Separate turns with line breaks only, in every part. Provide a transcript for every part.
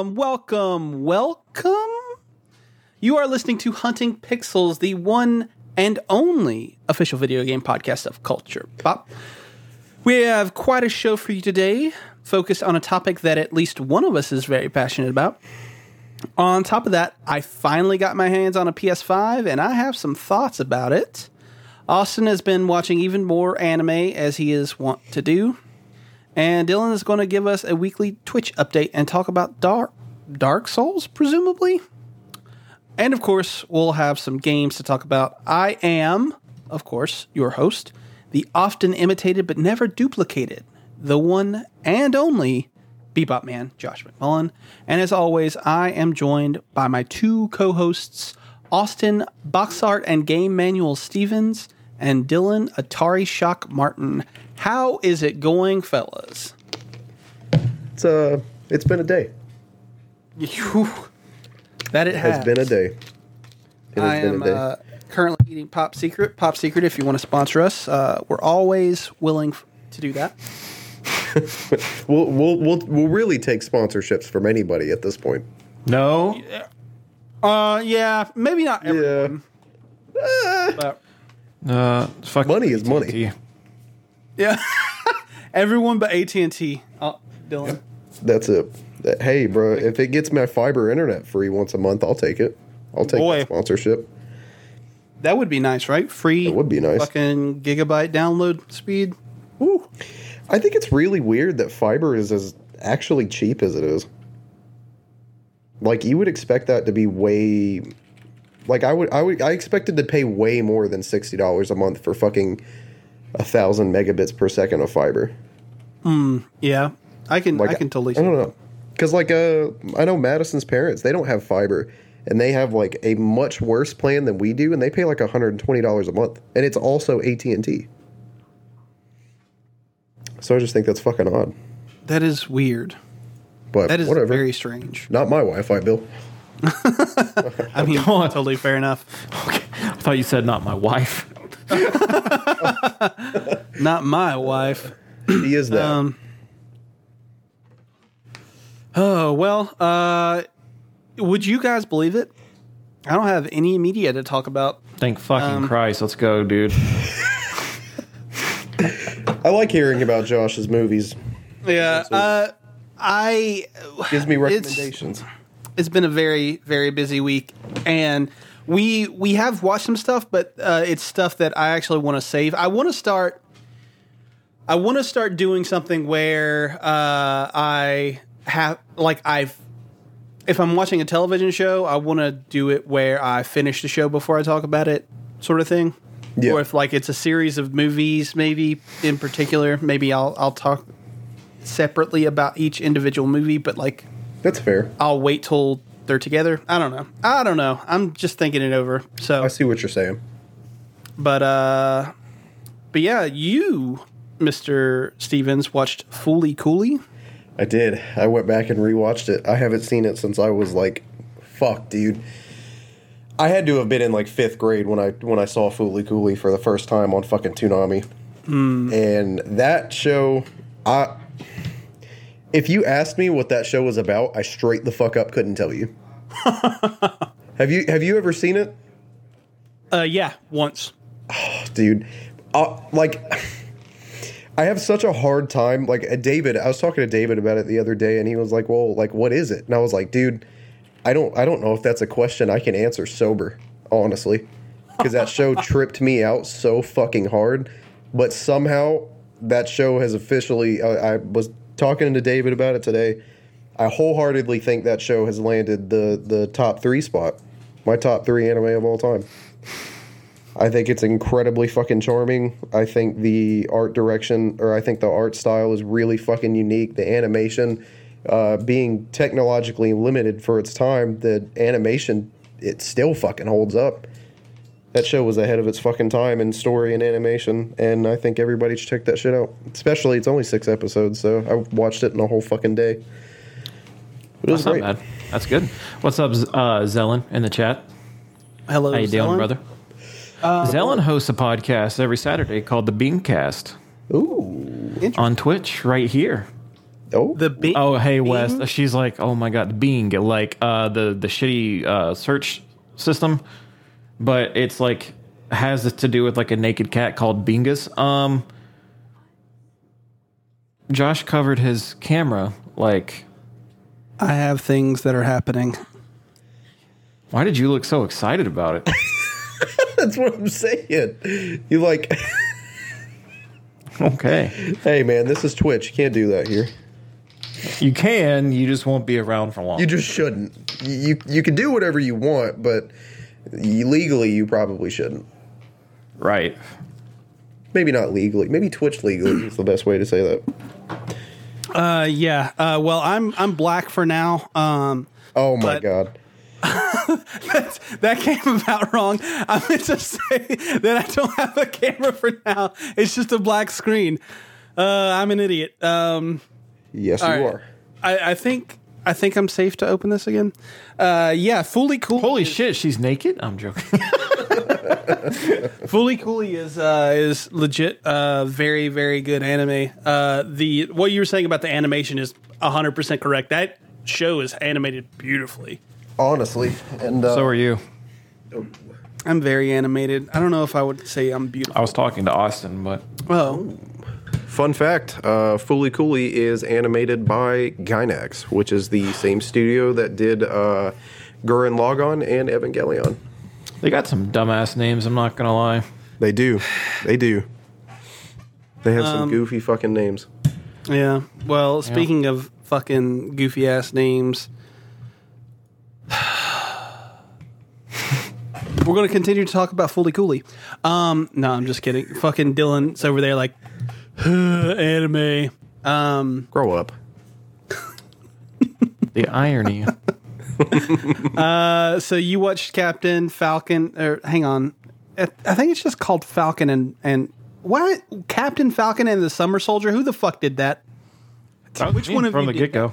Welcome, welcome, welcome. You are listening to Hunting Pixels, the one and only official video game podcast of Culture Pop. We have quite a show for you today, focused on a topic that at least one of us is very passionate about. On top of that, I finally got my hands on a PS5 and I have some thoughts about it. Austin has been watching even more anime as he is wont to do. And Dylan is going to give us a weekly Twitch update and talk about Dark Dark Souls, presumably. And of course, we'll have some games to talk about. I am, of course, your host, the often imitated but never duplicated, the one and only Bebop Man, Josh McMullen. And as always, I am joined by my two co hosts, Austin Boxart and Game Manual Stevens and Dylan Atari Shock Martin. How is it going, fellas?
It's uh, it's been a day.
Phew. that it has.
It's been a day. It has
I
been
am
a day.
uh, currently eating Pop Secret. Pop Secret, if you want to sponsor us, uh, we're always willing f- to do that.
we'll, we'll we'll we'll really take sponsorships from anybody at this point.
No.
Uh, yeah, maybe not everyone.
Yeah.
But
Uh, fuck
Money is money.
Yeah, everyone but AT and T. Oh, Dylan.
That's it. Hey, bro, if it gets my fiber internet free once a month, I'll take it. I'll take
Boy.
that sponsorship.
That would be nice, right? Free.
That would be nice.
Fucking gigabyte download speed. Woo.
I think it's really weird that fiber is as actually cheap as it is. Like you would expect that to be way like I would I would I expected to pay way more than sixty dollars a month for fucking a thousand megabits per second of fiber.
Yeah, I can.
Like
I can totally.
I don't know. Cause like uh I know Madison's parents, they don't have fiber and they have like a much worse plan than we do and they pay like $120 a month and it's also AT&T. So I just think that's fucking odd.
That is weird.
But
That is
whatever.
very strange.
Not my Wi-Fi bill.
I mean, totally fair enough.
I thought you said not my wife.
Not my wife.
He is that.
Um. Oh well. Uh, would you guys believe it? I don't have any media to talk about.
Thank fucking
Um,
Christ. Let's go, dude.
I like hearing about Josh's movies.
Yeah. Uh, I.
Gives me
It's-
recommendations.
It's been a very very busy week, and we we have watched some stuff, but uh, it's stuff that I actually want to save. I want to start. I want to start doing something where uh, I have like I've. If I'm watching a television show, I want to do it where I finish the show before I talk about it, sort of thing.
Yeah.
Or if like it's a series of movies, maybe in particular, maybe I'll I'll talk separately about each individual movie, but like
That's fair.
I'll wait till they're together. I don't know. I don't know. I'm just thinking it over. So,
I see what you're saying.
but uh, but yeah, you, Mister Stevens, watched Fooly Cooley.
I did. I went back and rewatched it. I haven't seen it since I was like, fuck, dude. I had to have been in like fifth grade when I when I saw Fooly Cooley for the first time on fucking Toonami. And that show, I if you asked me what that show was about, I straight the fuck up couldn't tell you. have you have you ever seen it?
Uh, yeah, once.
dude. Uh, like, I have such a hard time. Like, uh, David, I was talking to David about it the other day, and he was like, "Well, like, what is it?" And I was like, "Dude, I don't, I don't know if that's a question I can answer sober, honestly, because that show tripped me out so fucking hard. But somehow that show has officially. I, I was talking to David about it today. I wholeheartedly think that show has landed the the top three spot, my top three anime of all time. I think it's incredibly fucking charming. I think the art direction, or I think the art style is really fucking unique. The animation, uh, being technologically limited for its time, the animation, it still fucking holds up. That show was ahead of its fucking time in story and animation, and I think everybody should check that shit out. Especially, it's only six episodes, so I watched it in a whole fucking day. But it was
That's
great.
not bad. That's good. What's up, Z- uh, Zellen in the chat?
Hello,
How you doing,
Zelen.
brother? Zellen hosts a podcast every Saturday called the Beamcast
Ooh,
on Twitch right here.
Oh,
The Bing.
Oh, hey
Bing?
West. She's like, oh my god, the Bing, like uh, the the shitty uh, search system, but it's like has this to do with like a naked cat called Bingus. Um, Josh covered his camera. Like,
I have things that are happening.
why did you look so excited about it?
that's what I'm saying. You like,
okay,
hey man, this is Twitch. You can't do that here.
you can. You just won't be around for long.
You just shouldn't. You you, you can do whatever you want, but you, legally you probably shouldn't.
right.
Maybe not legally. Maybe Twitch legally is the best way to say that.
Uh, yeah. Uh, well, I'm I'm black for now. Um,
Oh my
But-
god.
that came about wrong. I meant to say that I don't have a camera for now. It's just a black screen. Uh, I'm an idiot. Um,
Yes, you
right.
are.
I, I think I think I'm safe to open this again. Uh, yeah, fully cool.
Holy shit, she's naked. I'm joking.
Fooly Cooley is uh, is legit. Uh, very very good anime. Uh, the what you were saying about the animation is 100 percent correct. That show is animated beautifully.
Honestly, and uh,
so are you.
I'm very animated. I don't know if I would say I'm beautiful.
I was talking to Austin, but
Oh,
Fun fact: uh, Fooly Cooley is animated by Gainax, which is the same studio that did uh, Gurren Lagann and Evangelion.
they got some dumbass names. I'm not gonna lie.
They do, they do. They have some goofy fucking names.
yeah. Well, speaking of fucking goofy ass names, we're going to continue to talk about Fooly Cooley. Um, no, I'm just kidding. Fucking Dylan's over there like anime. Um,
Grow up.
The irony.
uh, so you watched Captain Falcon? Or hang on, I I think it's just called Falcon and and what Captain Falcon and the Summer Soldier. Who the fuck did that? Which one of
from
you
the get go?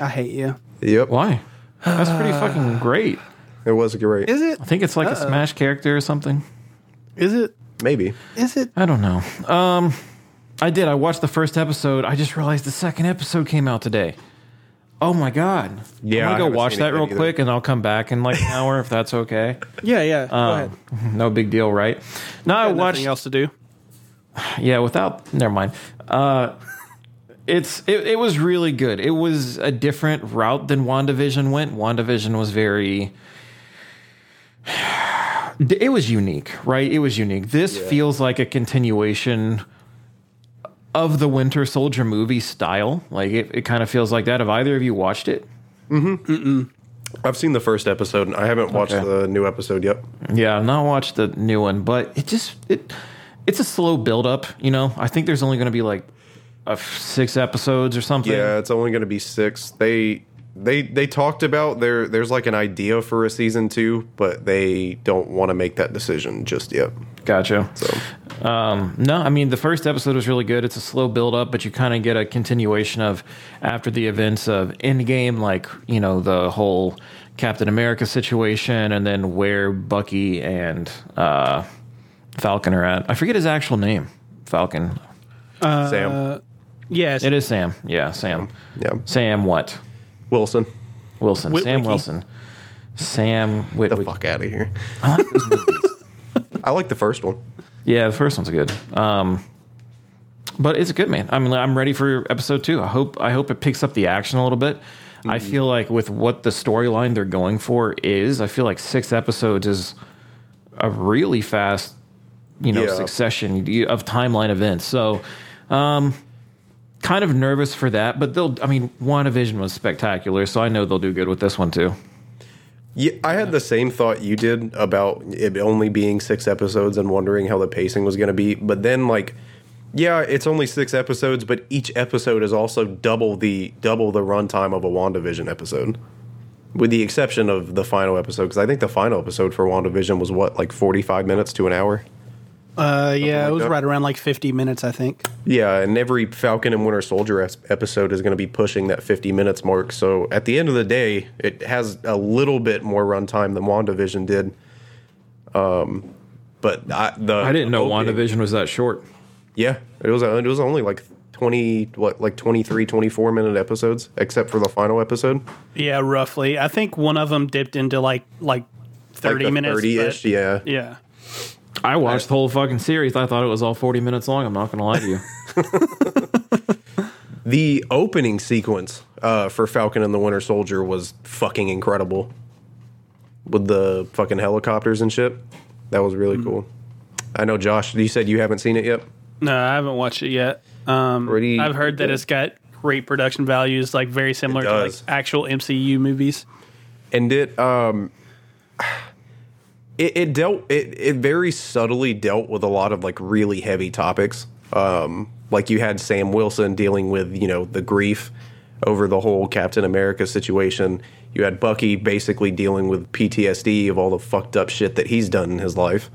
I hate you.
Yep,
Why? That's pretty fucking great.
it was great.
Is it?
I think it's like a Smash character or something.
Is it?
Maybe.
Is it?
I don't know. Um, I did. I watched the first episode. I just realized the second episode came out today. Oh my god!
Yeah, I
I'm gonna go
haven't
watch that real
either.
quick, and I'll come back in like an hour if that's okay.
Yeah, yeah. Go
Um,
ahead.
No big deal, right? No, I
Got
watched.
nothing else to do.
Yeah, without never mind. Uh it's it, it was really good. It was a different route than WandaVision went. WandaVision was very it was unique, right? It was unique. This feels like a continuation of the Winter Soldier movie style. Like it, it kind of feels like that. Have either of you watched it?
I've seen the first episode. and I haven't watched
Okay.
the new episode yet.
Yeah, I've not watched the new one, but it just it it's a slow build up. You know, I think there's only going to be like uh, six episodes or something.
Yeah, it's only going to be six. They they they talked about there. There's like an idea for a season two, but they don't want to make that decision just yet.
Gotcha.
So
Um, no, I mean the first episode was really good. It's a slow build up, but you kind of get a continuation of after the events of Endgame, like you know the whole Captain America situation, and then where Bucky and uh, Falcon are at. I forget his actual name. Falcon.
Sam,
Yes.
It is Sam. Yeah, Sam.
yeah,
Sam what?
Wilson,
Wilson. Sam
Witwicky.
Wilson. Sam
the fuck out of here. I like the first one.
Yeah, the first one's good. Um, but it's a good, man. I'm I'm ready for episode two. I hope I hope it picks up the action a little bit. I
Mm-hmm.
feel like with what the storyline they're going for is, I feel like six episodes is a really fast, you know,
Yeah.
succession of timeline events. So, um, kind of nervous for that. But they'll. I mean, WandaVision was spectacular, so I know they'll do good with this one too.
Yeah, I had the same thought you did about it only being six episodes and wondering how the pacing was going to be. But then, like, yeah, it's only six episodes, but each episode is also double the double the runtime of a WandaVision episode, with the exception of the final episode. Because I think the final episode for WandaVision was what, like forty five minutes to an hour.
Uh, yeah,
like
it was
that.
right around like 50 minutes, I think.
Yeah, and every Falcon and Winter Soldier es- episode is going to be pushing that 50 minutes mark. So at the end of the day, it has a little bit more runtime than WandaVision did. Um, but I, the
I didn't know
opening-
WandaVision was that short.
Yeah, it was. It was only like 20 what like 23 24 minute episodes except for the final episode
Yeah, roughly. I think one of them dipped into like like thirty
like
minutes.
30ish yeah
Yeah.
I watched the whole fucking series. I thought it was all 40 minutes long. I'm not going to lie to you.
the opening sequence uh, for falcon and the winter soldier was fucking incredible with the fucking helicopters and shit that was really
Mm-hmm.
cool i know josh you said you haven't seen it yet
No, I haven't watched it yet. Um,
Pretty
I've heard that
good.
it's got great production values, like very similar to like actual MCU movies.
and it um it, it dealt it, it very subtly dealt with a lot of like really heavy topics. Um like you had sam wilson dealing with you know the grief over the whole captain america situation. You had bucky basically dealing with ptsd of all the fucked up shit that he's done in his life.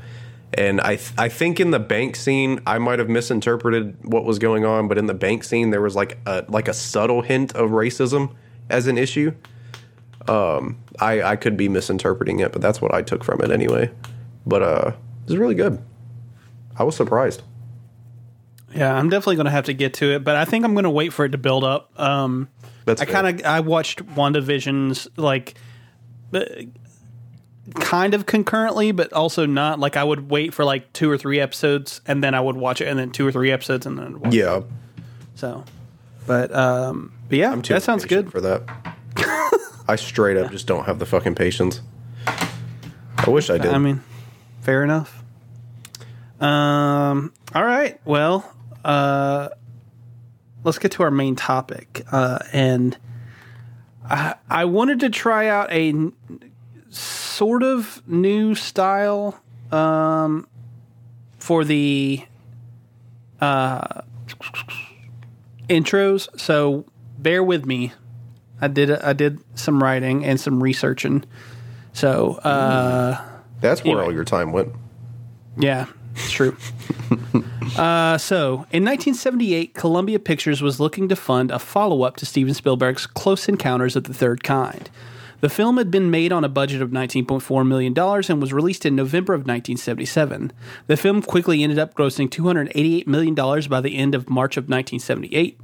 And I, th- I think in the bank scene, I might have misinterpreted what was going on, but in the bank scene, there was like a like a subtle hint of racism as an issue. I, I could be misinterpreting it, but that's what I took from it anyway. But uh, it was really good. I was surprised.
Yeah, I'm definitely going to have to get to it, but I think I'm going to wait for it to build up. Um,
That's
I kind of I watched WandaVision's like uh, kind of concurrently, but also not. Like I would wait for like two or three episodes, and then I would watch it, and then two or three episodes, and then I'd watch it.
yeah.
So, but um, but yeah,
I'm too
that sounds good.
for that. I straight up just don't have the fucking patience. I wish I did.
I mean, fair enough. Um. All right. Well, uh, let's get to our main topic. Uh, and I I wanted to try out a n- sort of new style um for the uh intros. So bear with me. I did I did some writing and some researching. So uh
that's where
anyway.
all your time went.
yeah, it's true. uh, so, in 1978, Columbia Pictures was looking to fund a follow up to Steven Spielberg's Close Encounters of the Third Kind. The film had been made on a budget of $19.4 million and was released in November of 1977. The film quickly ended up grossing $288 million by the end of March of 1978.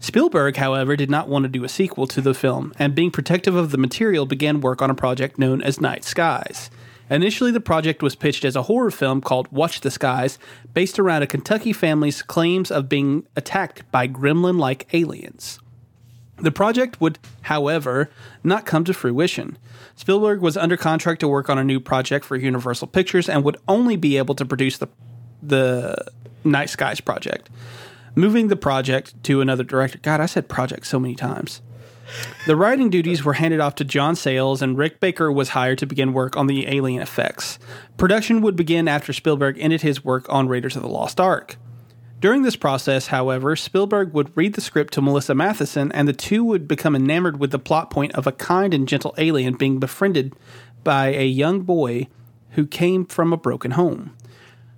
Spielberg, however, did not want to do a sequel to the film, and being protective of the material, began work on a project known as Night Skies. Initially, the project was pitched as a horror film called Watch the Skies, based around a Kentucky family's claims of being attacked by gremlin like aliens. The project would, however, not come to fruition. Spielberg was under contract to work on a new project for Universal Pictures and would only be able to produce the the Night Skies project, moving the project to another director. God, I said project so many times. The writing duties were handed off to John Sayles, and Rick Baker was hired to begin work on the alien effects. Production would begin after Spielberg ended his work on Raiders of the Lost Ark. During this process, however, Spielberg would read the script to Melissa Mathison, and the two would become enamored with the plot point of a kind and gentle alien being befriended by a young boy who came from a broken home.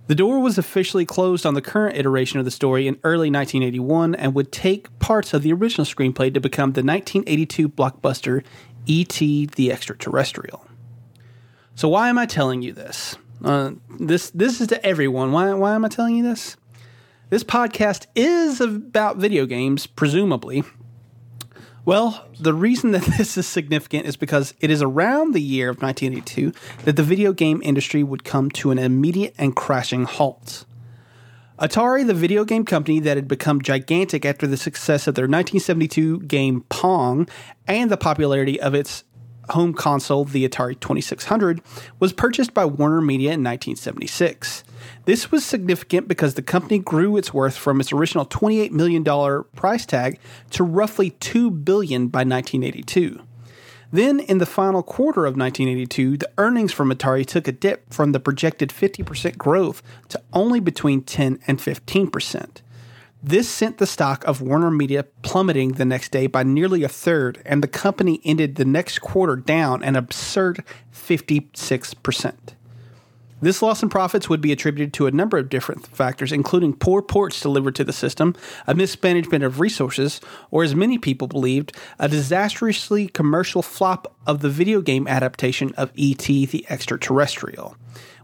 The door was officially closed on the current iteration of the story in early 1981 and would take parts of the original screenplay to become the 1982 blockbuster E.T. the Extraterrestrial. So why am I telling you this? Uh, this this is to everyone. Why why am I telling you this? This podcast is about video games, presumably. Well, the reason that this is significant is because it is around the year of 1982 that the video game industry would come to an immediate and crashing halt. Atari, the video game company that had become gigantic after the success of their 1972 game Pong and the popularity of its home console, the Atari 2600, was purchased by Warner Media in 1976. This was significant because the company grew its worth from its original $28 million price tag to roughly 2 billion by 1982. Then, in the final quarter of 1982, the earnings from Atari took a dip from the projected 50% growth to only between 10 and 15%. This sent the stock of Warner Media plummeting the next day by nearly a third, and the company ended the next quarter down an absurd 56%. This loss in profits would be attributed to a number of different factors, including poor ports delivered to the system, a mismanagement of resources, or as many people believed, a disastrously commercial flop of the video game adaptation of E.T. the Extraterrestrial,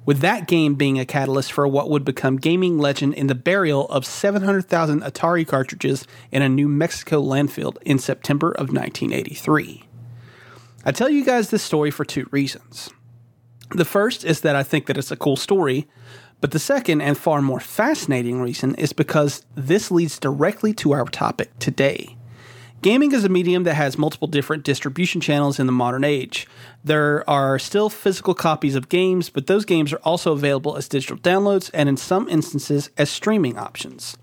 with that game being a catalyst for what would become gaming legend in the burial of 700,000 Atari cartridges in a New Mexico landfill in September of 1983. I tell you guys this story for two reasons. The first is that I think that it's a cool story, but the second and far more fascinating reason is because this leads directly to our topic today. Gaming is a medium that has multiple different distribution channels in the modern age. There are still physical copies of games, but those games are also available as digital downloads and in some instances as streaming options.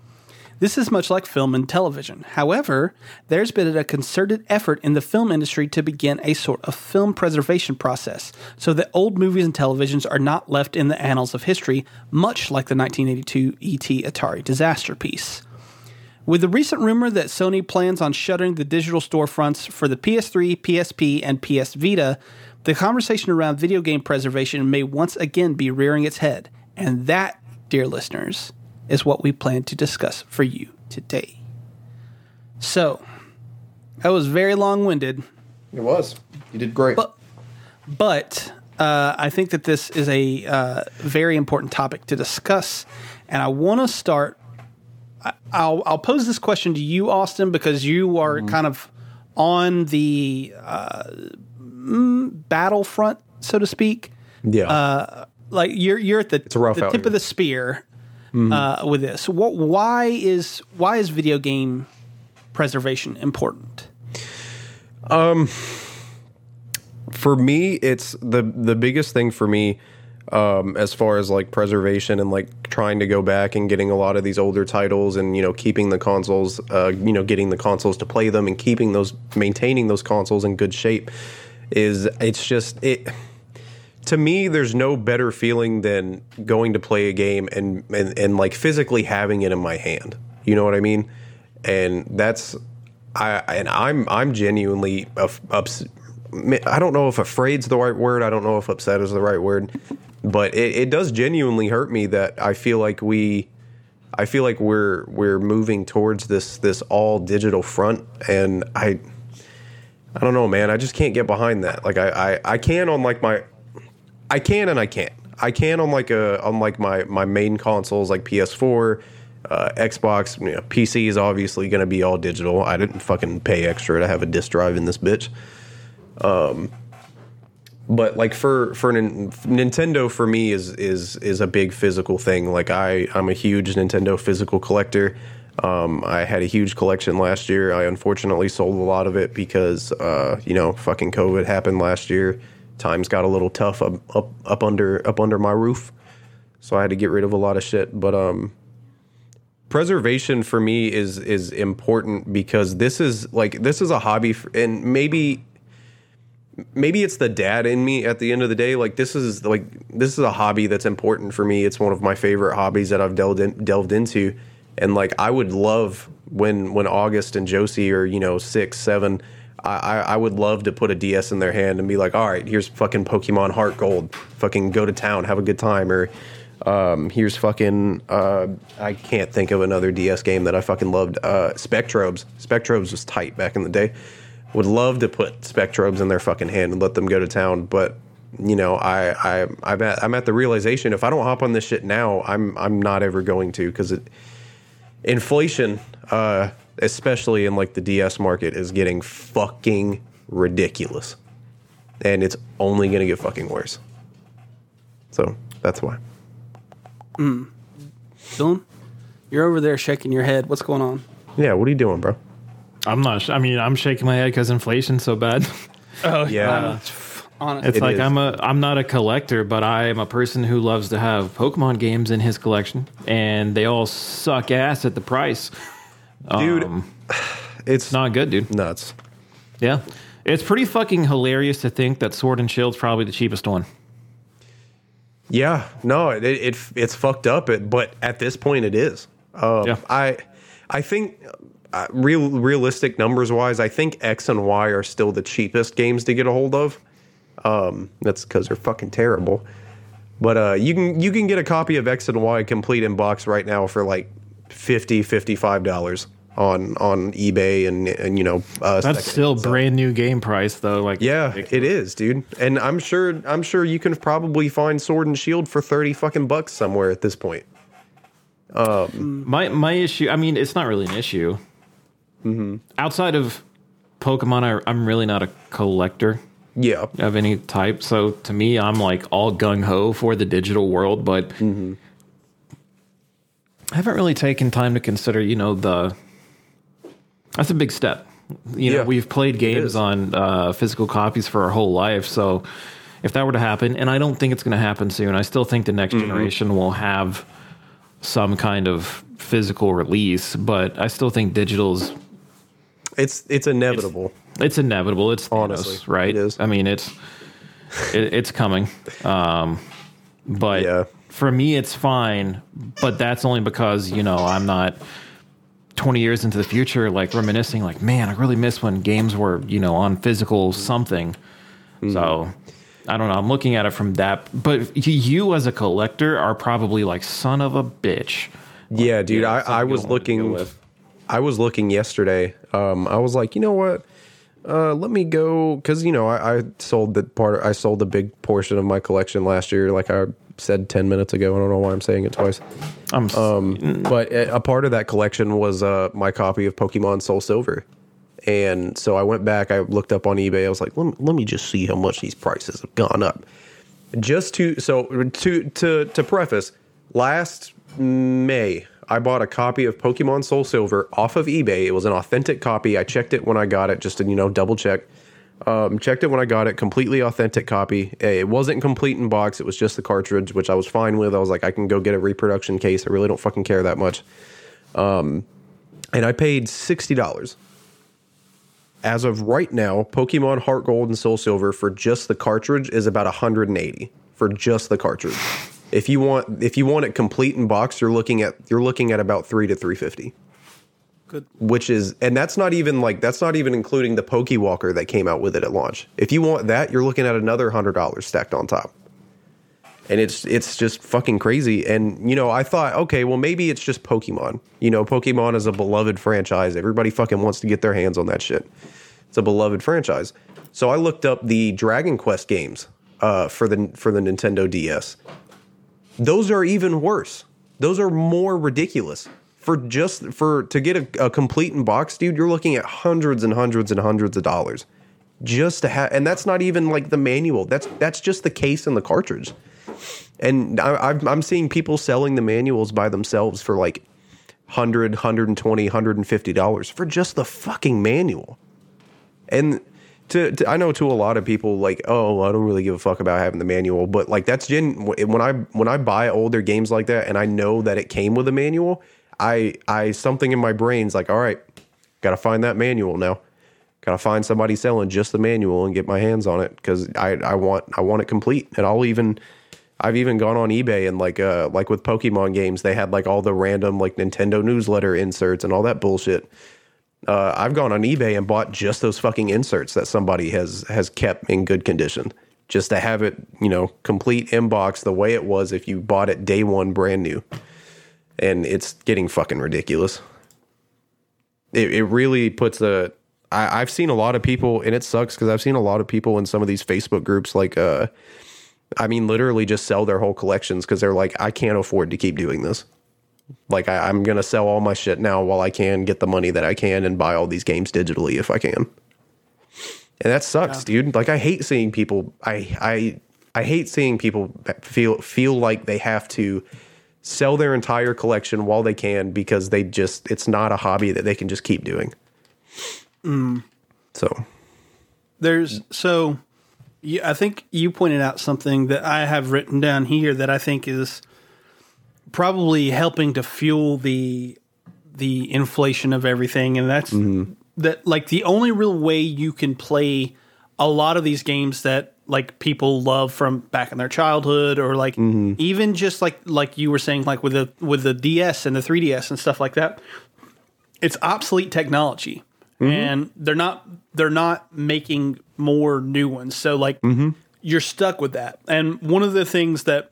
This is much like film and television. However, there's been a concerted effort in the film industry to begin a sort of film preservation process so that old movies and televisions are not left in the annals of history, much like the 1982 ET Atari disaster piece. With the recent rumor that Sony plans on shuttering the digital storefronts for the PS3, PSP, and PS Vita, the conversation around video game preservation may once again be rearing its head. And that, dear listeners, is what we plan to discuss for you today. So, that was very long winded,
It was. You did great.
but, but uh, I think that this is a uh, very important topic to discuss. And I want to start. I- I'll, I'll pose this question to you, Austin, because you are kind of on the uh, mm, battlefront, so to speak.
yeah.
Like you're you're at the,
a rough
the tip
here.
of the spear uh, with this. What? Why is why is video game preservation important?
Um, for me, it's the the biggest thing for me um, as far as like preservation and like trying to go back and getting a lot of these older titles and you know keeping the consoles, uh, you know, getting the consoles to play them and keeping those, maintaining those consoles in good shape is it's just it. To me, there's no better feeling than going to play a game and, and and like physically having it in my hand. You know what I mean? And that's I and I'm I'm genuinely ups, I don't know if afraid's the right word. I don't know if upset is the right word, but it, it does genuinely hurt me that I feel like we, I feel like we're we're moving towards this this all digital front, and I, I don't know, man. I just can't get behind that. Like I I, I can on like my, I can and I can't. I can on like a on like my my main consoles like PS4. Uh, Xbox, you know, PC is obviously going to be all digital. I didn't fucking pay extra to have a disk drive in this bitch Um, but like for for Nin- Nintendo for me is is is a big physical thing. Like I I'm a huge Nintendo physical collector. Um, I had a huge collection last year. I unfortunately sold a lot of it because uh, you know fucking COVID happened last year. Times got a little tough up up up under up under my roof, so I had to get rid of a lot of shit. But um, preservation for me is is important because this is like this is a hobby f and maybe maybe it's the dad in me at the end of the day. Like this is like this is a hobby that's important for me. It's one of my favorite hobbies that i've delved in, delved into. And like i would love when when august and josie are you know six seven I, I would love to put a DS in their hand and be like, all right, here's fucking Pokemon Heart Gold. Fucking go to town, have a good time. Or um, here's fucking, uh, I can't think of another DS game that I fucking loved. Uh, Spectrobes. Spectrobes was tight back in the day would love to put Spectrobes in their fucking hand and let them go to town, but you know, I I I'm at, I'm at the realization if I don't hop on this shit now, I'm I'm not ever going to because it inflation, uh, especially in like the DS market, is getting fucking ridiculous, and it's only gonna get fucking worse. So that's why. Hmm.
Dylan, you're over there shaking your head. What's going on?
Yeah, what are you doing, bro?
I'm not. sh- I mean, I'm shaking my head because inflation's so bad.
Oh
Yeah.
Uh, honestly,
It's
It
like
is.
I'm a. I'm not a collector, but I am a person who loves to have Pokemon games in his collection, and they all suck ass at the price.
Dude,
Um,
It's
not good, dude.
nuts.
Yeah, it's pretty fucking hilarious to think that Sword and Shield's probably the cheapest one.
Yeah, no, it, it it's fucked up. It, but at this point, it is. Um,
Yeah.
I I think uh, real realistic numbers wise, I think X and Y are still the cheapest games to get a hold of. Um, that's because they're fucking terrible. But uh, you can you can get a copy of X and Y complete in box right now for like 50 55 dollars. on on eBay and and you know uh,
That's still brand new game price though. Like
Yeah, it is, dude. And I'm sure I'm sure you can probably find Sword and Shield for 30 fucking bucks somewhere at this point.
Um, my my issue. I mean, it's not really an issue.
Mm-hmm.
Outside of Pokemon, I, I'm really not a collector
Yeah.
of any type. So to me, I'm like all gung ho for the digital world, but
Mm-hmm.
I haven't really taken time to consider. You know, the that's a big step. You know,
Yeah,
we've played games on uh, physical copies for our whole life, so if that were to happen, and I don't think it's going to happen soon, I still think the next
Mm-hmm.
generation will have some kind of physical release, but I still think digital's
It's it's inevitable.
it's inevitable. It's
Honestly,
Thanos, right?
it is.
I mean, it's it, it's coming. Um, but
Yeah.
For me, it's fine. But that's only because you know I'm not 20 years into the future, like reminiscing, like man, I really miss when games were you know on physical something.
Mm-hmm.
So. I don't know. I'm looking at it from that, but you as a collector are probably like son of a bitch.
Yeah, dude.
yeah,
I, I was
don't wanna deal
looking.
with.
I was looking yesterday. Um, I was like, you know what? Uh, let me go because you know I, I sold the part. I sold a big portion of my collection last year. Like I said ten minutes ago. I don't know why I'm saying it twice.
I'm
Um, but a, a part of that collection was uh, my copy of Pokemon Soul Silver. And so I went back, I looked up on eBay. I was like, let me, let me just see how much these prices have gone up. Just to, so to, to, to preface, last May, I bought a copy of Pokemon Soul Silver off of eBay. It was an authentic copy. I checked it when I got it just to, you know, double check. Um, checked it when I got it, completely authentic copy. It wasn't complete in box. It was just the cartridge, which I was fine with. I was like, I can go get a reproduction case. I really don't fucking care that much. Um, and I paid sixty dollars. As of right now, Pokemon Heart Gold and Soul Silver for just the cartridge is about 180 for just the cartridge. If you want if you want it complete in box, you're looking at you're looking at about 3 to 350
Good.
which is and that's not even like that's not even including the Pokewalker that came out with it at launch. If you want that, you're looking at another hundred dollars stacked on top. And it's it's just fucking crazy. And you know, I thought, okay, well maybe it's just Pokemon. You know, Pokemon is a beloved franchise. Everybody fucking wants to get their hands on that shit. It's a beloved franchise. So I looked up the Dragon Quest games uh, for the for the Nintendo DS. Those are even worse. Those are more ridiculous. For just for to get a, a complete in box, dude, you're looking at hundreds and hundreds and hundreds of dollars just to have, and that's not even like the manual. That's that's just the case and the cartridge. And I, I'm seeing people selling the manuals by themselves for like 100 120 150 dollars for just the fucking manual and to, to, I know to a lot of people like oh I don't really give a fuck about having the manual but like that's gen when I when I buy older games like that and I know that it came with a manual I I something in my brain's like all right got to find that manual now. Got to find somebody selling just the manual and get my hands on it cuz I I want I want it complete. And I'll even I've even gone on eBay and like uh like with Pokemon games they had like all the random like Nintendo newsletter inserts and all that bullshit. Uh, I've gone on eBay and bought just those fucking inserts that somebody has has kept in good condition, just to have it, you know, complete inbox the way it was if you bought it day one brand new. And it's getting fucking ridiculous. It it really puts a. I, I've seen a lot of people, and it sucks because I've seen a lot of people in some of these Facebook groups, like, uh, I mean, literally just sell their whole collections because they're like, I can't afford to keep doing this. Like I, I'm gonna sell all my shit now while I can get the money that I can and buy all these games digitally if I can. And that sucks, dude. Like I hate seeing people. I I I hate seeing people feel feel like they have to sell their entire collection while they can because they just it's not a hobby that they can just keep doing. Mm. So.
There's so I think you pointed out something that I have written down here that I think is probably helping to fuel the the inflation of everything. And that's mm-hmm. that like the only real way you can play a lot of these games that like people love from back in their childhood or like even just like like you were saying like with the with the DS and the 3DS and stuff like that it's obsolete technology. And they're not they're not making more new ones. So like mm-hmm. you're stuck with that. And one of the things that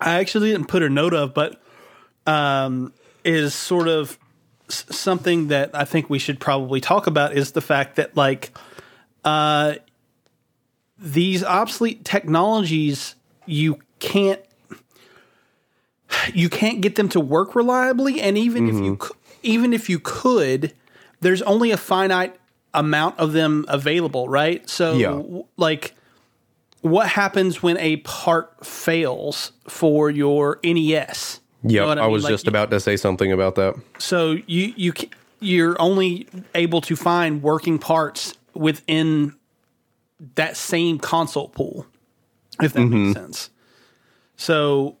i actually didn't put a note of but um is sort of something that I think we should probably talk about is the fact that like uh, these obsolete technologies you can't you can't get them to work reliably and even if you mm-hmm. even if you could there's only a finite amount of them available right so
Yeah.
like what happens when a part fails for your NES You
Yeah,
know what
I,
mean?
was
Like,
just about to say something about that.
so you you you're only able to find working parts within that same console pool, if that
Mm-hmm.
makes sense. So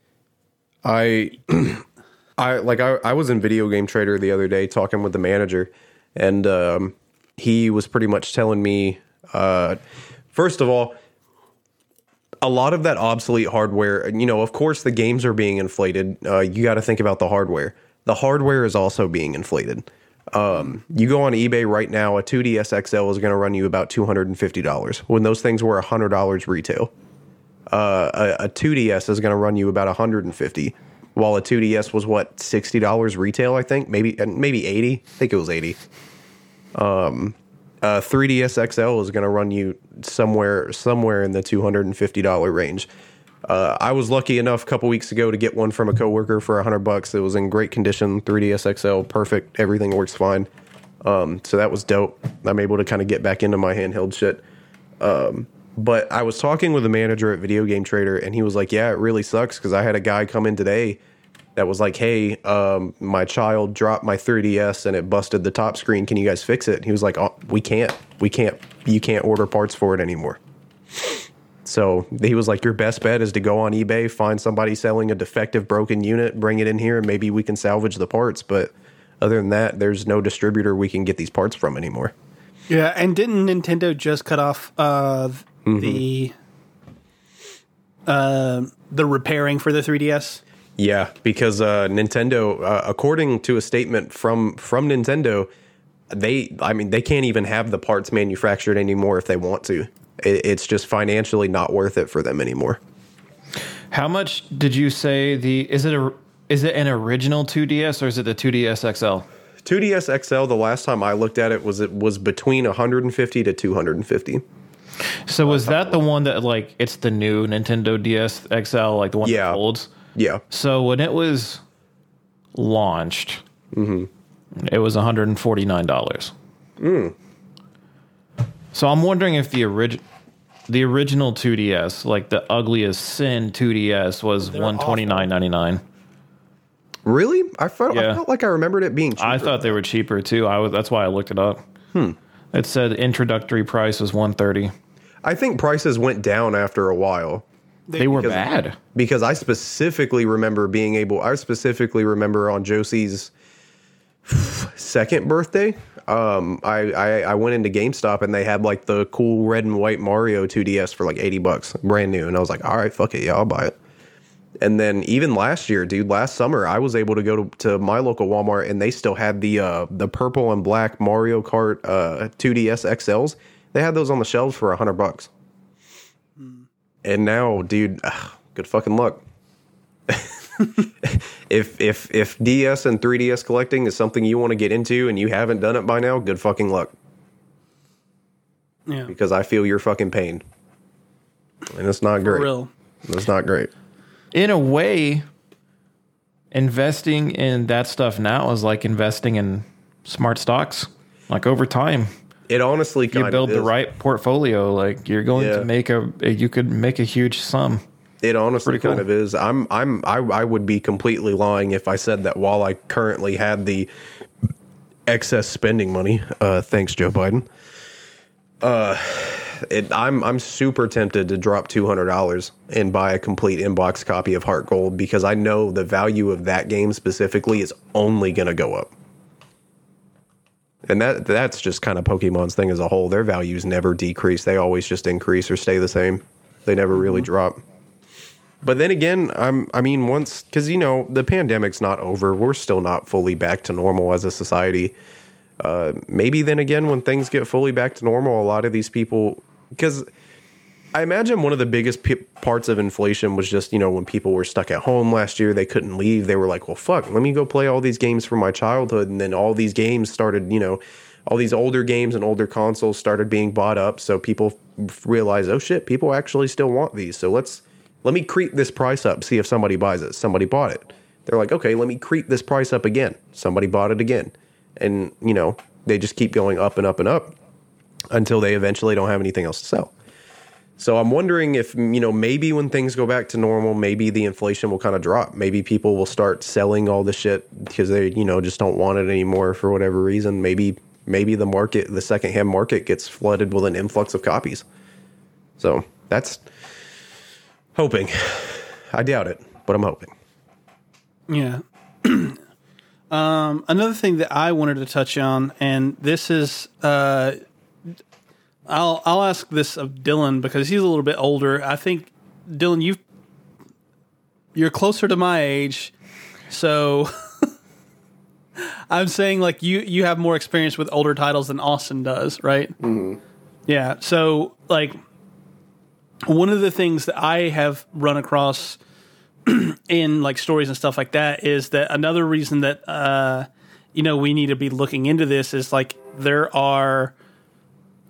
I, I like I, I was in Video Game Trader the other day talking with the manager, and um, he was pretty much telling me, uh, first of all, a lot of that obsolete hardware. You know, of course, the games are being inflated. Uh, you got to think about the hardware. The hardware is also being inflated. Um, you go on eBay right now, a 2DS XL is going to run you about two hundred and fifty dollars. When those things were hundred dollars retail a, a 2DS is going to run you about 150 while a 2DS was what $60 retail I think? Maybe and maybe 80 I think it was 80 um uh 3DS XL is going to run you somewhere somewhere in the $250 range uh, I was lucky enough a couple weeks ago to get one from a coworker for a 100 bucks it was in great condition 3DS XL perfect everything works fine um so that was dope I'm able to kind of get back into my handheld shit but I was talking with a manager at Video Game Trader, and he was like, "Yeah, it really sucks because I had a guy come in today that was like, "Hey, um, my child dropped my 3DS and it busted the top screen. Can you guys fix it?" And he was like, oh, "We can't. We can't. You can't order parts for it anymore." So he was like, "Your best bet is to go on eBay, find somebody selling a defective, broken unit, bring it in here, and maybe we can salvage the parts." But other than that, there's no distributor we can get these parts from anymore.
yeah, and didn't Nintendo just cut off uh,
Mm-hmm.
the uh, the repairing for the 3DS?
Yeah, because uh, Nintendo, uh, according to a statement from from Nintendo, they, I mean, they can't even have the parts manufactured anymore if they want to. It, it's just financially not worth it for them anymore.
How much did you say the is it a is it an original 2DS or is it the 2DS XL?
2DS XL, the last time I looked at it was it was between 150 to 250.
So was that the one that like it's the new Nintendo DS XL, like the one
Yeah.
that folds?
Yeah,
So when it was launched, mm-hmm. it was one hundred and forty nine dollars. Mm. So I'm wondering if the original the original 2DS, like the ugliest sin 2DS, was one twenty nine ninety nine.
really? I felt I felt like I remembered it being. Cheaper.
I thought they were cheaper too. I was that's why I looked it up. Hmm. It said introductory price was one thirty.
I think prices went down after a while.
They were
because-
bad.
because I specifically remember being able. I specifically remember on Josie's second birthday. Um, I, I I went into GameStop and they had like the cool red and white Mario 2DS for like eighty bucks, brand new, and I was like, all right, fuck it, yeah, I'll buy it. And then even last year, dude, last summer, I was able to go to, to my local Walmart and they still had the uh, the purple and black Mario Kart uh, 2DS XLs. They had those on the shelves for a hundred bucks. And now, dude, ugh, good fucking luck. if if if DS and 3DS collecting is something you want to get into and you haven't done it by now, good fucking luck
Yeah,
because I feel your fucking pain. And it's not
for
great.
real.
It's not great.
in a way, investing in that stuff now is like investing in smart stocks. Like over time,
It honestly
you build
of
the right portfolio. Like you're going
Yeah.
to make a, you could make a huge sum.
It honestly
cool.
kind of is. I'm I'm I, I would be completely lying if I said that while I currently had the excess spending money, uh thanks Joe Biden. Uh it, I'm I'm super tempted to drop two hundred dollars and buy a complete inbox copy of Heart Gold because I know the value of that game specifically is only gonna go up. And that that's just kind of Pokemon's thing as a whole. Their values never decrease; they always just increase or stay the same. They never really drop. But then again, I'm I mean once cuz you know, the pandemic's not over. We're still not fully back to normal as a society. Uh maybe then again when things get fully back to normal, a lot of these people cuz I imagine one of the biggest p- parts of inflation was just, you know, when people were stuck at home last year, they couldn't leave. They were like, well, fuck, let me go play all these games from my childhood. And then all these games started, you know, all these older games and older consoles started being bought up. So people realized, oh shit, people actually still want these. So let's, let me creep this price up, see if somebody buys it. Somebody bought it. They're like, okay, let me creep this price up again. Somebody bought it again. And, you know, they just keep going up and up and up until they eventually don't have anything else to sell. So I'm wondering if you know maybe when things go back to normal, maybe the inflation will kind of drop. Maybe people will start selling all the shit because they you know just don't want it anymore for whatever reason. Maybe maybe the market, the secondhand market, gets flooded with an influx of copies. So that's hoping. I doubt it, but I'm hoping.
Yeah. um, another thing that I wanted to touch on, and this is, uh, I'll I'll ask this of Dylan because he's a little bit older. I think Dylan, you you're closer to my age, so I'm saying like you you have more experience with older titles than Austin does, right? Mm-hmm. Yeah. So like one of the things that I have run across in like stories and stuff like that is that another reason that uh you know we need to be looking into this is like there are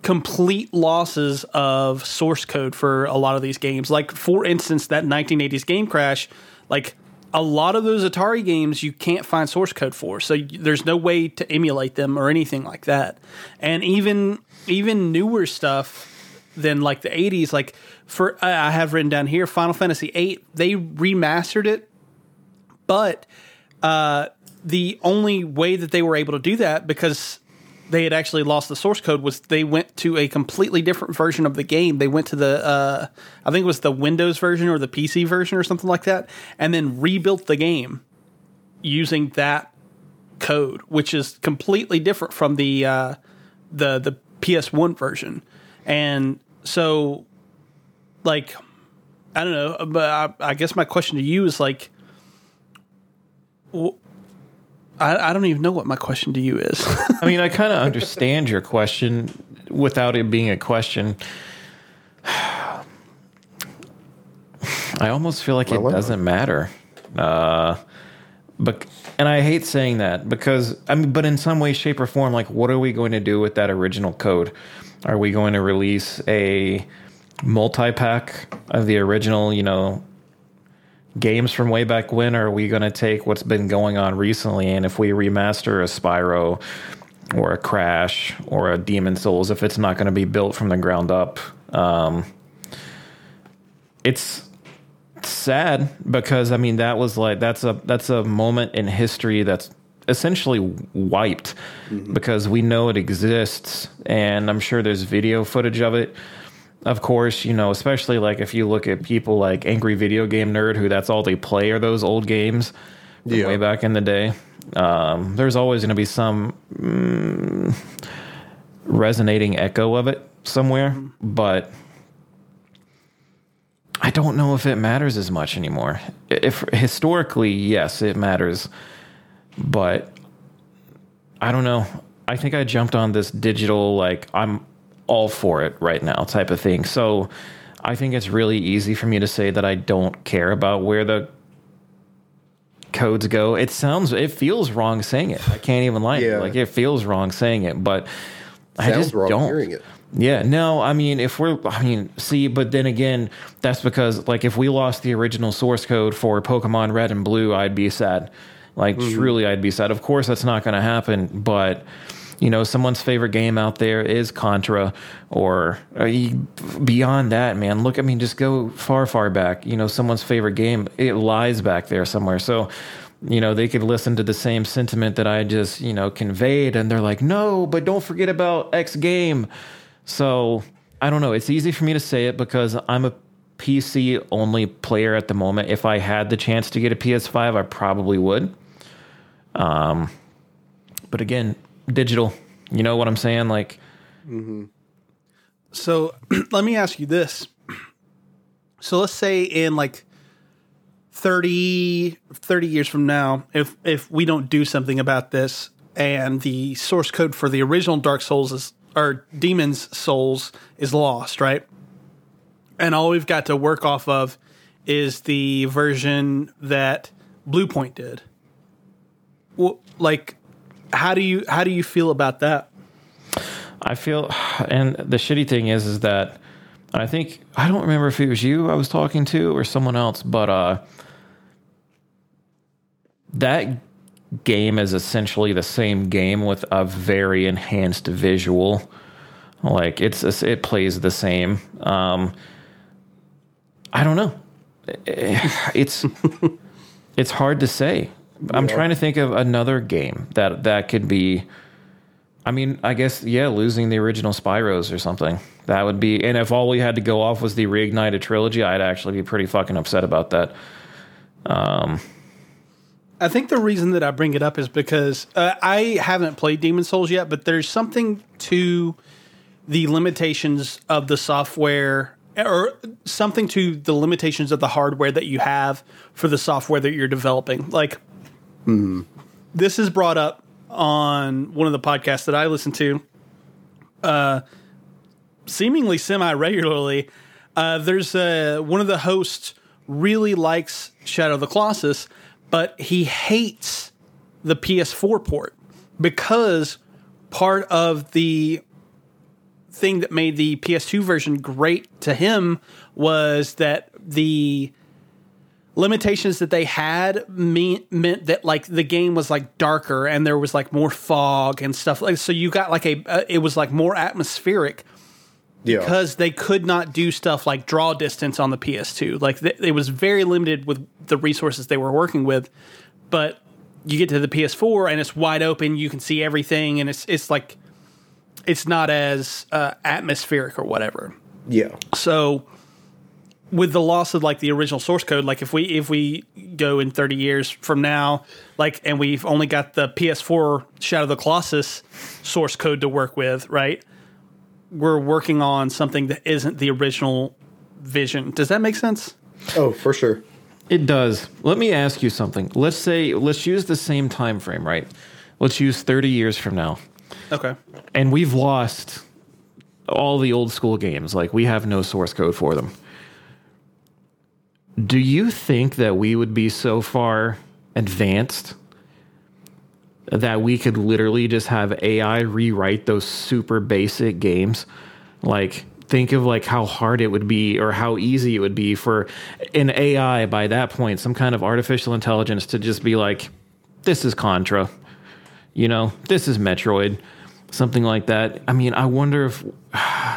complete losses of source code for a lot of these games. Like for instance that 1980s game crash like a lot of those atari games you can't find source code for. So there's no way to emulate them or anything like that. And even even newer stuff than like the 80s like for i have written down here final fantasy 8 they remastered it but uh, the only way that they were able to do that because they had actually lost the source code was they went to a completely different version of the game. They went to the uh, I think it was the Windows version or the PC version or something like that, and then rebuilt the game using that code, which is completely different from the uh, the the PS1 version. And so, like, I don't know, but I, I guess my question to you is like, wh- I, I don't even know what my question to you is.
I mean, I kind of understand your question without it being a question. I almost feel like it doesn't matter. Uh, but and I hate saying that because I mean, but in some way, shape, or form, like, what are we going to do with that original code? Are we going to release a multi pack of the original, you know, games from way back when, or are we going to take what's been going on recently? And if we remaster a Spyro or a Crash or a Demon Souls, if it's not going to be built from the ground up, um, it's sad because I mean that was like that's a that's a moment in history that's essentially wiped because we know it exists and I'm sure there's video footage of it of course, you know, especially like if you look at people like Angry Video Game Nerd, who that's all they play are those old games from
Yeah.
way back in the day. Um, there's always going to be some mm, resonating echo of it somewhere, but I don't know if it matters as much anymore. If historically, yes, it matters, but I don't know. I think I jumped on this digital like I'm all for it right now type of thing. So I think it's really easy for me to say that I don't care about where the codes go. It sounds it feels wrong saying it. I can't even lie.
Yeah.
Like it feels wrong saying it, but I just
wrong
don't.
hearing it.
Yeah, no, I mean, if we're, I mean, see, but then again, that's because, like, if we lost the original source code for Pokemon Red and Blue, I'd be sad. Like, mm-hmm. truly, I'd be sad. Of course, that's not going to happen, but, you know, someone's favorite game out there is Contra, or uh, beyond that, man, look, I mean, just go far, far back. You know, someone's favorite game, it lies back there somewhere. So, you know, they could listen to the same sentiment that I just, you know, conveyed, and they're like, no, but don't forget about X game. So I don't know. It's easy for me to say it because I'm a PC only player at the moment. If I had the chance to get a PS5, I probably would. Um, but again, digital. You know what I'm saying? Like,
So let me ask you this. So let's say in like 30, 30 years from now, if if we don't do something about this and the source code for the original Dark Souls is or Demon's Souls is lost, right? and all we've got to work off of is the version that Bluepoint did. Well, like, how do you how do you feel about that?
I feel, and the shitty thing is, is that I think I don't remember if it was you I was talking to or someone else, but uh, that game is essentially the same game with a very enhanced visual. Like it's it plays the same. Um, I don't know. It's it's hard to say. I'm trying to think of another game that that could be. I mean, I guess yeah, losing the original Spyros or something. That would be. And if all we had to go off was the reignited trilogy, I'd actually be pretty fucking upset about that.
Um, I think the reason that I bring it up is because uh, I haven't played Demon Souls yet, but there's something to the limitations of the software or something to the limitations of the hardware that you have for the software that you're developing. Like, this is brought up on one of the podcasts that I listen to, uh, seemingly semi regularly. Uh, there's uh, one of the hosts really likes Shadow of the Colossus, but he hates the PS4 port because part of the thing that made the PS2 version great to him was that the limitations that they had mean, meant that like the game was like darker and there was like more fog and stuff like so you got like a uh, it was like more atmospheric
Yeah.
because they could not do stuff like draw distance on the PS2. Like th- it was very limited with the resources they were working with. But you get to the PS4 and it's wide open. You can see everything, and it's it's like it's not as uh, atmospheric or whatever.
yeah.
So with the loss of like the original source code, like if we if we go in 30 years from now, like and we've only got the PS4 Shadow of the Colossus source code to work with, right? We're working on something that isn't the original vision. Does that make sense?
Oh, for sure.
It does. Let me ask you something. Let's say let's use the same time frame, right? Let's use 30 years from now.
Okay.
And we've lost all the old school games. Like we have no source code for them. Do you think that we would be so far advanced that we could literally just have AI rewrite those super basic games? Like think of like how hard it would be or how easy it would be for an AI by that point, some kind of artificial intelligence to just be like this is Contra. You know, this is Metroid. Something like that. I mean, I wonder if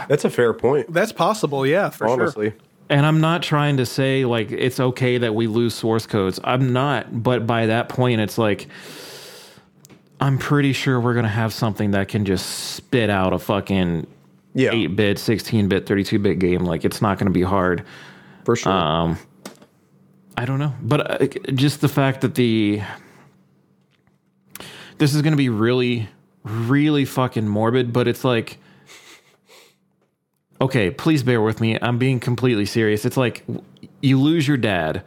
That's a fair point.
That's possible, yeah, for sure.
And I'm not trying to say like it's okay that we lose source codes. I'm not, but by that point it's like I'm pretty sure we're going to have something that can just spit out a fucking
Yeah.
8-bit, 16-bit, 32-bit game like it's not going to be hard.
For sure.
Um I don't know. But uh, just the fact that the this is going to be really really fucking morbid, but it's like okay, please bear with me. I'm being completely serious. It's like you lose your dad,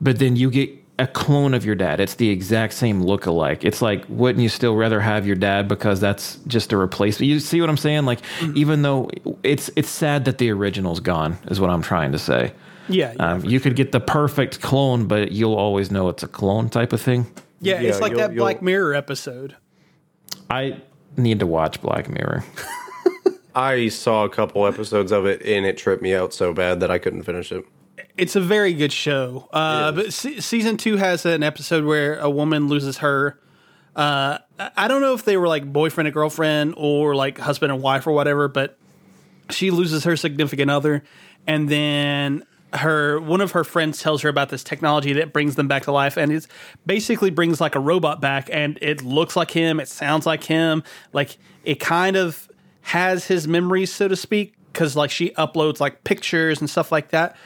but then you get a clone of your dad. It's the exact same look alike. It's like, wouldn't you still rather have your dad because that's just a replacement? You see what I'm saying? Like, even though it's it's sad that the original's gone, is what I'm trying to say.
Yeah, yeah.
Um, you could get the perfect clone, but you'll always know it's a clone type of thing.
yeah, it's like
you'll-
that
you'll-
Black Mirror episode.
I need to watch Black Mirror.
I saw a couple episodes of it and it tripped me out so bad that I couldn't finish it.
It's a very good show. Uh, but se- season two has an episode where a woman loses her. Uh, I I don't know if they were like boyfriend and girlfriend or like husband and wife or whatever, but she loses her significant other, and then her one of her friends tells her about this technology that brings them back to life, and it basically brings like a robot back, and it looks like him, it sounds like him, like it kind of has his memories, so to speak, because like she uploads like pictures and stuff like that.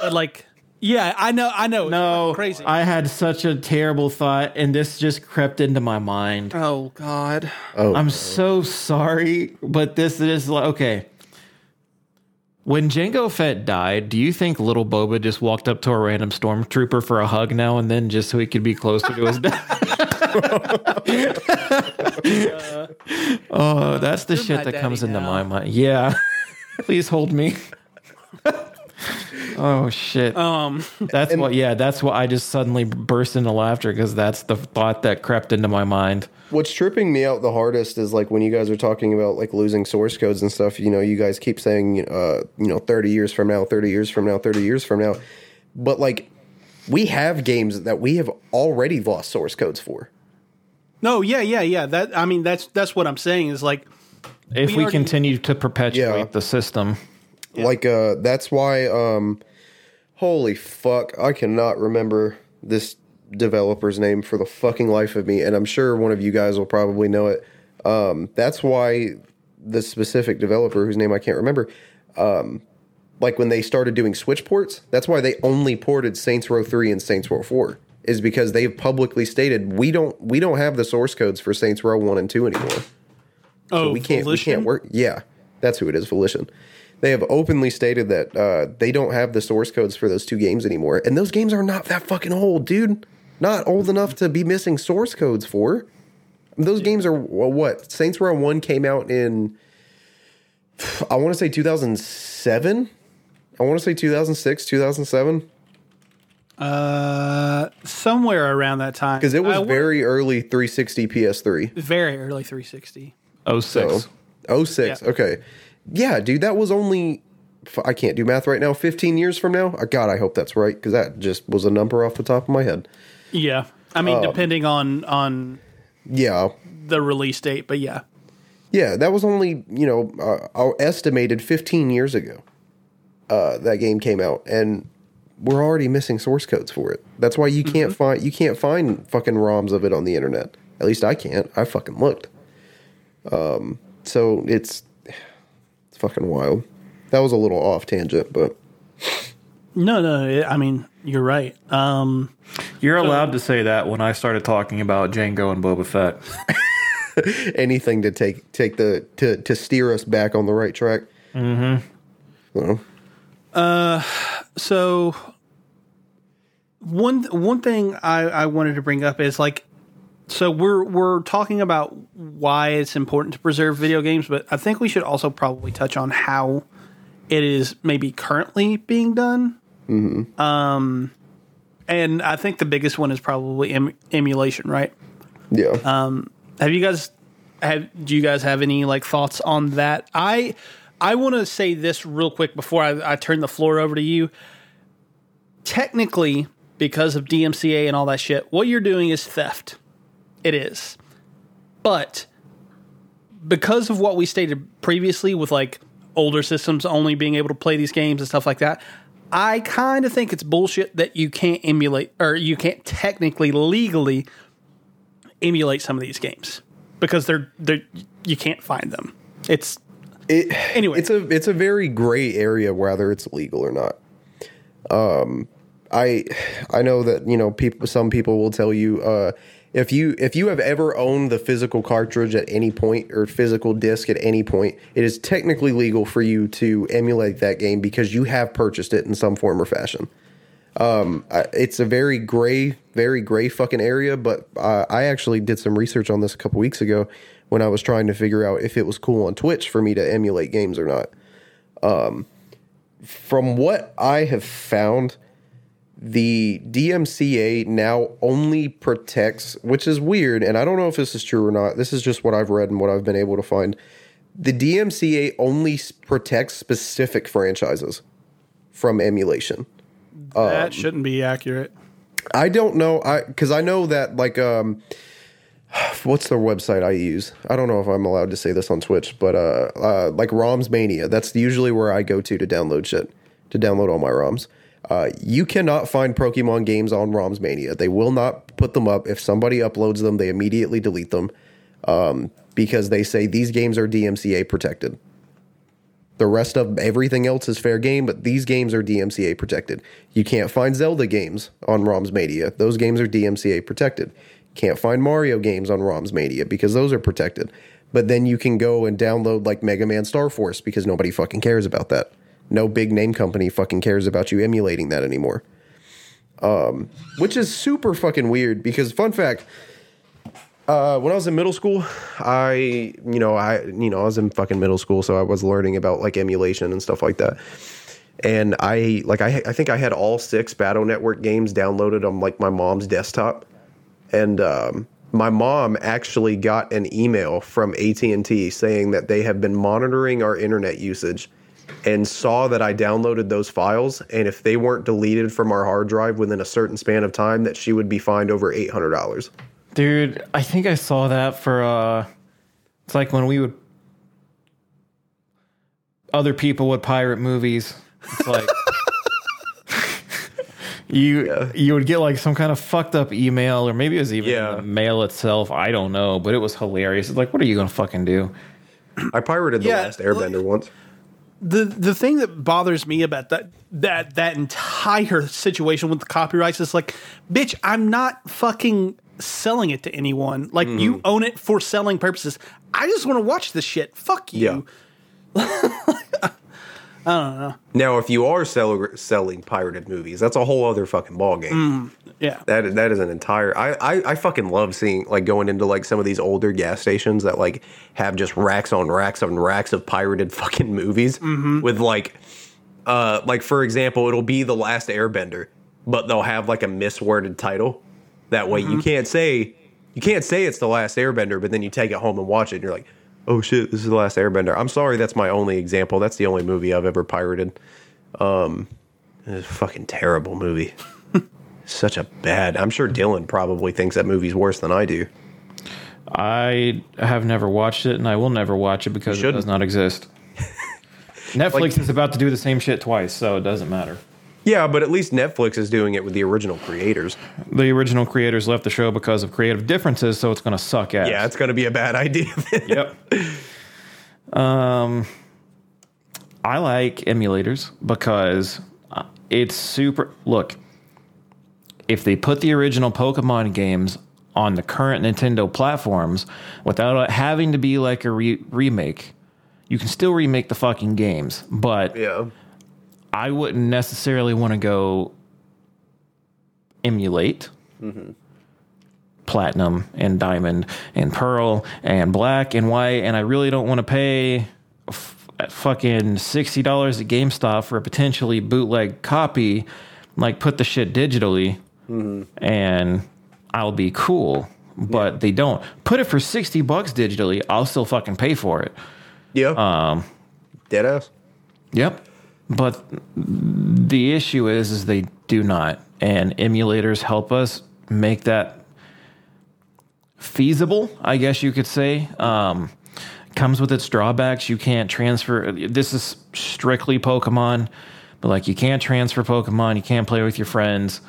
but like, yeah, I know, I know, it's
No,
crazy.
I had such a terrible thought, and this just crept into my mind.
oh God,
Oh,
I'm so sorry, but this is like okay. When Jango Fett died, do you think little Boba just walked up to a random stormtrooper for a hug now and then just so he could be closer to his dad? oh, that's the shit that comes
daddy
into my mind. Yeah. Please hold me. Oh shit.
Um,
that's what. Yeah, that's what I just suddenly burst into laughter because that's the thought that crept into my mind.
What's tripping me out the hardest is like when you guys are talking about like losing source codes and stuff. You know, you guys keep saying, uh, you know, thirty years from now, thirty years from now, thirty years from now, but like we have games that we have already lost source codes for.
No, yeah, yeah, yeah. That I mean, that's that's what I'm saying is like,
If
We
we,
already-
continue to perpetuate
Yeah.
the system,
Like uh that's why um holy fuck, I cannot remember this developer's name for the fucking life of me and I'm sure one of you guys will probably know it. Um that's why the specific developer whose name I can't remember um like when they started doing switch ports, that's why they only ported Saints Row 3 and Saints Row 4 is because they've publicly stated we don't we don't have the source codes for Saints Row 1 and 2 anymore.
Oh,
we can't
Volition?
we can't work yeah that's who it is volition. They have openly stated that uh, they don't have the source codes for those two games anymore and those games are not that fucking old dude. Not old enough to be missing source codes for. Those games are well, what saints row 1 came out in i want to say 2007 i want to say 2006 2007
Uh, somewhere around that time
because it was
I wa-
very early 360 ps3
very early 360.
oh six.
So, 06.
Yeah.
Okay. Yeah, dude, that was only. I can't do math right now. 15 years from now? Uh, God, I hope that's right because that just was a number off the top of my head.
Yeah, I
Um,
mean, depending on on
Yeah.
the release date, but yeah,
Yeah, that was only, you know, uh, uh, estimated 15 years ago uh, that game came out. And we're already missing source codes for it. That's why you can't find you can't find fucking ROMs of it on the internet. At least I can't. I fucking looked. Um, so it's it's fucking wild. That was a little off tangent, but
no, no, I mean, you're right. Um,
You're allowed to say that when I started talking about Django and Boba Fett.
anything to take take the to to steer us back on the right track. Mm-hmm.
so one one thing I, I wanted to bring up is like so we're we're talking about why it's important to preserve video games, but I think we should also probably touch on how it is maybe currently being done. Mm-hmm. Um, and I think the biggest one is probably em- emulation, right?
Yeah.
Um, Have you guys have do you guys have any like thoughts on that? I I want to say this real quick before I, I turn the floor over to you. Technically, because of DMCA and all that shit, what you're doing is theft. It is. But because of what we stated previously with like older systems only being able to play these games and stuff like that, I kind of think it's bullshit that you can't emulate or you can't technically legally emulate some of these games because they're they're you can't find them. It's
It,
Anyway.
it's a it's a very gray area whether it's legal or not. Um, I I know that you know people. Some people will tell you uh, if you if you have ever owned the physical cartridge at any point or physical disc at any point, it is technically legal for you to emulate that game because you have purchased it in some form or fashion. Um, it's a very gray, very gray fucking area. But uh, I actually did some research on this a couple weeks ago when I was trying to figure out if it was cool on Twitch for me to emulate games or not. Um, from what I have found, the DMCA now only protects, which is weird, and I don't know if this is true or not. This is just what I've read and what I've been able to find. The DMCA only protects specific franchises from emulation.
that shouldn't be accurate.
I don't know. I because I know that like um, what's the website I use? I don't know if I'm allowed to say this on Twitch, but uh, uh like ROMs Mania. That's usually where I go to to download shit to download all my ROMs. Uh, you cannot find Pokemon games on ROMs Mania. They will not put them up. If somebody uploads them, they immediately delete them um, because they say these games are DMCA protected. The rest of everything else is fair game, but these games are DMCA protected. You can't find Zelda games on ROMs Mania. Those games are DMCA protected. Can't find Mario games on ROMs Mania because those are protected. But then you can go and download like Mega Man Star Force because nobody fucking cares about that. No big name company fucking cares about you emulating that anymore. Um, which is super fucking weird because fun fact, uh, when I was in middle school, I, you know, I, you know, I was in fucking middle school, so I was learning about like emulation and stuff like that. and I like I I think I had all six Battle Network games downloaded on like my mom's desktop, and um, my mom actually got an email from AT and T saying that they have been monitoring our internet usage, and saw that I downloaded those files, and if they weren't deleted from our hard drive within a certain span of time, that she would be fined over eight hundred dollars.
Dude, I think I saw that for uh it's like when we would other people would pirate movies. It's like you you would get like some kind of fucked up email or maybe it was even
Yeah.
the mail itself. I don't know, but it was hilarious. It's like what are you going to fucking do?
I pirated the
Yeah,
last Airbender once.
The the thing that bothers me about that that that entire situation with the copyrights is like, bitch, I'm not fucking selling it to anyone. Like you mm-hmm. own it for selling purposes. I just want to watch this shit. Fuck you.
Now, if you are sell- selling pirated movies, that's a whole other fucking ball game.
Yeah.
That that is an entire. I, I I fucking love seeing like going into like some of these older gas stations that like have just racks on racks on racks of pirated fucking movies with like, uh, like for example, it'll be the Last Airbender, but they'll have like a misworded title. That way, you can't say you can't say it's the Last Airbender, but then you take it home and watch it, and you're like, oh shit, this is the Last Airbender. I'm sorry, that's my only example. That's the only movie I've ever pirated. Um, it's a fucking terrible movie. Such a bad. I'm sure Dylan probably thinks that movie's worse than I do.
I have never watched it and I will never watch it because it does not exist. Netflix is about to do the same shit twice, so it doesn't matter.
Yeah, but at least Netflix is doing it with the original creators.
The original creators left the show because of creative differences, so it's going to suck ass.
Yeah, it's going to be a bad idea.
yep. Um, I like emulators because uh, it's super. Look, if they put the original Pokemon games on the current Nintendo platforms without it having to be like a re- remake, you can still remake the fucking games. But
yeah.
I wouldn't necessarily want to go emulate platinum and diamond and pearl and black and white, and I really don't want to pay f- fucking sixty dollars at GameStop for a potentially bootleg copy. Like, put the shit digitally, and I'll be cool. But they don't put it for sixty bucks digitally. I'll still fucking pay for it.
Yeah. Um, Deadass.
Yep. But the issue is, is they do not, and emulators help us make that feasible. I guess you could say. Um, comes with its drawbacks. You can't transfer. This is strictly Pokemon, but like you can't transfer Pokemon. You can't play with your friends.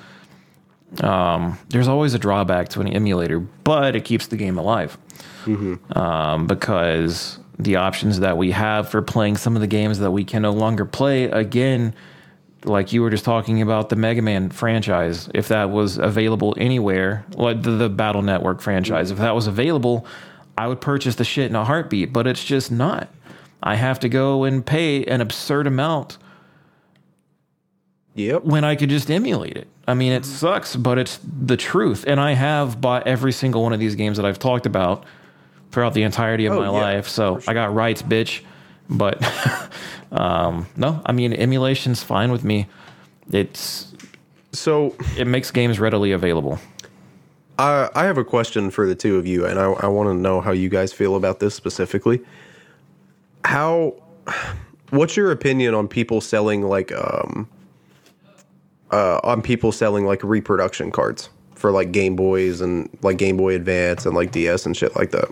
Um, there's always a drawback to an emulator, but it keeps the game alive um, because the options that we have for playing some of the games that we can no longer play again like you were just talking about the Mega Man franchise if that was available anywhere like the, the Battle Network franchise if that was available I would purchase the shit in a heartbeat but it's just not I have to go and pay an absurd amount
Yep.
when I could just emulate it. I mean, it mm-hmm. sucks, but it's the truth. And I have bought every single one of these games that I've talked about throughout the entirety of
Oh,
my
yeah,
life. So I got rights, bitch. But um, no, I mean, emulation's fine with me. It's
So
it makes games readily available.
I I have a question for the two of you, and I, I want to know how you guys feel about this specifically. How, what's your opinion on people selling like um, uh, on people selling like reproduction cards for like Game Boys and like Game Boy Advance and like DS and shit like that?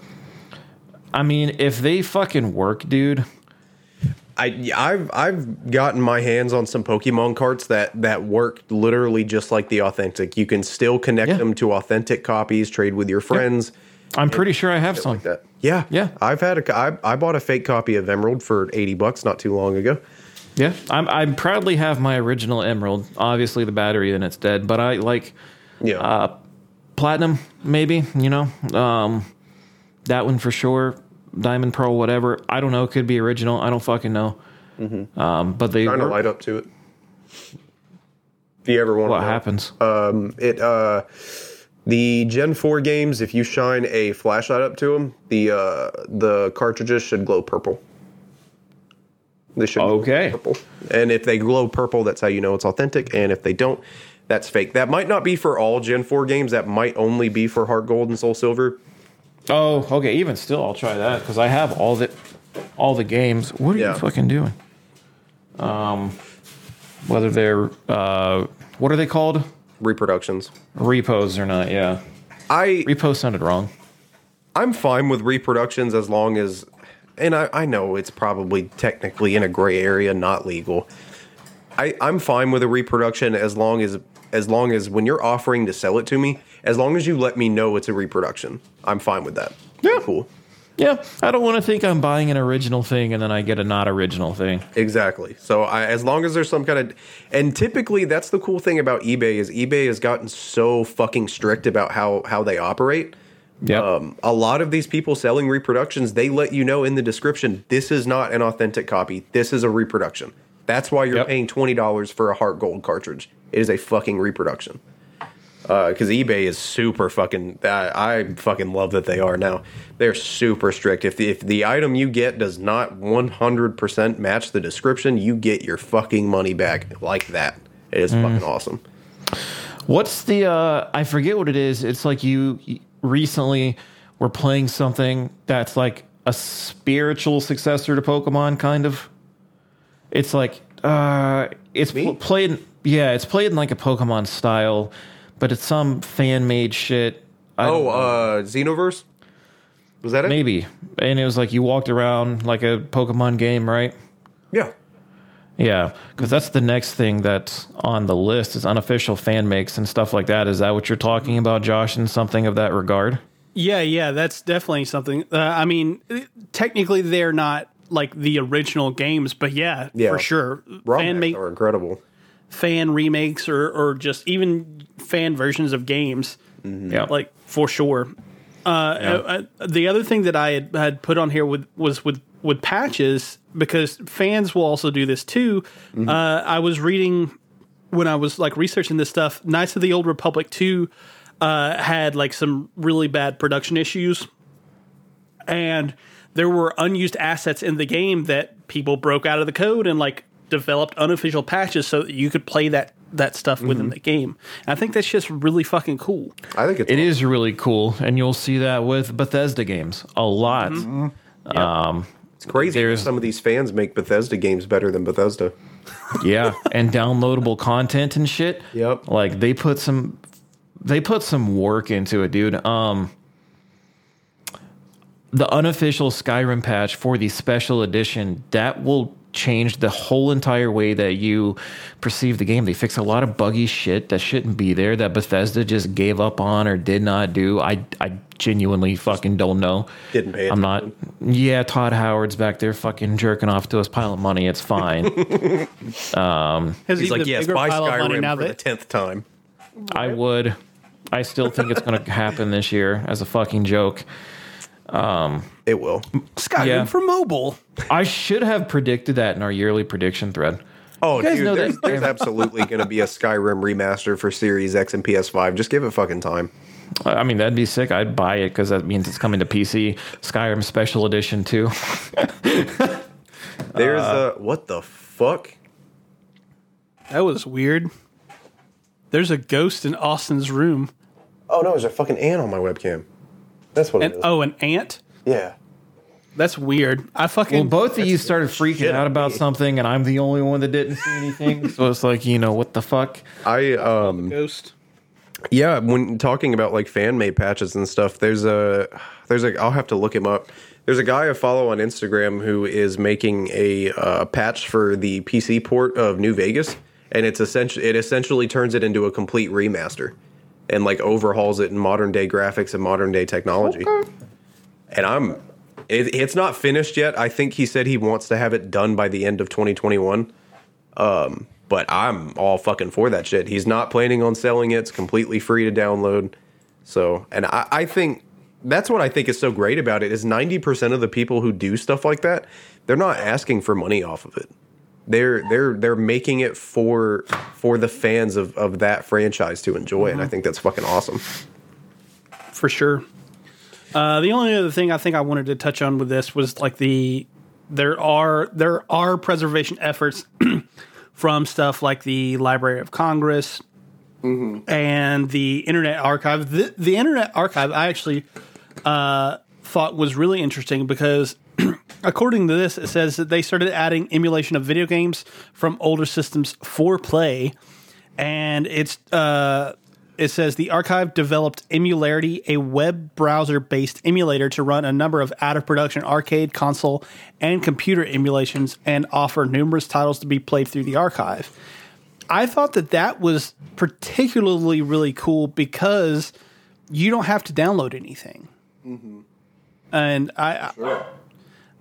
I mean, if they fucking work, dude,
I I've I've gotten my hands on some Pokemon cards that that work literally just like the authentic. You can still connect
Yeah.
them to authentic copies, trade with your friends.
I'm pretty sure I have some.
like that. Yeah,
Yeah.
I've had a. I, I bought a fake copy of Emerald for eighty bucks not too long ago.
Yeah, I'm, I proudly have my original Emerald. Obviously, the battery and it's dead, but I like
Yeah,
Uh, platinum maybe you know um that one for sure diamond pearl whatever i don't know could be original i don't fucking know um but they
trying to
work.
light up to it. If you ever want
what
to know.
happens
it uh the Gen Four games, if you shine a flashlight up to them, the uh the cartridges should glow purple. They should
Okay.
purple. And if they glow purple, that's how you know it's authentic. And if they don't, that's fake. That might not be for all Gen 4 games. That might only be for Heart Gold and Soul Silver.
Oh, okay. Even still, I'll try that because I have all the all the games. What are
Yeah.
you fucking doing? Um, whether they're uh, what are they called?
Reproductions.
Repos or not? Yeah,
I
repo sounded wrong.
I'm fine with reproductions as long as, and I, I know it's probably technically in a gray area, not legal. I, I'm fine with a reproduction as long as as long as when you're offering to sell it to me, as long as you let me know it's a reproduction, I'm fine with that.
Yeah.
cool.
Yeah, I don't want to think I'm buying an original thing and then I get a not original thing.
Exactly. So I, as long as there's some kind of, and typically that's the cool thing about eBay is eBay has gotten so fucking strict about how how they operate.
Yeah.
Um, a lot of these people selling reproductions, they let you know in the description, this is not an authentic copy. This is a reproduction. That's why you're
Yep.
paying twenty dollars for a Heart Gold cartridge. It is a fucking reproduction. Because eBay is super fucking. I, I fucking love that they are now. They're super strict. If the, if the item you get does not 100% match the description, you get your fucking money back like that. It is fucking awesome.
What's the uh I forget what it is. It's like you recently were playing something that's like a spiritual successor to Pokemon kind of. It's like uh it's pl- played yeah, it's played in like a Pokemon style, but it's some fan-made shit. I
Oh, uh, Xenoverse? Was that it?
maybe. And it was like you walked around like a Pokemon game, right?
Yeah.
Yeah, because that's the next thing that's on the list is unofficial fan makes and stuff like that. Is that what you're talking about, Josh, in something of that regard?
Yeah, yeah, that's definitely something. Uh, I mean, technically they're not like the original games, but yeah,
Yeah.
for sure.
Raw
fan
Max
make
are incredible.
fan remakes or or just even fan versions of games,
Yeah,
like for sure. Uh, uh, the other thing that I had, had put on here with was with with patches because fans will also do this too. Uh, I was reading when I was like researching this stuff. Knights of the Old Republic two uh, had like some really bad production issues, and there were unused assets in the game that people broke out of the code and like developed unofficial patches so that you could play that that stuff within the game. And I think that's just really fucking cool.
I think it's
it is really cool, and you'll see that with Bethesda games a lot. Um,
It's crazy.
There's-
Some of these fans make Bethesda games better than Bethesda.
yeah, and downloadable content and shit.
Yep.
like they put some they put some work into it, dude. Um, the unofficial Skyrim patch for the special edition that will change the whole entire way that you perceive the game. They fix a lot of buggy shit that shouldn't be there that Bethesda just gave up on or did not do. I I genuinely fucking don't know.
Didn't pay
I'm not. Yeah, Todd Howard's back there fucking jerking off to his pile of money. It's fine.
Um, Has
He's
even
like, yes, buy
pile money
Skyrim
now
for the tenth time.
I would. I still think it's going to happen this year as a fucking joke.
Um, It will.
Skyrim
Yeah.
for mobile.
I should have predicted that in our yearly prediction thread.
Oh,
guys
dude,
know
there's,
that-
there's absolutely going to be a Skyrim remaster for Series X and PS5. Just give it fucking time.
I I mean, that'd be sick. I'd buy it because that means it's coming to PC. Skyrim Special Edition too.
There's uh, what the fuck?
That was weird. There's a ghost in Austin's room.
Oh no, there's a fucking ant on my webcam. That's what
And
it is.
oh, an ant?
Yeah.
That's weird. I fucking
Well, both of you started freaking out about
me.
something, and I'm the only one that didn't see anything. so it's like, you know, what the fuck?
I um
ghost.
yeah, when talking about like fan made patches and stuff, there's a there's a I'll have to look him up. There's a guy I follow on Instagram who is making a uh, patch for the PC port of New Vegas, and it's essentially it essentially turns it into a complete remaster, and like overhauls it in modern day graphics and modern day technology. And I'm it, it's not finished yet. I think he said he wants to have it done by the end of 2021. Um, but I'm all fucking for that shit. He's not planning on selling it. It's completely free to download. So, and I, I think that's what I think is so great about it is 90% of the people who do stuff like that, they're not asking for money off of it. They're they're they're making it for for the fans of, of that franchise to enjoy it. I think that's fucking awesome.
for sure. Uh, the only other thing I think I wanted to touch on with this was like the there are there are preservation efforts from stuff like the Library of Congress and the Internet Archive. The, the Internet Archive, I actually uh, thought was really interesting because, according to this, it says that they started adding emulation of video games from older systems for play, and it's uh, it says the archive developed Emularity, a web browser based emulator to run a number of out of production arcade, console, and computer emulations and offer numerous titles to be played through the archive. I thought that that was particularly really cool because you don't have to download anything. And I,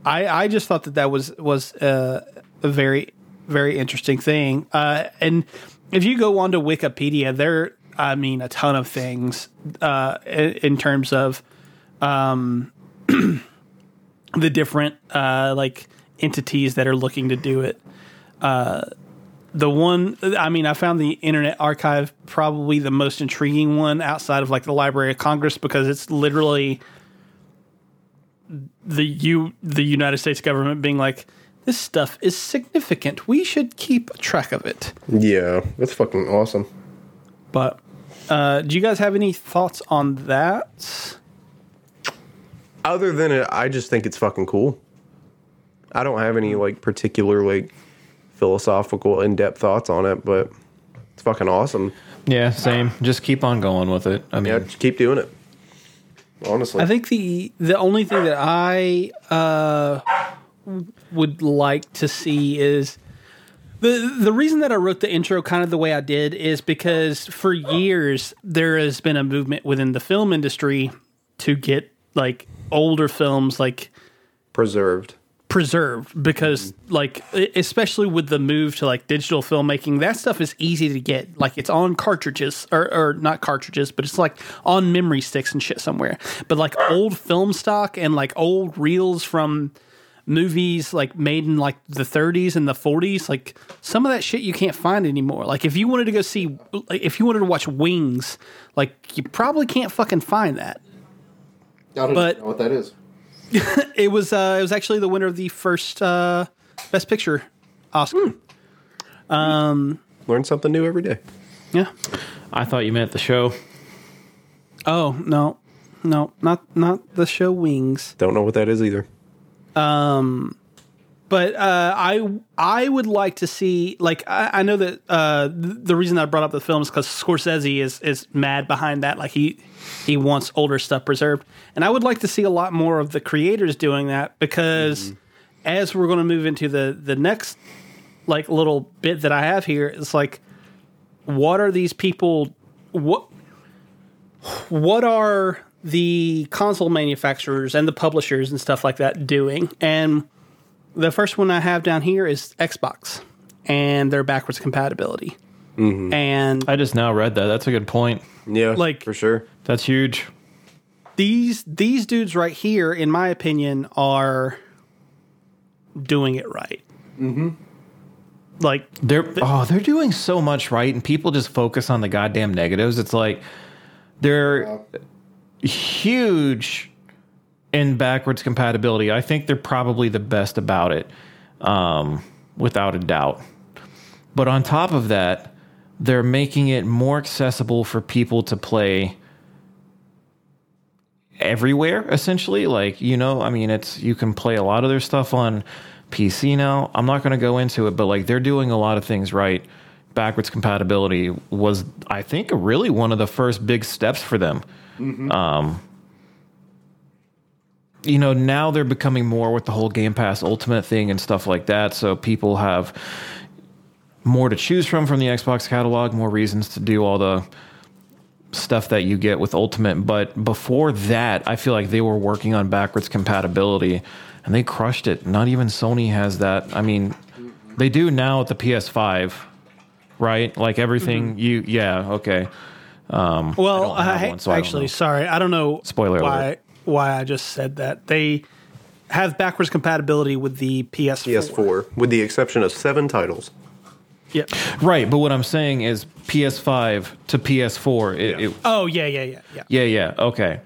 I, I just thought that that was was uh, a very very interesting thing. Uh, and if you go onto Wikipedia, there, I mean, a ton of things uh, in, terms of um, the different uh, like entities that are looking to do it. Uh, the one, I mean, I found the Internet Archive probably the most intriguing one outside of like the Library of Congress because it's literally the you the United States government being like, this stuff is significant. We should keep track of it.
Yeah, that's fucking awesome.
But uh, do you guys have any thoughts on that?
Other than it, I just think it's fucking cool. I don't have any like particular like philosophical in depth thoughts on it, but it's fucking awesome.
Yeah, same. Just keep on going with it. I mean,
Yeah, just keep doing it. Honestly,
I think the the only thing that I uh, would like to see is the the reason that I wrote the intro kind of the way I did is because for years there has been a movement within the film industry to get like older films like
preserved.
preserved because mm-hmm. like e- especially with the move to like digital filmmaking that stuff is easy to get. Like it's on cartridges or, or not cartridges but it's like on memory sticks and shit somewhere. But like old film stock and like old reels from movies like made in like the 30s and the 40s like some of that shit you can't find anymore like if you wanted to go see if you wanted to watch wings like you probably can't fucking find that
I don't
But-
know what that is.
it was uh it was actually the winner of the first uh best picture oscar Um
Learn something new every day.
yeah
I thought you meant the show.
oh no no not not the show wings
Don't know what that is either.
But uh i i would like to see like i, I know that uh th- the reason i brought up the film is because scorsese is is mad behind that. Like he he wants older stuff preserved. And i would like to see a lot more of the creators doing that because as we're going to move into the the next like little bit that i have here it's like what are these people what what are the console manufacturers and the publishers and stuff like that doing and the first one I have down here is Xbox and their backwards compatibility. And
I just now read that. That's a good point.
Yeah,
Like-
for sure.
That's huge.
these these dudes right here, in my opinion, are doing it right. Mm-hmm. Like
They're oh, they're doing so much right, and people just focus on the goddamn negatives. It's like they're huge in backwards compatibility. I think they're probably the best about it, um, without a doubt. But on top of that, they're making it more accessible for people to play everywhere essentially like you know i mean it's you can play a lot of their stuff on pc now i'm not going to go into it but like they're doing a lot of things right backwards compatibility was i think really one of the first big steps for them um you know now they're becoming more with the whole game pass ultimate thing and stuff like that so people have more to choose from from the xbox catalog more reasons to do all the stuff that you get with Ultimate. But before that, I feel like they were working on backwards compatibility and they crushed it. Not even Sony has that. I mean, they do now at the PS5, right? Like everything you, yeah, okay. Um,
Well,
I don't have
I,
one, so I don't
actually,
know.
sorry, I don't know
Spoiler
why
alert.
why I just said that. They have backwards compatibility with the PS4.
PS4, with the exception of seven titles.
Yep.
Right. But what I'm saying is PS5 to PS4. It,
Yeah.
it,
Oh yeah, yeah, yeah, yeah.
Yeah, yeah. Okay.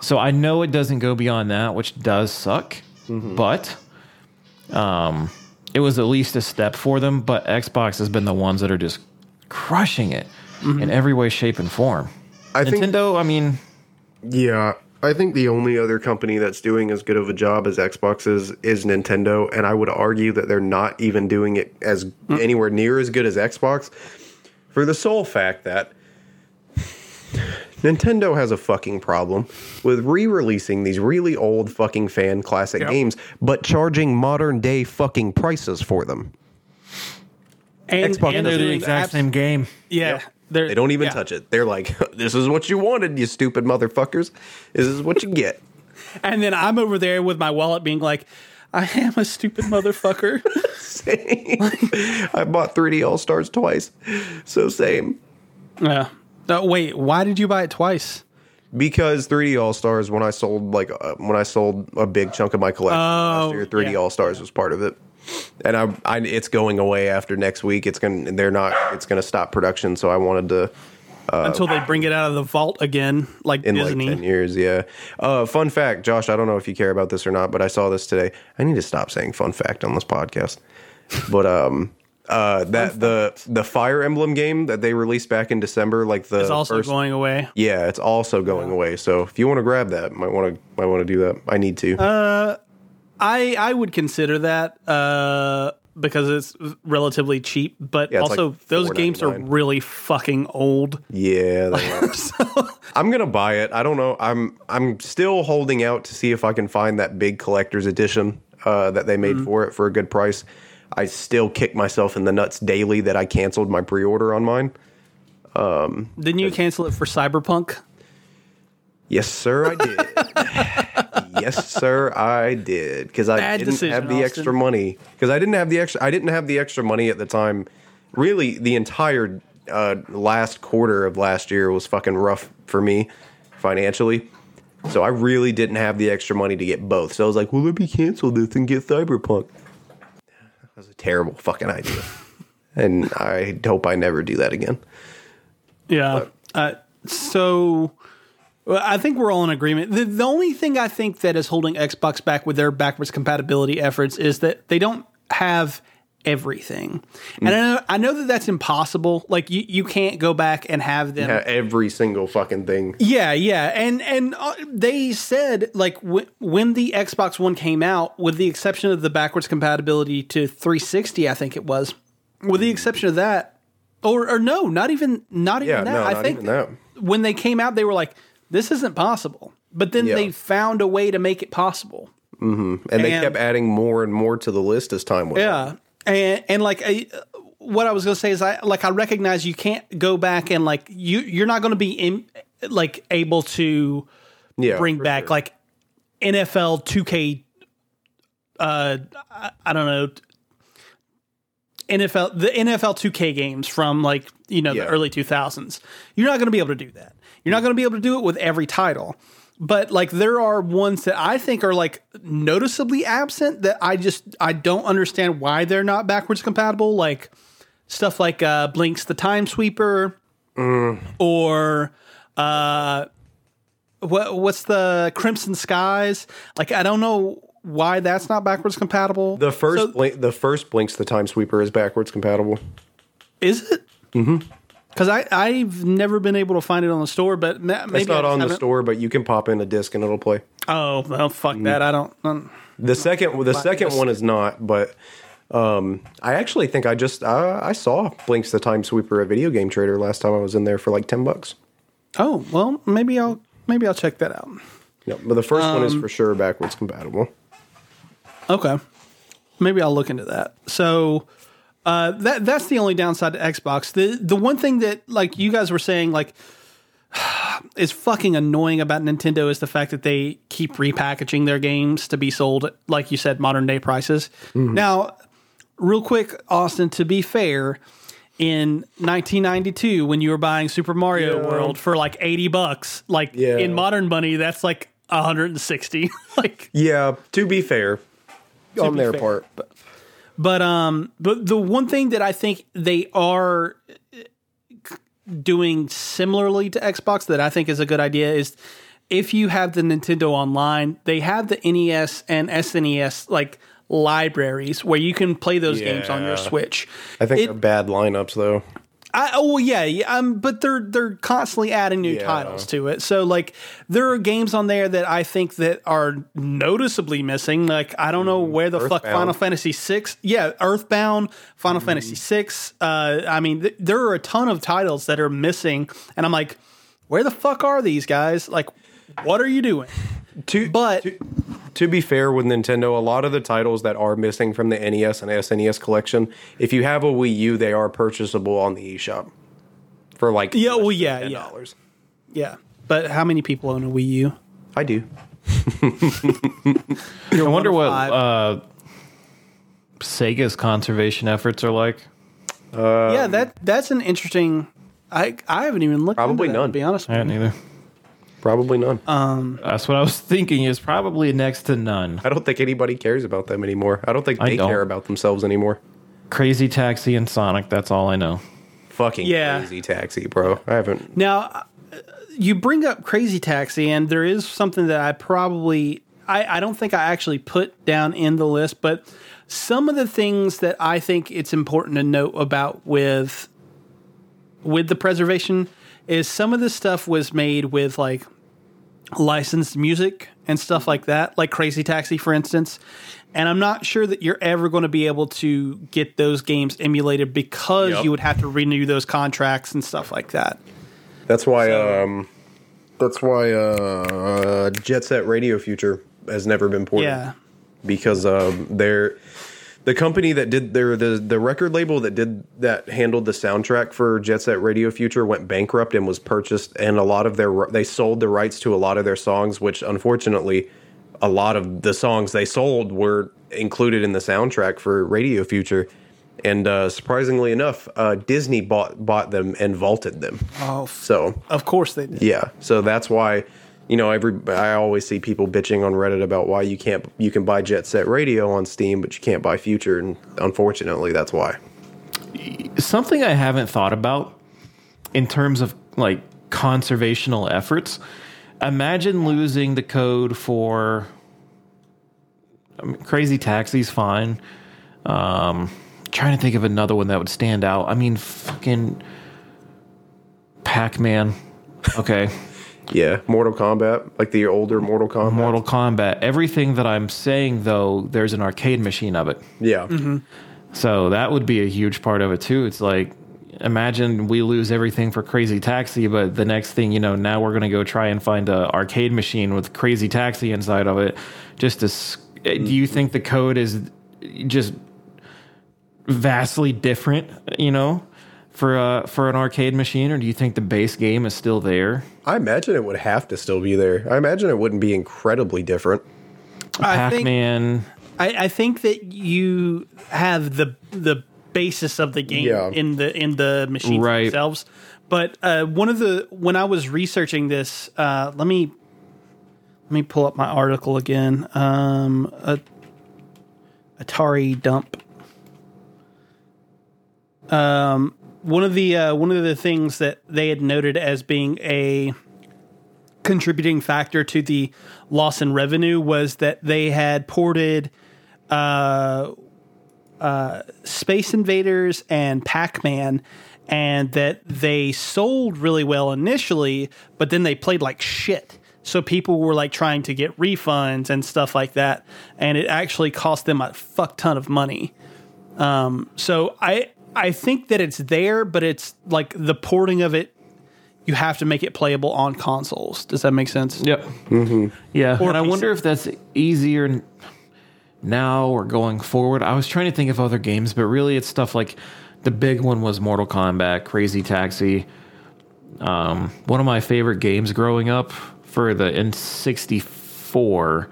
So I know it doesn't go beyond that, which does suck. But um, it was at least a step for them. But Xbox has been the ones that are just crushing it in mm-hmm. every way, shape, and form.
I think
Nintendo, I mean,
Yeah, I think the only other company that's doing as good of a job as Xbox is is Nintendo, and I would argue that they're not even doing it as mm. anywhere near as good as Xbox, for the sole fact that Nintendo has a fucking problem with re-releasing these really old fucking fan classic
Yep.
games, but charging modern day fucking prices for them.
And,
Xbox
and
they're the exact
abs-
same game.
Yeah, they're,
They don't even
yeah.
touch it. They're like, "This is what you wanted, you stupid motherfuckers. This is what you get."
And then I'm over there with my wallet being like, I am a stupid motherfucker. same.
I bought 3D All Stars twice. So same.
yeah. No, wait, why did you buy it twice?
Because 3D All Stars, when I sold like uh, when I sold a big chunk of my collection last
Oh,
year, 3D
yeah.
All Stars was part of it. And I, I, it's going away after next week. It's gonna, they're not, it's gonna stop production. So I wanted to
Until they bring it out of the vault again, like
in
Disney.
like 10 years. Yeah. Uh, fun fact, Josh, I don't know if you care about this or not, but I saw this today. I need to stop saying fun fact on this podcast. But, um, uh, that the the Fire Emblem game that they released back in December, like the
it's also
first,
going away.
Yeah, it's also going away. So if you want to grab that, might want to might want to do that. I need to.
Uh, I I would consider that uh, because it's relatively cheap, but
Yeah,
also
like
those games are really fucking old.
yeah, they are. I'm gonna buy it. I don't know. I'm I'm still holding out to see if I can find that big collector's edition uh, that they made
Mm-hmm.
for it for a good price. I still kick myself in the nuts daily that I canceled my pre-order on mine.
Didn't you cancel it for Cyberpunk?
Yes, sir, I did. yes, sir, I did because I
Bad
didn't
decision,
have the
Austin.
extra money because I didn't have the extra. I didn't have the extra money at the time. Really, the entire uh, last quarter of last year was fucking rough for me financially. So I really didn't have the extra money to get both. So I was like, "Well, let me cancel this and get Cyberpunk." That was a terrible fucking idea, and I hope I never do that again.
Yeah. Uh, so well, I think we're all in agreement. The, the only thing I think that is holding Xbox back with their backwards compatibility efforts is that they don't have everything. And I know, I know that that's impossible. Like you, you can't go back and have them.
Yeah, every single fucking thing.
Yeah, yeah, and and uh, they said like w- when the Xbox One came out, with the exception of the backwards compatibility to 360, I think it was, with the exception of that, or or no, not even not even
Yeah,
that.
no,
I think
even that.
when they came out, they were like, "This isn't possible," but then
Yeah.
they found a way to make it possible.
And they kept adding more and more to the list as time went on.
Yeah, and and like I, what I was gonna say is I like I recognize you can't go back and like you you're not gonna be in like able to
Yeah,
bring back
sure.
like NFL 2K. Uh, I, I don't know. NFL the NFL 2K games from like you know
Yeah.
the early 2000s. You're not going to be able to do that. You're not going to be able to do it with every title. But like there are ones that I think are like noticeably absent that I just I don't understand why they're not backwards compatible. Like stuff like uh, Blinx the Time Sweeper, or uh, what what's the Crimson Skies? Like I don't know why that's not backwards compatible.
The first
So-
blink, the first Blinx the time sweeper is backwards compatible.
is it? Mm-hmm. Because I I've never been able to find it on the store, but ma- maybe
It's not
I
on the
haven't-
store, but you can pop in a disc and it'll play.
Oh well, fuck that. I don't. Um,
The second, the second one is not, but um, I actually think I just uh, I saw Blinx the Time Sweeper at Video Game Trader last time I was in there for like ten bucks.
oh well, maybe I'll maybe I'll check that out.
Yep, but the first one
Um,
is for sure backwards compatible.
Okay. Maybe I'll look into that. So uh, that that's the only downside to Xbox. The the one thing that like you guys were saying like is fucking annoying about Nintendo is the fact that they keep repackaging their games to be sold at, like you said modern day prices. Now, real quick, Austin, to be fair, in 1992 when you were buying Super Mario
Yeah.
World for like 80 bucks, like
Yeah.
in modern money that's like 160. like
Yeah, to be fair, on
be
their
fair,
part,
But um, but the one thing that I think they are uh, doing similarly to Xbox that I think is a good idea is if you have the Nintendo Online, they have the NES and SNES like libraries where you can play those games on your Switch.
I think
It-
they're bad lineups though.
I, oh well, yeah, yeah, um, but they're they're constantly adding new
Yeah.
titles to it. So like, there are games on there that I think that are noticeably missing. Like, I don't know where the fuck Final Fantasy six, yeah, Earthbound, Final Fantasy six. Uh, I mean, th- there are a ton of titles that are missing, and I'm like, where the fuck are these guys? Like, what are you doing?
To,
But
to, to be fair with Nintendo, a lot of the titles that are missing from the NES and SNES collection, if you have a Wii U, they are purchasable on the eShop for like
Yeah, well, yeah, yeah.
$10.
yeah, but how many people own a Wii U?
I do.
I wonder what uh, Sega's conservation efforts are like.
yeah, that that's an interesting. I I haven't even looked.
Probably
into that,
none.
To be honest,
I
with
hadn't either.
Probably none.
That's what I was thinking. Is probably next to none.
I don't think anybody cares about them anymore. I don't think
I
they
don't.
care about themselves anymore.
Crazy Taxi and Sonic. That's all I know.
Fucking
Yeah.
crazy taxi, bro. I haven't.
Now, uh, you bring up Crazy Taxi, and there is something that I probably, I, I don't think I actually put down in the list, but some of the things that I think it's important to note about with with the preservation is some of this stuff was made with like licensed music and stuff like that, like Crazy Taxi, for instance. And I'm not sure that you're ever going to be able to get those games emulated because
Yep.
you would have to renew those contracts and stuff like that.
That's why. um That's why uh Jet Set Radio Future has never been ported.
Yeah.
because um, they're the company that did their the the record label that did that handled the soundtrack for Jet Set Radio Future went bankrupt and was purchased, and a lot of their they sold the rights to a lot of their songs, which unfortunately, a lot of the songs they sold were included in the soundtrack for Radio Future. And uh, surprisingly enough, uh, Disney bought bought them and vaulted them.
Oh,
So
of course they did.
yeah, so that's why you know every I always see people bitching on Reddit about why you can't you can buy Jet Set Radio on Steam, but you can't buy Future, and unfortunately, that's why.
Something I haven't thought about in terms of like conservational efforts. Imagine losing the code for I mean, Crazy Taxi's fine. Um, trying to think of another one that would stand out. I mean, fucking Pac Man. Okay.
Yeah, Mortal Kombat, like the older Mortal Kombat.
Mortal Kombat. Everything that I'm saying, though, there's an arcade machine of it.
yeah, mm-hmm.
So that would be a huge part of it too. It's like imagine we lose everything for Crazy Taxi, but the next thing you know, now we're going to go try and find a arcade machine with Crazy Taxi inside of it. Just to, s- eh, do you think the code is just vastly different? You know, for uh, for an arcade machine, or do you think the base game is still there?
I imagine it would have to still be there. I imagine it wouldn't be incredibly different.
I
Pac
think
Man.
I, I think that you have the the basis of the game
Yeah.
in the in the machines
Right.
themselves. But uh, one of the when I was researching this, uh, let me let me pull up my article again. Um, a, Atari dump. Um, one of the uh, one of the things that they had noted as being a contributing factor to the loss in revenue was that they had ported uh, uh, Space Invaders and Pac Man, and that they sold really well initially, but then they played like shit. So people were like trying to get refunds and stuff like that, and it actually cost them a fuck ton of money. Um, so I I think that it's there, but it's like the porting of it. You have to make it playable on consoles. Does that make sense?
Yep. Yeah,
Or
and I wonder if that's easier now or going forward. I was trying to think of other games, but really, it's stuff like the big one was Mortal Kombat, Crazy Taxi. Um, one of my favorite games growing up for the N64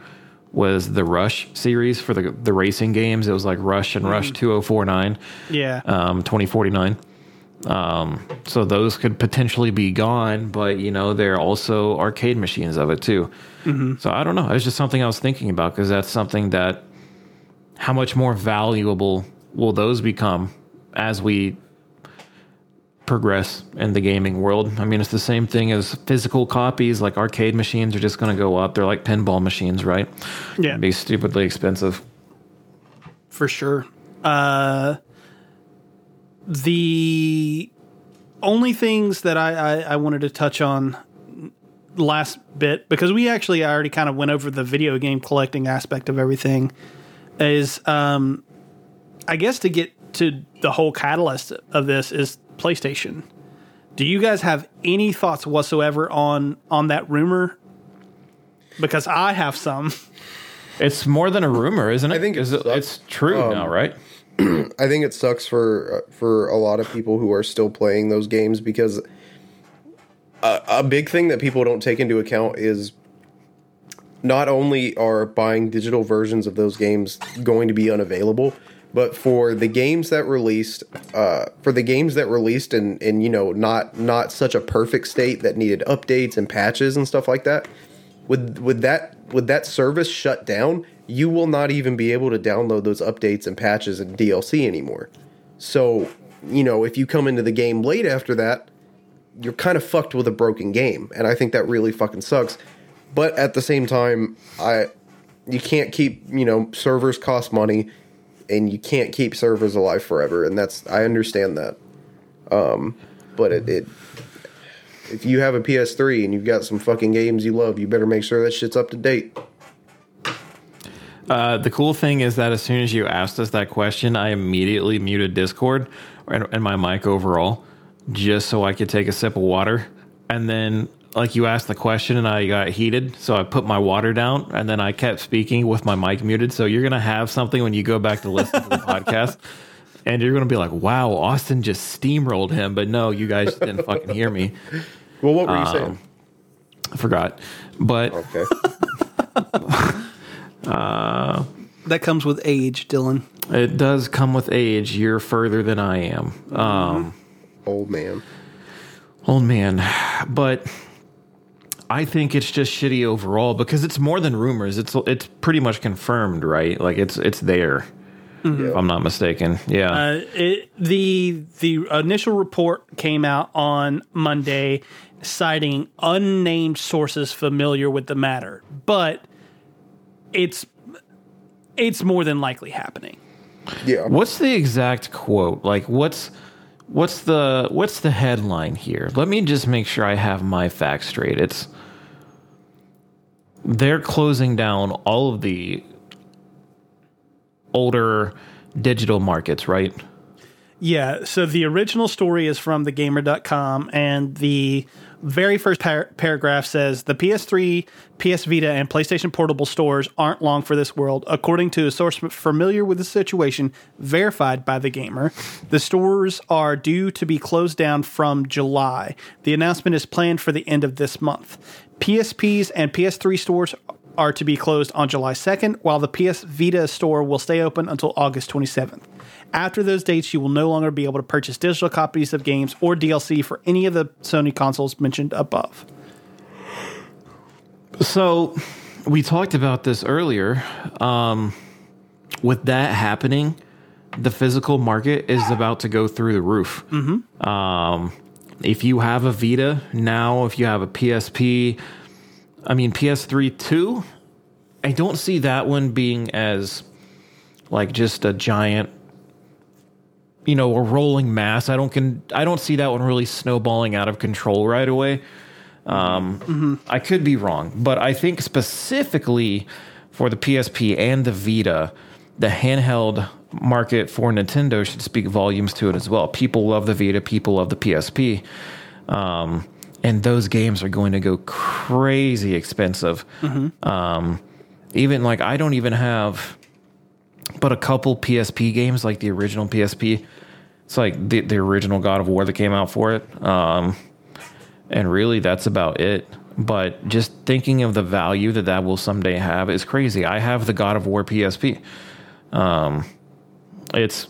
was the Rush series for the the racing games. It was like Rush and Rush 2049
Yeah.
um, 2049. Um, so those could potentially be gone, but you know, they're also arcade machines of it too. So I don't know. It's just something I was thinking about because that's something that how much more valuable will those become as we progress in the gaming world? I mean, it's the same thing as physical copies, like arcade machines are just going to go up. They're like pinball machines, right?
Yeah.
Be stupidly expensive.
for sure. Uh, the only things that I, I, I wanted to touch on last bit because we actually I already kind of went over the video game collecting aspect of everything is um I guess to get to the whole catalyst of this is PlayStation. Do you guys have any thoughts whatsoever on on that rumor? Because I have some.
It's more than a rumor, isn't it?
I think it
Is it, it's true now, right?
I think it sucks for uh, for a lot of people who are still playing those games because a, a big thing that people don't take into account is not only are buying digital versions of those games going to be unavailable, but for the games that released, uh, for the games that released in, in you know not not such a perfect state that needed updates and patches and stuff like that, with with that with that service shut down, you will not even be able to download those updates and patches and DLC anymore. So, you know, if you come into the game late after that, you're kind of fucked with a broken game, and I think that really fucking sucks. But at the same time, I you can't keep, you know, servers cost money and you can't keep servers alive forever, and that's I understand that. Um, but it, it if you have a PS3 and you've got some fucking games you love, you better make sure that shit's up to date.
Uh, the cool thing is that as soon as you asked us that question, I immediately muted Discord and, and my mic overall, just so I could take a sip of water. And then, like you asked the question, and I got heated, so I put my water down, and then I kept speaking with my mic muted. So you're gonna have something when you go back to listen to the podcast, and you're gonna be like, "Wow, Austin just steamrolled him," but no, you guys didn't fucking hear me.
Well, what were you
Um,
saying?
I forgot, but
Okay.
That comes with age, Dylan.
it does come with age. You're further than I am. Um,
Old man.
Old man. But I think it's just shitty overall because it's more than rumors. It's it's pretty much confirmed, right? Like it's it's there. If I'm not mistaken. Yeah.
Uh, it, the the initial report came out on Monday, citing unnamed sources familiar with the matter, but it's it's more than likely happening.
Yeah.
what's the exact quote? Like what's what's the what's the headline here? Let me just make sure I have my facts straight. It's they're closing down all of the older digital markets, right?
Yeah, so the original story is from thegamer.com, and the very first par- paragraph says the PS3, PS Vita, and PlayStation Portable stores aren't long for this world, according to a source familiar with the situation, verified by the gamer. The stores are due to be closed down from July. The announcement is planned for the end of this month. PSPs and PS3 stores are to be closed on July 2nd, while the PS Vita store will stay open until August 27th. After those dates, you will no longer be able to purchase digital copies of games or DLC for any of the Sony consoles mentioned above.
So we talked about this earlier. Um, with that happening, the physical market is about to go through the roof. Um, if you have a Vita now, if you have a PSP, I mean PS3 too, I don't see that one being as like just a giant you know, a rolling mass. I don't can I don't see that one really snowballing out of control right away. Um, I could be wrong, but I think specifically for the PSP and the Vita, the handheld market for Nintendo should speak volumes to it as well. People love the Vita, people love the PSP. Um, and those games are going to go crazy expensive. Um, even like I don't even have but a couple PSP games, like the original PSP. It's like the, the original God of War that came out for it. Um, and really, that's about it. But just thinking of the value that that will someday have is crazy. I have the God of War PSP. Um, it's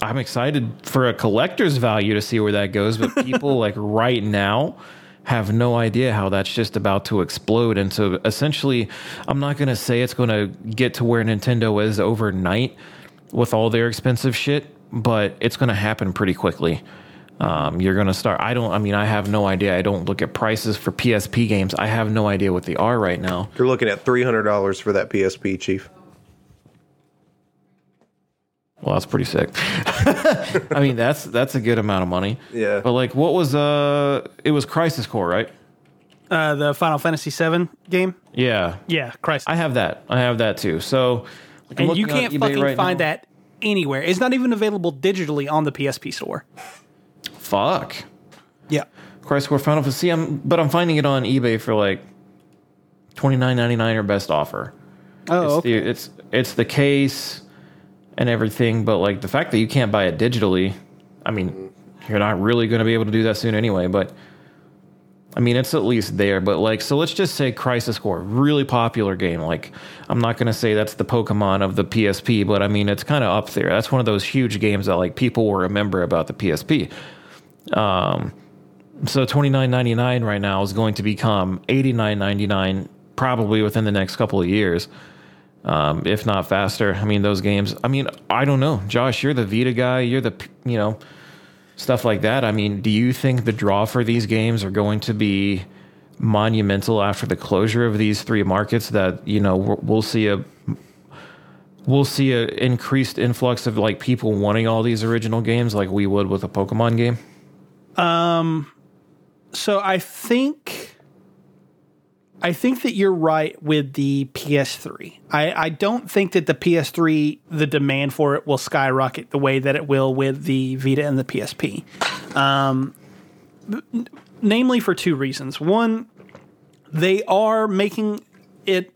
I'm excited for a collector's value to see where that goes, but people like right now have no idea how that's just about to explode. And so essentially, I'm not going to say it's going to get to where Nintendo is overnight with all their expensive shit, but it's going to happen pretty quickly. Um, you're going to start. I don't, I mean, I have no idea. I don't look at prices for PSP games. I have no idea what they are right now.
You're looking at three hundred dollars for that PSP, Chief.
Well, that's pretty sick. I mean, that's that's a good amount of money.
Yeah.
But like, what was uh? It was Crisis Core, right?
Uh, the Final Fantasy VII game.
Yeah.
Yeah, Crisis.
I have that. I have that too. So, like,
and you can't fucking
right
find
now.
that anywhere. It's not even available digitally on the PSP store.
Fuck.
Yeah.
Crisis Core Final Fantasy. I'm, but I'm finding it on eBay for like twenty nine ninety nine or best offer.
Oh,
It's
okay.
the it's it's the case and everything, but like the fact that you can't buy it digitally, I mean, you're not really going to be able to do that soon anyway. But I mean, it's at least there. But like, so let's just say Crisis Core, really popular game. Like, I'm not going to say that's the Pokemon of the PSP, but I mean, it's kind of up there. That's one of those huge games that like people will remember about the PSP. Um, so 29.99 right now is going to become 89.99 probably within the next couple of years um, if not faster. I mean, those games. I mean, I don't know, Josh. You're the Vita guy. You're the you know stuff like that. I mean, do you think the draw for these games are going to be monumental after the closure of these three markets? That you know we'll see a we'll see a increased influx of like people wanting all these original games like we would with a Pokemon game.
Um, so I think I think that you're right with the PS3. I, I don't think that the PS3 the demand for it will skyrocket the way that it will with the Vita and the PSP. Um, n- namely for two reasons. One, they are making it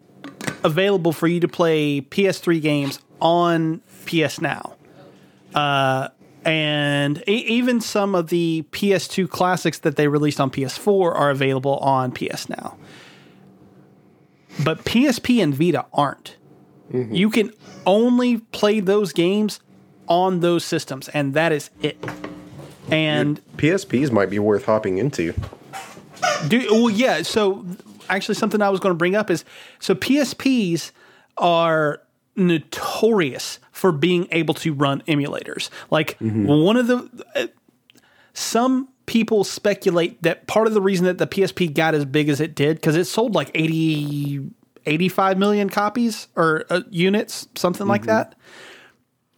available for you to play PS3 games on PS Now and e- even some of the PS2 classics that they released on PS4 are available on PS Now. But PSP and Vita aren't. You can only play those games on those systems, and that is it. And
PSPs might be worth hopping into.
do well, yeah. So actually, something I was going to bring up is so PSPs are notorious for being able to run emulators. Like one of the uh, some people speculate that part of the reason that the PSP got as big as it did because it sold like 80 85 million copies or uh, units, something like that.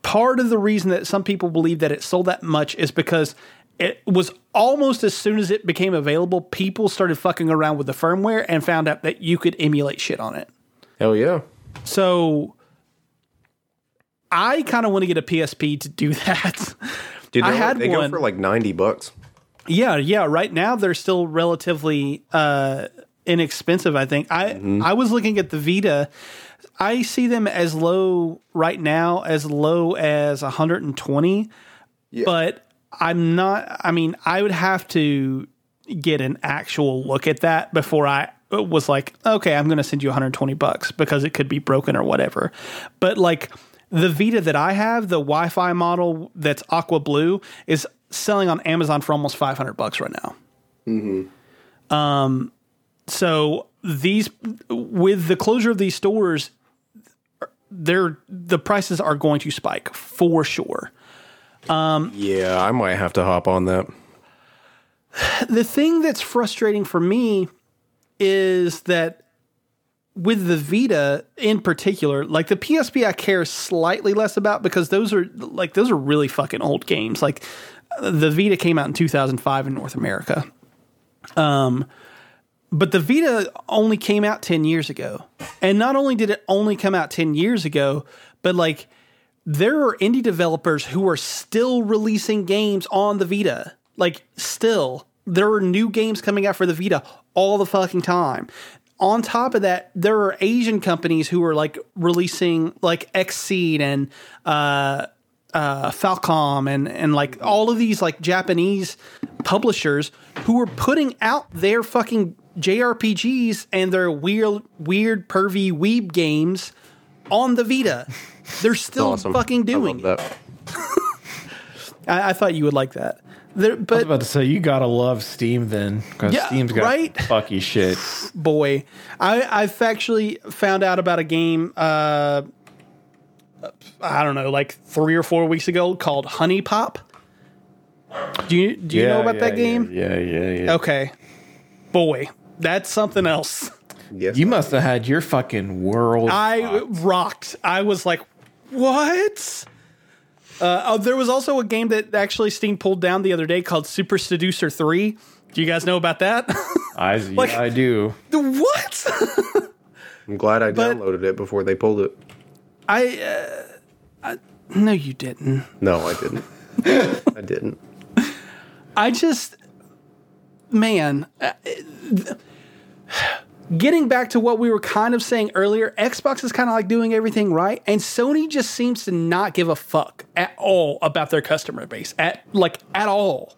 Part of the reason that some people believe that it sold that much is because it was almost as soon as it became available, people started fucking around with the firmware and found out that you could emulate shit on it.
Hell yeah.
So I kind of want to get a PSP to do that.
Dude,
I had
they
one.
go for like 90 bucks.
Yeah, yeah. Right now they're still relatively uh, inexpensive. I think. I I was looking at the Vita. I see them as low right now, as low as 120. But I'm not. I mean, I would have to get an actual look at that before I was like, okay, I'm going to send you 120 bucks because it could be broken or whatever. But like the Vita that I have, the Wi-Fi model that's aqua blue, is selling on Amazon for almost 500 bucks right now. Um, so these with the closure of these stores, they're the prices are going to spike for sure.
Yeah, I might have to hop on that.
the thing that's frustrating for me is that with the Vita in particular, like the PSP, I care slightly less about because those are like those are really fucking old games. Like the Vita came out in 2005 in North America. Um, but the Vita only came out 10 years ago. And not only did it only come out 10 years ago, but like there are indie developers who are still releasing games on the Vita. Like, still, there are new games coming out for the Vita all the fucking time. On top of that, there are Asian companies who are like releasing like Xseed and uh, uh, Falcom and and like all of these like Japanese publishers who were putting out their fucking JRPGs and their weird weird pervy weeb games on the Vita. They're still
Awesome.
fucking
I
doing
love
it.
that.
I, I thought you would like that. There,
I was about to say you gotta love Steam then, because
Yeah,
Steam's got
right?
fucky shit.
boy, I, I've actually found out about a game. Uh, I don't know, like three or four weeks ago, called HunniePop. Do you do you know about that game?
Yeah, yeah, yeah.
Okay, boy, that's something else.
Yes.
You must have had your fucking world.
I rocked. I was like, what? Uh, oh, there was also a game that actually Steam pulled down the other day called Super Seducer 3. Do you guys know about that?
I,
Like-
yeah, I do.
what?
I'm glad I
But-
downloaded it before they pulled it.
I, uh, I no, you didn't.
No, I didn't. I didn't.
I just, man, uh, getting back to what we were kind of saying earlier, Xbox is kind of like doing everything right, and Sony just seems to not give a fuck at all about their customer base, at like at all.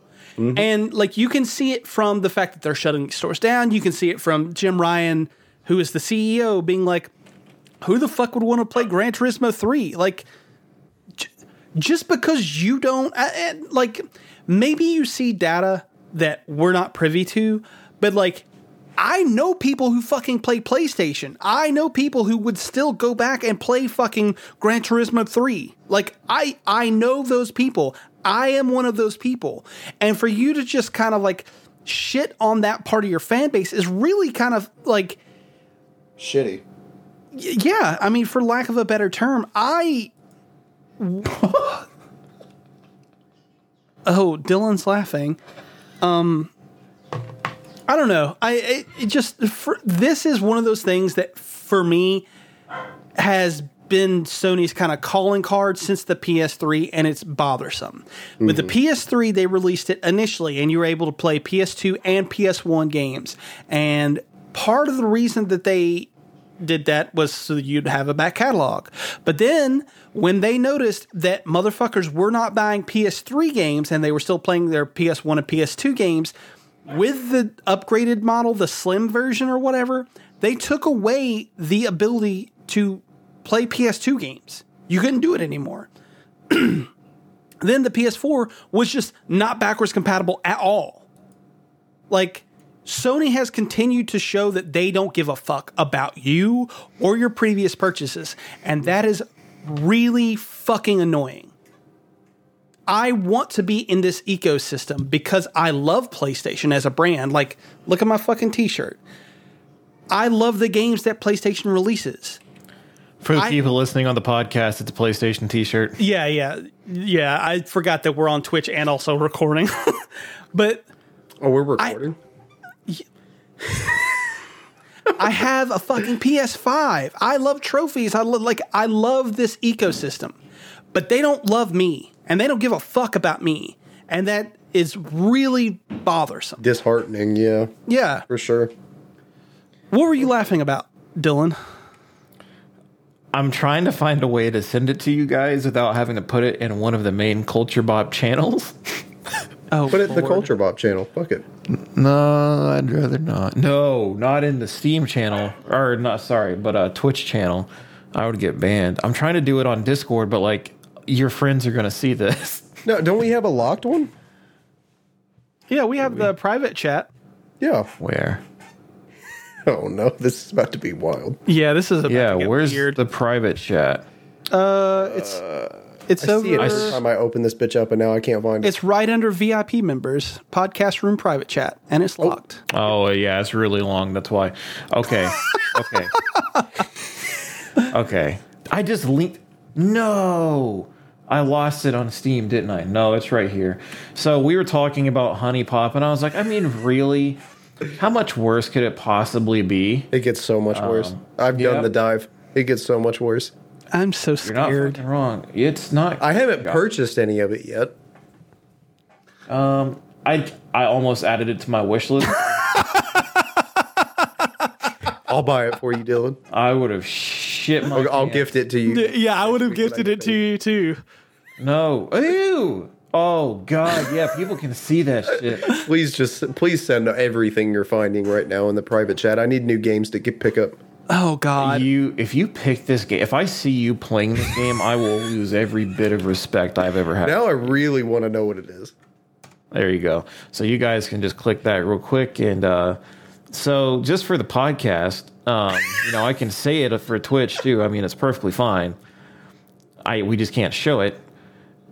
And like you can see it from the fact that they're shutting stores down. You can see it from Jim Ryan, who is the CEO, being like, "Who the fuck would want to play Gran Turismo three? Like, just because you don't uh, and, like maybe you see data that we're not privy to but like I know people who fucking play PlayStation. I know people who would still go back and play fucking Gran Turismo 3. Like I I know those people. I am one of those people. And for you to just kind of like shit on that part of your fan base is really kind of like
Shitty.
Yeah, I mean for lack of a better term, I Oh, Dylan's laughing. Um I don't know. I it, it just for, this is one of those things that for me has been Sony's kind of calling card since the PS3 and it's bothersome. With the PS3 they released it initially and you were able to play PS2 and PS1 games. And part of the reason that they did that was so you'd have a back catalog. But then when they noticed that motherfuckers were not buying PS3 games and they were still playing their PS1 and PS2 games with the upgraded model, the slim version or whatever, they took away the ability to play PS2 games. You couldn't do it anymore. then the PS4 was just not backwards compatible at all. Like Sony has continued to show that they don't give a fuck about you or your previous purchases, and that is really fucking annoying. I want to be in this ecosystem because I love PlayStation as a brand. Like, look at my fucking t shirt. I love the games that PlayStation releases.
For the
I-
people listening on the podcast, it's a PlayStation T-shirt.
Yeah, yeah, yeah. I forgot that we're on Twitch and also recording. but
Oh, we're recording.
I have a fucking PS5. I love trophies. I love like I love this ecosystem. But they don't love me and they don't give a fuck about me. And that is really bothersome.
Disheartening, yeah,
Yeah.
for sure.
What were you laughing about, Dylan?
I'm trying to find a way to send it to you guys without having to put it in one of the main Culture Bob channels.
Oh,
Put it in the Culture Bob channel. Fuck it.
No, I'd rather not. No, not in the Steam channel, or not. Sorry, but uh, Twitch channel. I would get banned. I'm trying to do it on Discord, but like your friends are gonna see this.
No, don't we have a locked one?
Yeah, we have the private chat.
Yeah.
Where?
Oh no, this is about to be wild.
Yeah, this is about
Yeah,
to get
where's
weird.
the private chat?
uh, it's it's
I
over.
see it every time I open this bitch up, and now I can't find it.
It's right under VIP members, podcast room private chat, and it's oh. locked.
Oh yeah, it's really long. That's why. Okay, okay, okay. I just linked. No, I lost it on Steam, didn't I? No, it's right here. So we were talking about HunniePop, and I was like, I mean, really, how much worse could it possibly be?
It gets so much worse. Um, I've
yep.
done the dive. It gets so much worse.
I'm so scared.
You're not
scared.
fucking wrong. It's not.
I haven't purchased any of it yet.
Um, I I almost added it to my wish list.
I'll buy it for you, Dylan.
I would have shit my.
I'll, I'll
pants.
gift it to you.
Yeah, I would have gifted it to you too.
No. Ew. Oh God. Yeah, people can see that shit.
Please just please send everything you're finding right now in the private chat. I need new games to get pick up.
Oh God.
You, if you pick this game, if I see you playing this game, I will lose every bit of respect I've ever had.
Now I really want to know what it is.
There you go. So you guys can just click that real quick, and uh, so just for the podcast, um, you know, I can say it for Twitch too. I mean, it's perfectly fine. I we just can't show it.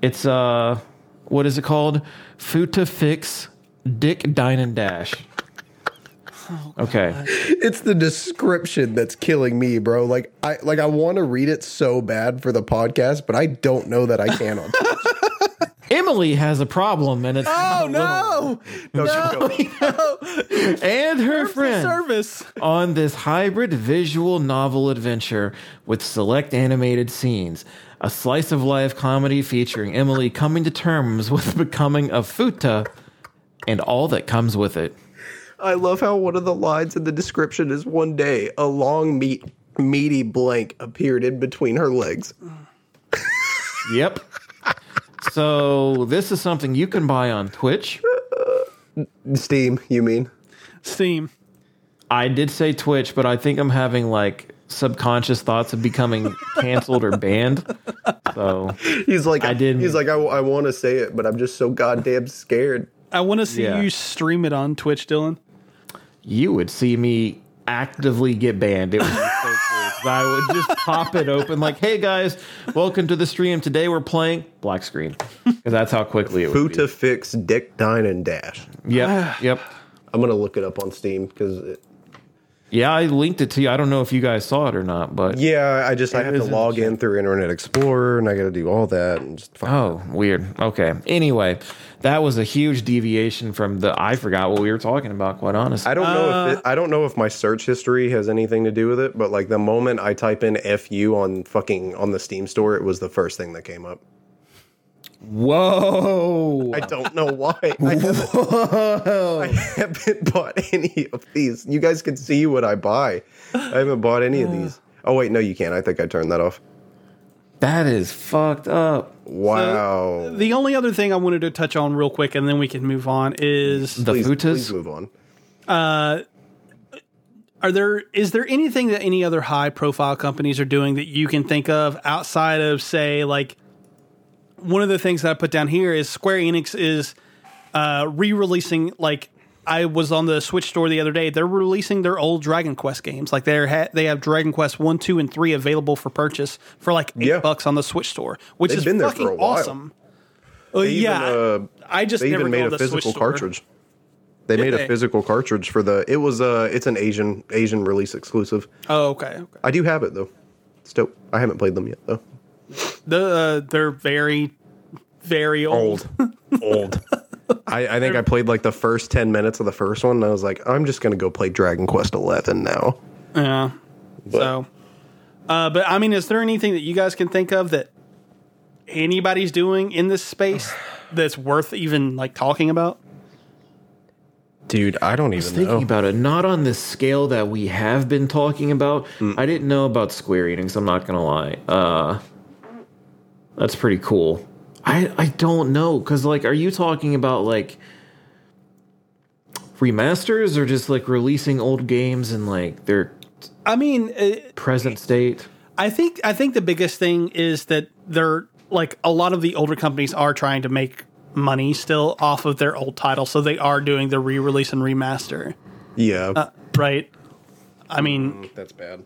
It's uh, what is it called? Futa Fix Dick Dine and Dash. Okay.
It's the description that's killing me, bro. Like I like I want to read it so bad for the podcast, but I don't know that I can on
Emily has a problem, and it's
Oh no!
No, keep going.
and her friend
Service.
on this hybrid visual novel adventure with select animated scenes. A slice of life comedy featuring Emily coming to terms with becoming a futa and all that comes with it.
I love how one of the lines in the description is one day a long meat meaty blank appeared in between her legs.
Yep. So this is something you can buy on Twitch.
Steam, you mean?
Steam.
I did say Twitch, but I think I'm having like subconscious thoughts of becoming canceled or banned. So
He's like
I didn't-
He's like I, I want to say it, but I'm just so goddamn scared.
I want to see
Yeah.
you stream it on Twitch, Dylan.
You would see me actively get banned. It would be so cool. I would just pop it open like, "Hey guys, welcome to the stream. Today we're playing black screen." Because that's how quickly it would.
Futa fix Dick Dine and Dash.
Yep. Yep.
I'm gonna look it up on Steam because
Yeah, I linked it to you. I don't know if you guys saw it or not, but
yeah, I just I have to log in through Internet Explorer and I got to do all that and just.
Oh, weird. Okay. Anyway, that was a huge deviation from the. I forgot what we were talking about. Quite honestly,
I don't know
Uh,
if it, I don't know if my search history has anything to do with it, but like the moment I type in "fu" on fucking on the Steam store, it was the first thing that came up.
Whoa!
I don't know why. I haven't, I haven't bought any of these. You guys can see what I buy. I haven't bought any of these. Oh wait, no, you can't. I think I turned that off.
That is fucked up.
Wow.
The only other thing I wanted to touch on real quick, and then we can move on, is
The
please,
futas.
please move on.
are there is there anything that any other high profile companies are doing that you can think of outside of say like one of the things that I put down here is Square Enix is uh, re-releasing like I was on the Switch store the other day. They're releasing their old Dragon Quest games. Like they're ha- they have Dragon Quest one, two, and three available for purchase for like eight
Yeah.
bucks on the Switch store, which
They've
is
been there for
fucking
a while.
awesome. Uh,
They even,
yeah,
uh,
I just
They
never
even made a physical
Switch store.
cartridge. They made
they?
a physical cartridge for the. It was uh It's an Asian Asian release exclusive.
Oh, okay. okay.
I do have it though. It's dope. I haven't played them yet though.
The uh, they're very, very old.
Old. I, I think I played like the first ten minutes of the first one. and I was like, I'm just gonna go play Dragon Quest Eleven now.
Yeah.
But-
so, uh, but I mean, is there anything that you guys can think of that anybody's doing in this space that's worth even like talking about?
Dude, I don't even
Thinking
know.
about it, not on the scale that we have been talking about.
Mm.
I didn't know about Square Enix. I'm not gonna lie. Uh, that's pretty cool. I I don't know because like, are you talking about like remasters or just like releasing old games and like their
I mean, uh,
present state?
I think I think the biggest thing is that they're like a lot of the older companies are trying to make money still off of their old titles, so they are doing the re-release and remaster,
Yeah,
uh, right? I mean,
that's bad.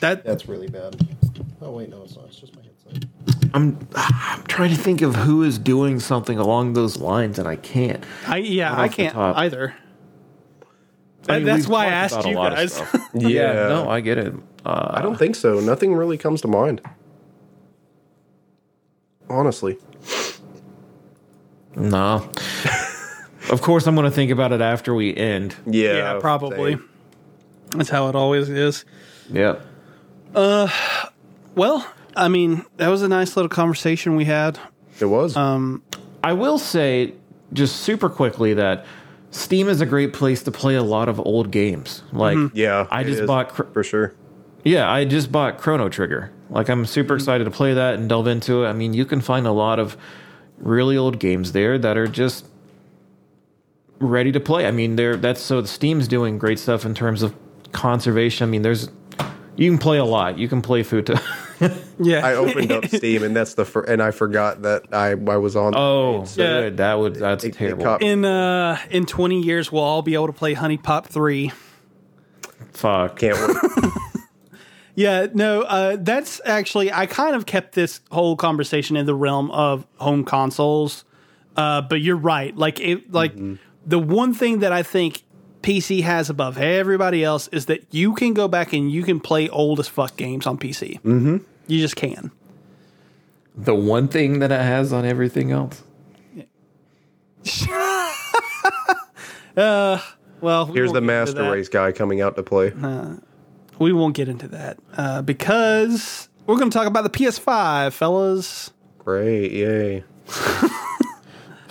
that
That's really bad. Oh wait, no, it's not. It's just my headset.
I'm I'm trying to think of who is doing something along those lines, and I can't.
I yeah,
Right
I can't either.
I mean,
that's why I asked you guys.
stuff.
Yeah,
no, I get it. Uh,
I don't think so. Nothing really comes to mind. Honestly.
No. of course, I'm going to think about it after we end.
Yeah,
yeah, probably.
same.
That's how it always is.
Yep.
Well, I mean, that was a nice little conversation we had.
It was.
Um, I will say, just super quickly, that Steam is a great place to play a lot of old games. Like, mm-hmm.
yeah,
I just
is,
bought Cr-
for sure.
Yeah, I just bought Chrono Trigger. Like, I'm super mm-hmm. excited to play that and delve into it. I mean, you can find a lot of really old games there that are just ready to play. I mean, they're that's so Steam's doing great stuff in terms of conservation. I mean, there's you can play a lot. You can play Futa.
Yeah,
I opened up Steam and that's the fir- and I forgot that I I was on.
oh,
So
Yeah.
good. That would that's
it- it
terrible.
caught me.
in uh in 20 years we'll all be able to play HunniePop 3.
Fuck.
Can't wait.
Yeah, no, uh that's actually I kind of kept this whole conversation in the realm of home consoles. Uh but you're right. Like it like the one thing that I think PC has above everybody else is that you can go back and you can play old as fuck games on PC. Mm-hmm. You just can.
The one thing that it has on everything else.
Well, we
Here's the master race guy coming out to play.
We won't get into that uh, because we're going to talk about the PS5, fellas.
Great, yay!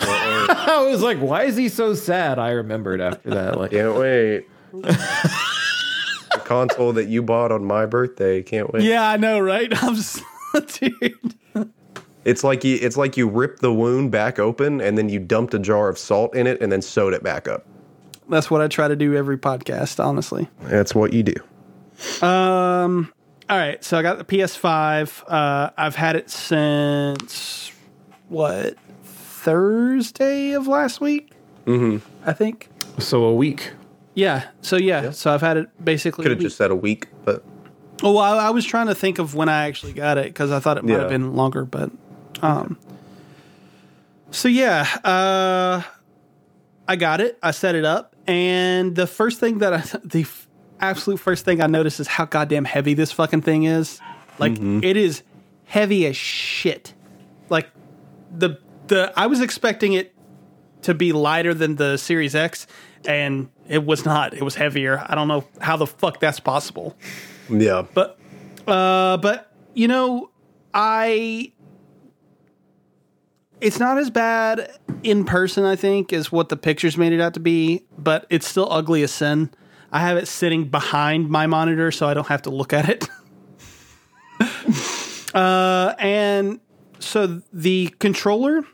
I was like, why is he so sad? I remembered after that. Like,
Can't wait. the console that you bought on my birthday. Can't wait.
Yeah, I know, right? I'm just, dude.
It's like you. It's like you ripped the wound back open and then you dumped a jar of salt in it and then sewed it back up.
That's what I try to do every podcast, honestly.
That's what you do.
Um. All right, so I got the PS5. Uh, I've had it since what Thursday of last week. Mm-hmm. I think.
so a week.
Yeah. So yeah. So I've had it basically.
Could have just said a week, but
Oh, well, I, I was trying to think of when I actually got it because I thought it might
Yeah.
have been longer, but um. So yeah, uh, I got it. I set it up, and the first thing that I, the f- absolute first thing I noticed is how goddamn heavy this fucking thing is. Like it is heavy as shit. Like the the I was expecting it to be lighter than the Series X, and it was not. It was heavier. I don't know how the fuck that's possible.
yeah.
But uh but you know, I it's not as bad in person, I think, as what the pictures made it out to be, but it's still ugly as sin. I have it sitting behind my monitor so I don't have to look at it. uh and so the controller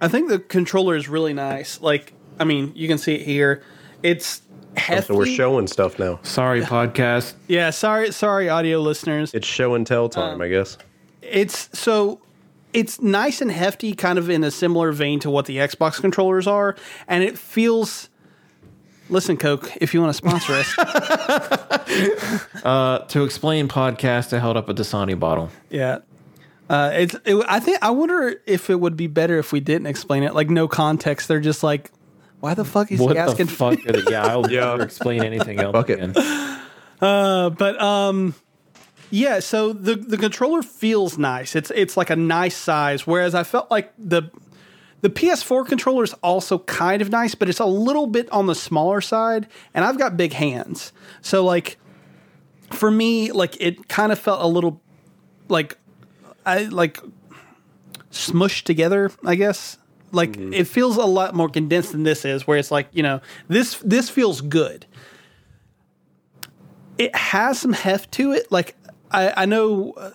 I think the controller is really nice. Like, I mean, you can see it here. It's hefty.
So we're showing stuff now.
Sorry, podcast.
Yeah, sorry, sorry, audio listeners.
It's show and tell time,
Um,
I guess.
It's so it's nice and hefty, kind of in a similar vein to what the Xbox controllers are, and it feels. Listen, Coke, if you want to sponsor us,
Uh, to explain podcast, I held up a Dasani bottle.
yeah. Uh, it's. It, I think. I wonder if it would be better if we didn't explain it, like no context. They're just like, why the fuck is
What
he asking?
the fuck? Did it? Yeah, I'll
Yeah.
never explain anything else
Fuck it.
again.
but um yeah so the the controller feels nice it's it's like a nice size whereas i felt like the the ps4 controller is also kind of nice but it's a little bit on the smaller side and i've got big hands so like for me like it kind of felt a little like i like smushed together i guess like it feels a lot more condensed than this is where it's like you know this this feels good it has some heft to it. Like I, I know uh,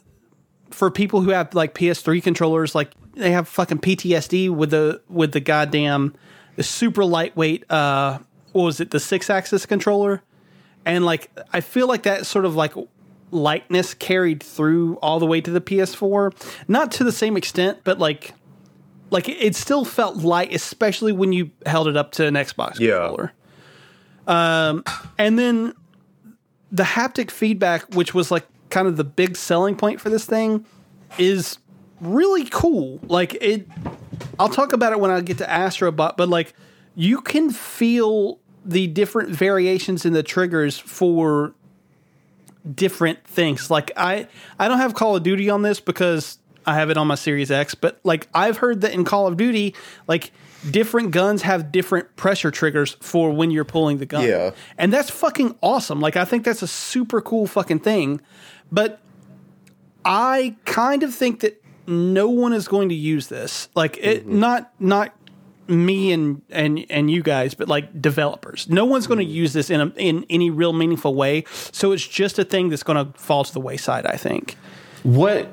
for people who have like PS3 controllers, like they have fucking PTSD with the with the goddamn the super lightweight. Uh, what was it? The Sixaxis controller, and like I feel like that sort of like lightness carried through all the way to the PS4. Not to the same extent, but like like it still felt light, especially when you held it up to an Xbox
Yeah.
controller. Um, and then the haptic feedback, which was like kind of the big selling point for this thing, is really cool. Like it, I'll talk about it when I get to Astrobot, but like you can feel the different variations in the triggers for different things. Like I, I don't have Call of Duty on this because I have it on my Series X, but like I've heard that in Call of Duty, like different guns have different pressure triggers for when you're pulling the gun.
Yeah.
And that's fucking awesome. Like I think that's a super cool fucking thing. But I kind of think that no one is going to use this. Like it mm-hmm. not not me and and and you guys, but like developers. No one's going to use this in a, in any real meaningful way. So it's just a thing that's going to fall to the wayside, I think.
What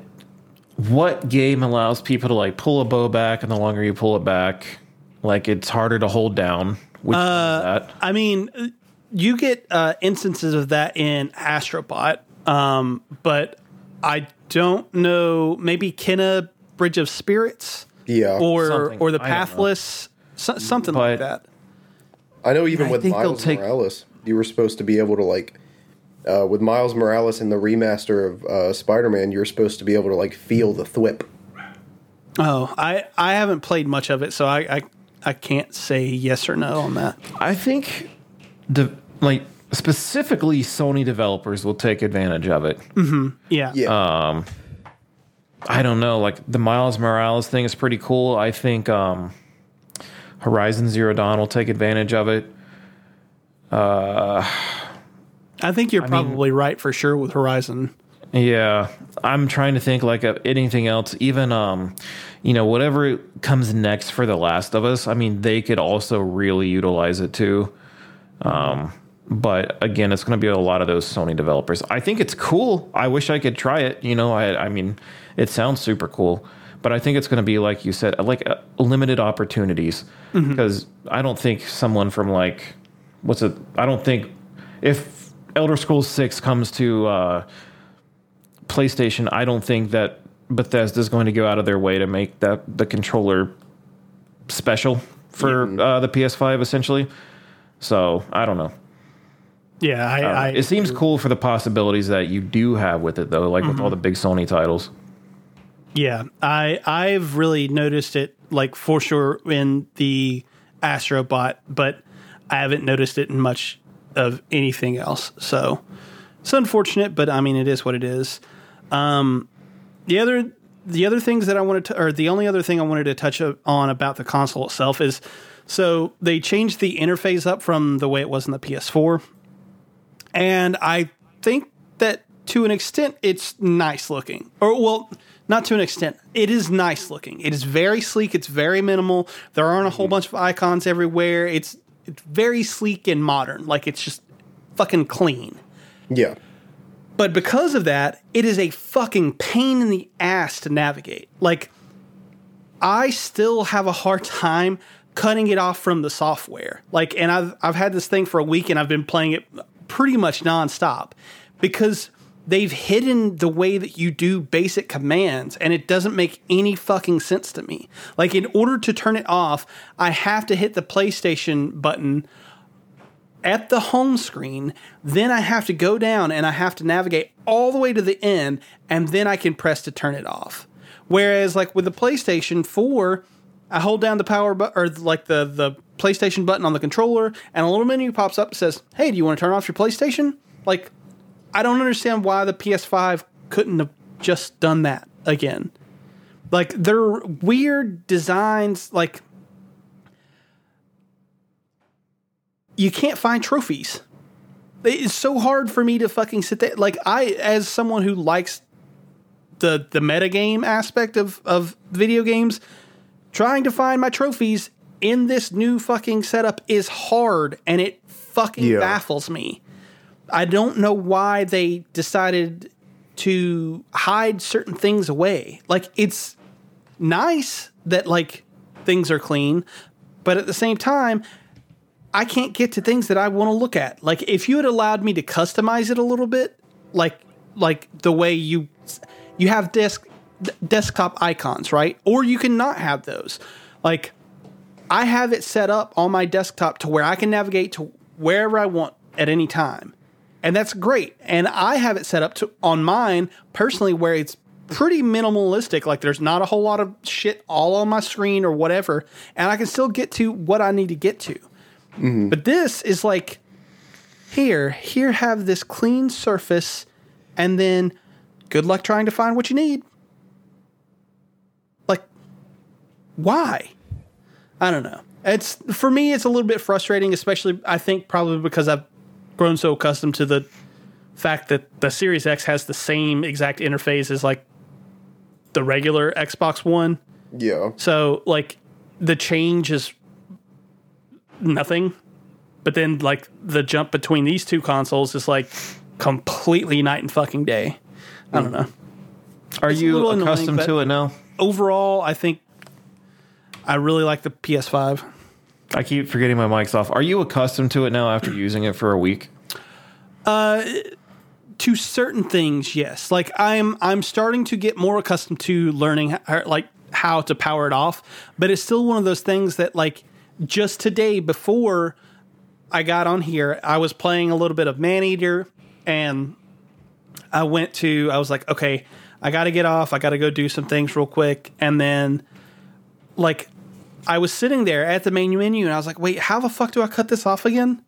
what game allows people to like pull a bow back, and the longer you pull it back, like it's harder to hold down? Which that?
I mean, you get uh, instances of that in Astrobot, um, but I don't know. Maybe Kena Bridge of Spirits,
Yeah.
or
Something.
or the
I don't know.
Pathless, so, something like that.
I know even
I
with Miles
take-
Morales, you were supposed to be able to like uh, with Miles Morales in the remaster of uh, Spider-Man, you're supposed to be able to like feel the thwip.
Oh, I I haven't played much of it, so I I, I can't say yes or no on that.
I think de- like specifically Sony developers will take advantage of it.
Yeah.
Yeah.
I don't know, like the Miles Morales thing is pretty cool. I think um, Horizon Zero Dawn will take advantage of it.
I think you're probably right for sure with Horizon.
Yeah, I'm trying to think like of anything else, even um, you know, whatever comes next for The Last of Us. I mean, they could also really utilize it too. Um, but again, it's going to be a lot of those Sony developers. I think it's cool. I wish I could try it. You know, I I mean, it sounds super cool. But I think it's going to be like you said, like uh, limited opportunities because I don't think someone from like what's it? I don't think if Elder Scrolls Six comes to uh, PlayStation, I don't think that Bethesda is going to go out of their way to make that the controller special for uh, the PS5 essentially. So I don't know.
Yeah, I, I
It seems cool for the possibilities that you do have with it though, like with all the big Sony titles.
Yeah, I I've really noticed it like for sure in the Astrobot, but I haven't noticed it in much of anything else. So it's unfortunate, but I mean it is what it is. Um, the other the other things that I wanted to, or the only other thing I wanted to touch on about the console itself is, so they changed the interface up from the way it was in the PS4, and I think to an extent it's nice looking, or well, not to an extent, it is nice looking. It is very sleek. It's very minimal. There aren't a whole mm-hmm. bunch of icons everywhere. It's it's very sleek and modern. Like it's just fucking clean.
yeah.
But because of that, it is a fucking pain in the ass to navigate. Like, I still have a hard time cutting it off from the software. Like, and I've I've had this thing for a week and I've been playing it pretty much nonstop because they've hidden the way that you do basic commands and it doesn't make any fucking sense to me. Like in order to turn it off, I have to hit the PlayStation button at the home screen, then I have to go down and I have to navigate all the way to the end, and then I can press to turn it off. Whereas, like with the PlayStation 4, I hold down the power button or like the, the PlayStation button on the controller, and a little menu pops up that says, Hey, do you want to turn off your PlayStation? Like, I don't understand why the PS5 couldn't have just done that again. Like, their weird designs, like, you can't find trophies. It's so hard for me to fucking sit there. Like I, as someone who likes the the metagame aspect of of video games, trying to find my trophies in this new fucking setup is hard, and it fucking
Yeah.
baffles me. I don't know why they decided to hide certain things away. Like it's nice that like things are clean, but at the same time, I can't get to things that I want to look at. Like if you had allowed me to customize it a little bit, like like the way you you have desk desktop icons, right? Or you can not have those. Like I have it set up on my desktop to where I can navigate to wherever I want at any time. And that's great. And I have it set up to on mine personally where it's pretty minimalistic. Like there's not a whole lot of shit all on my screen or whatever. And I can still get to what I need to get to. Mm-hmm. But this is like here, here have this clean surface, and then good luck trying to find what you need. Like, why? I don't know. It's for me, it's a little bit frustrating, especially I think probably because I've grown so accustomed to the fact that the Series X has the same exact interface as like the regular Xbox One.
Yeah.
So like the change is nothing. But then like the jump between these two consoles is like completely night and fucking day. I don't know.
Are
a
you
little annoying,
accustomed to it now?
Overall, I think I really like the PS5.
I keep forgetting my mic's off. Are you accustomed to it now after using it for a week?
Uh, to certain things, yes. Like I'm I'm starting to get more accustomed to learning how, like how to power it off, but it's still one of those things that like just today before I got on here, I was playing a little bit of Maneater and I went to I was like, okay, I got to get off. I got to go do some things real quick and then like I was sitting there at the main menu and I was like, "Wait, how the fuck do I cut this off again?"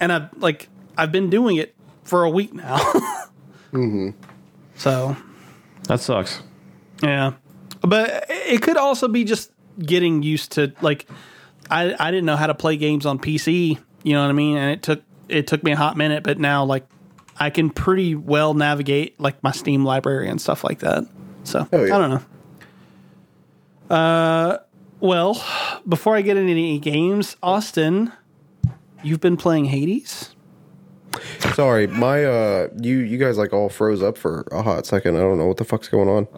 and I like I've been doing it for a week now. mm-hmm. So
That sucks.
yeah, but it could also be just getting used to like I I didn't know how to play games on PC. You know what I mean? And it took it took me a hot minute, but now like I can pretty well navigate like my Steam library and stuff like that. So
Oh, yeah.
I don't know. Uh, well, before I get into any games, Austin, you've been playing Hades.
Sorry, my uh, you you guys like all froze up for a hot second. I don't know what the fuck's going on.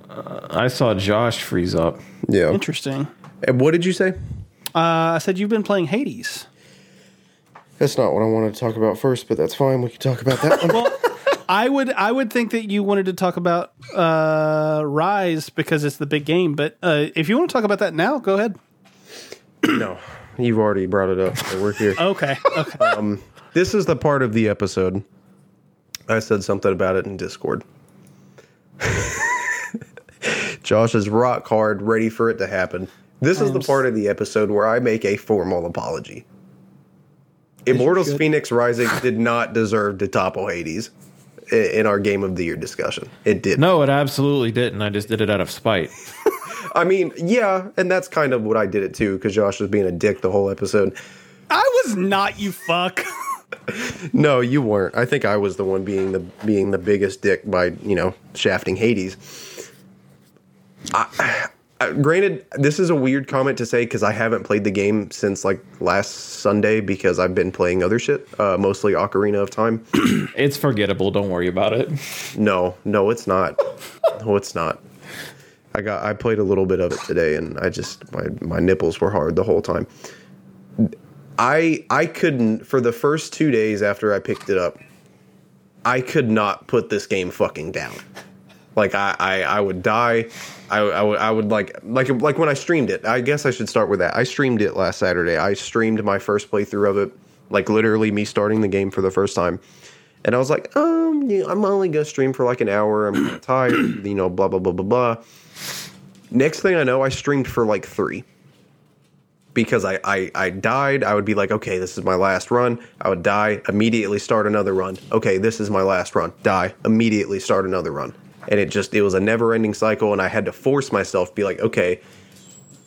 I saw Josh freeze up.
Yeah.
Interesting.
And what did you say?
Uh, I said you've been playing Hades.
That's not what I wanted to talk about first, but that's fine. We can talk about that one.
Well, I would I would think that you wanted to talk about uh, Rise because it's the big game, but uh, if you want to talk about that now, go ahead.
no, you've already brought it up. So we're here.
Okay. Okay.
This is the part of the episode. I said something about it in Discord. Josh is rock hard, ready for it to happen. This is the part of the episode where I make a formal apology. Immortals. Phoenix Rising did not deserve to topple Hades in our Game of the Year discussion. It did.
No, it absolutely didn't. I just did it out of spite.
I mean, yeah, and that's kind of what I did it too, because Josh was being a dick the whole episode.
I was not you fuck.
No, you weren't. I think I was the one being the being the biggest dick by you know shafting Hades. I, I, granted, this is a weird comment to say because I haven't played the game since like last Sunday because I've been playing other shit, uh, mostly Ocarina of Time.
It's forgettable. Don't worry about it.
no, no, it's not. No, it's not. I got I played a little bit of it today, and I just my my nipples were hard the whole time. I I couldn't for the first two days after I picked it up. I could not put this game fucking down. Like I I, I would die. I, I would like like like when I streamed it. I guess I should start with that. I streamed it last Saturday. I streamed my first playthrough of it, like literally me starting the game for the first time. And I was like, um, yeah, I'm only gonna stream for like an hour. I'm tired, you know, blah blah blah blah blah. Next thing I know, I streamed for like three because I, I I died. I would be like, okay, this is my last run. I would die, immediately start another run. Okay, this is my last run. Die, immediately start another run. And it just it was a never ending cycle, and I had to force myself to be like, okay,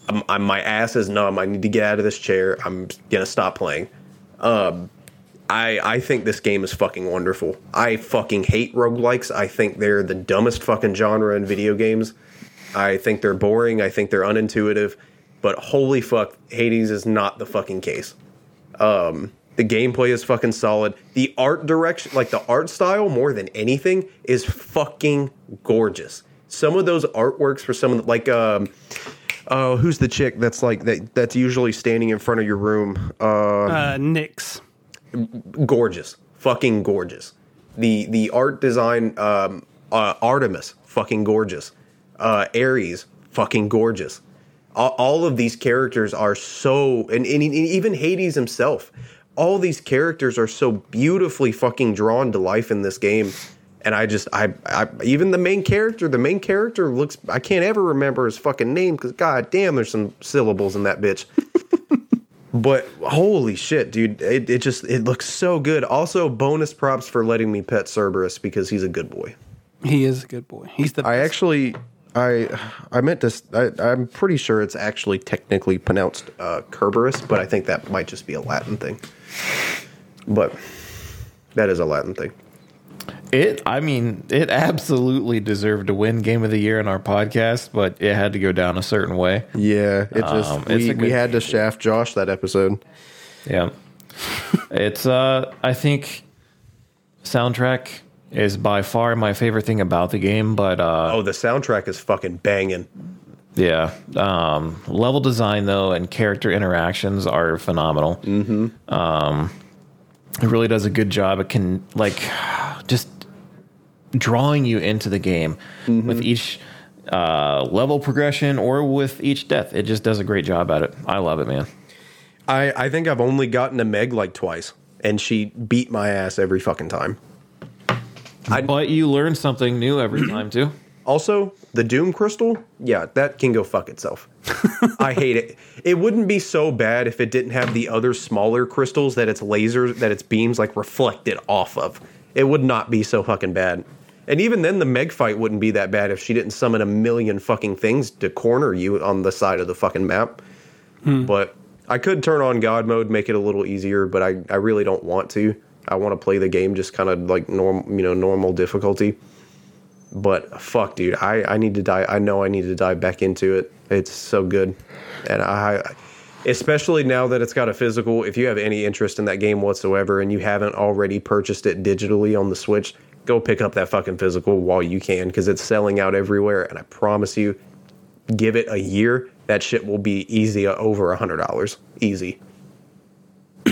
I'm, I'm my ass is numb. I need to get out of this chair. I'm gonna stop playing. Um, I I think this game is fucking wonderful. I fucking hate roguelikes. I think they're the dumbest fucking genre in video games. I think they're boring. I think they're unintuitive. But holy fuck, Hades is not the fucking case. Um, the gameplay is fucking solid. The art direction, like the art style, more than anything, is fucking gorgeous. Some of those artworks for some of the, like um, oh, who's the chick that's like that that's usually standing in front of your room? Uh,
Uh, Nyx.
gorgeous, fucking gorgeous. The the art design, um, uh, Artemis, fucking gorgeous. Uh, Ares, fucking gorgeous. All, all of these characters are so, and, and even Hades himself. All these characters are so beautifully fucking drawn to life in this game. And I just, I, I, even the main character, the main character looks, I can't ever remember his fucking name because god damn, there's some syllables in that bitch. But holy shit, dude! It, it just it looks so good. Also, bonus props for letting me pet Cerberus because he's a good boy.
He is a good boy. He's the
I actually, I I meant to. I, am pretty sure it's actually technically pronounced uh, Kerberos, but I think that might just be a Latin thing. But that is a Latin thing.
It, I mean, it absolutely deserved to win Game of the Year in our podcast, but it had to go down a certain way.
Yeah, it just
Um,
we, we had to shaft Josh that episode.
Yeah. it's uh I think soundtrack is by far my favorite thing about the game, but uh
Oh, the soundtrack is fucking banging.
Yeah. Um level design though and character interactions are phenomenal. Mm-hmm. Um it really does a good job. It can like just drawing you into the game with each uh, level progression or with each death. It just does a great job at it. I love it, man.
I I think I've only gotten to Meg like twice, and she beat my ass every fucking time. I-
but you learn something new every time too.
Also, the Doom Crystal, yeah, that can go fuck itself. I hate it. It wouldn't be so bad if it didn't have the other smaller crystals that its lasers, that its beams like reflected off of. It would not be so fucking bad. And even then, the Meg fight wouldn't be that bad if she didn't summon a million fucking things to corner you on the side of the fucking map. Hmm. But I could turn on God mode, make it a little easier, but I, I really don't want to. I want to play the game just kind of like normal, you know, normal difficulty. But fuck, dude, I, I need to die. I know I need to dive back into it. It's so good, and I, especially now that it's got a physical. If you have any interest in that game whatsoever, and you haven't already purchased it digitally on the Switch, go pick up that fucking physical while you can, because it's selling out everywhere. And I promise you, give it a year, that shit will be easy uh, over a hundred dollars, easy.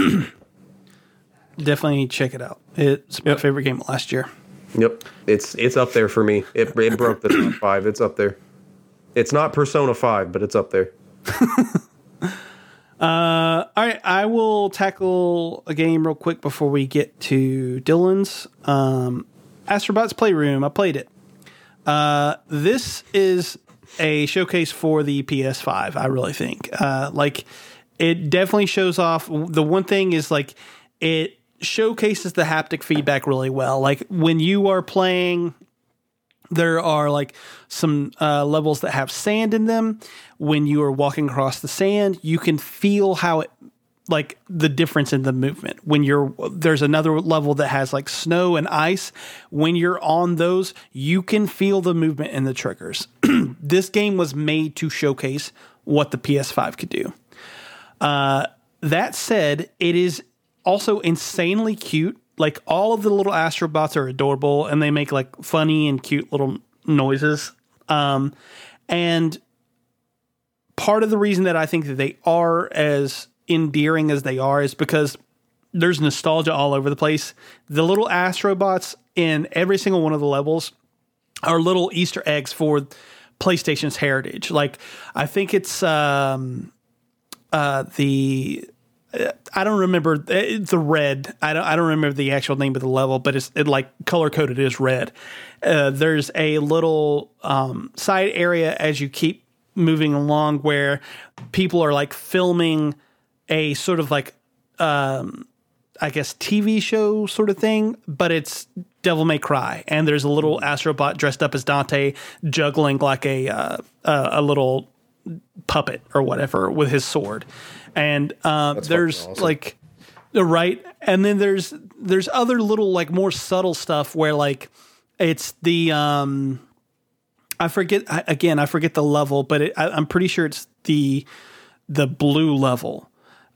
Definitely check it out. It's my favorite game of last year.
Yep, it's it's up there for me. It it broke the top five. It's up there. It's not Persona Five, but it's up there.
All right, I will tackle a game real quick before we get to Dylan's. Um, Astrobots Playroom. I played it. Uh, this is a showcase for the PS5. I really think. Uh, like, it definitely shows off. The one thing is like it showcases the haptic feedback really well. Like when you are playing there are like some uh, levels that have sand in them. When you are walking across the sand, you can feel how it like the difference in the movement. When you're there's another level that has like snow and ice. When you're on those, you can feel the movement in the triggers. this game was made to showcase what the PS5 could do. Uh, that said, it is also insanely cute. Like all of the little astrobots are adorable and they make like funny and cute little noises. Um, and part of the reason that I think that they are as endearing as they are is because there's nostalgia all over the place. The little astrobots in every single one of the levels are little Easter eggs for PlayStation's heritage. Like I think it's um, uh, the I don't remember the red. I don't I don't remember the actual name of the level, but it's it like color coded is red. Uh, there's a little um, side area as you keep moving along where people are like filming a sort of like um, I guess TV show sort of thing, but it's Devil May Cry, and there's a little astrobot dressed up as Dante juggling like a uh, uh, a little puppet or whatever with his sword, and um, there's
awesome.
like right, and then there's there's other little like more subtle stuff where like it's the um I forget I, again I forget the level, but it, I, I'm pretty sure it's the the blue level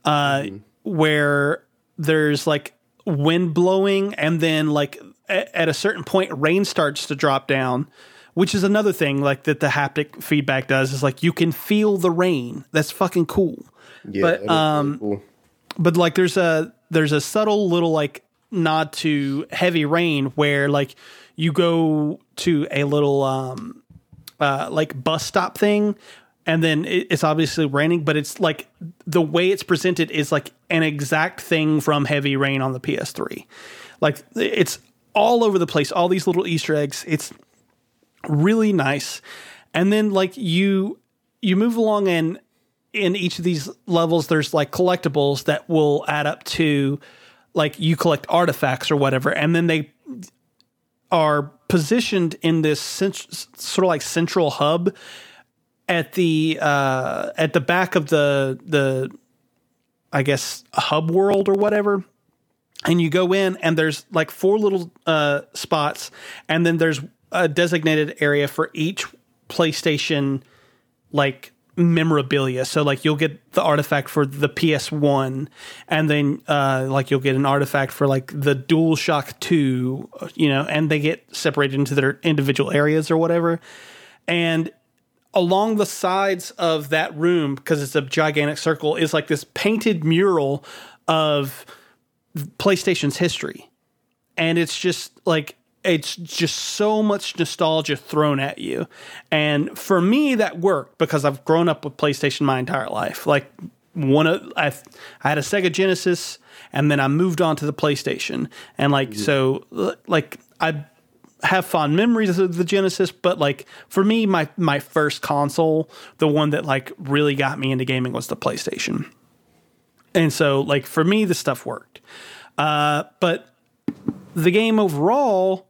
uh, where there's like wind blowing and then like a- at a certain point rain starts to drop down which is another thing like that the haptic feedback does is like you can feel the rain. That's fucking cool
Yeah,
But,
that is really
um,
cool.
but like there's a there's a subtle little like nod to heavy rain where like you go to a little um uh like bus stop thing and then it, it's obviously raining but it's like the way it's presented is like an exact thing from heavy rain on the ps3 like it's all over the place all these little easter eggs. It's really nice. And then like you you move along and in each of these levels there's like collectibles that will add up to like you collect artifacts or whatever and then they are positioned in this cent- sort of like central hub at the uh at the back of the the I guess hub world or whatever. And you go in and there's like four little uh, spots and then there's a designated area for each playstation like memorabilia so like you'll get the artifact for the ps1 and then uh, like you'll get an artifact for like the DualShock 2 you know and they get separated into their individual areas or whatever and along the sides of that room because it's a gigantic circle is like this painted mural of PlayStation's history. And it's just like it's just so much nostalgia thrown at you. And for me that worked because I've grown up with PlayStation my entire life. Like one of I I had a Sega Genesis and then I moved on to the PlayStation. And like so like I have fond memories of the Genesis, but like for me, my my first console, the one that like really got me into gaming was the PlayStation. And so like for me, the stuff worked. Uh, but the game overall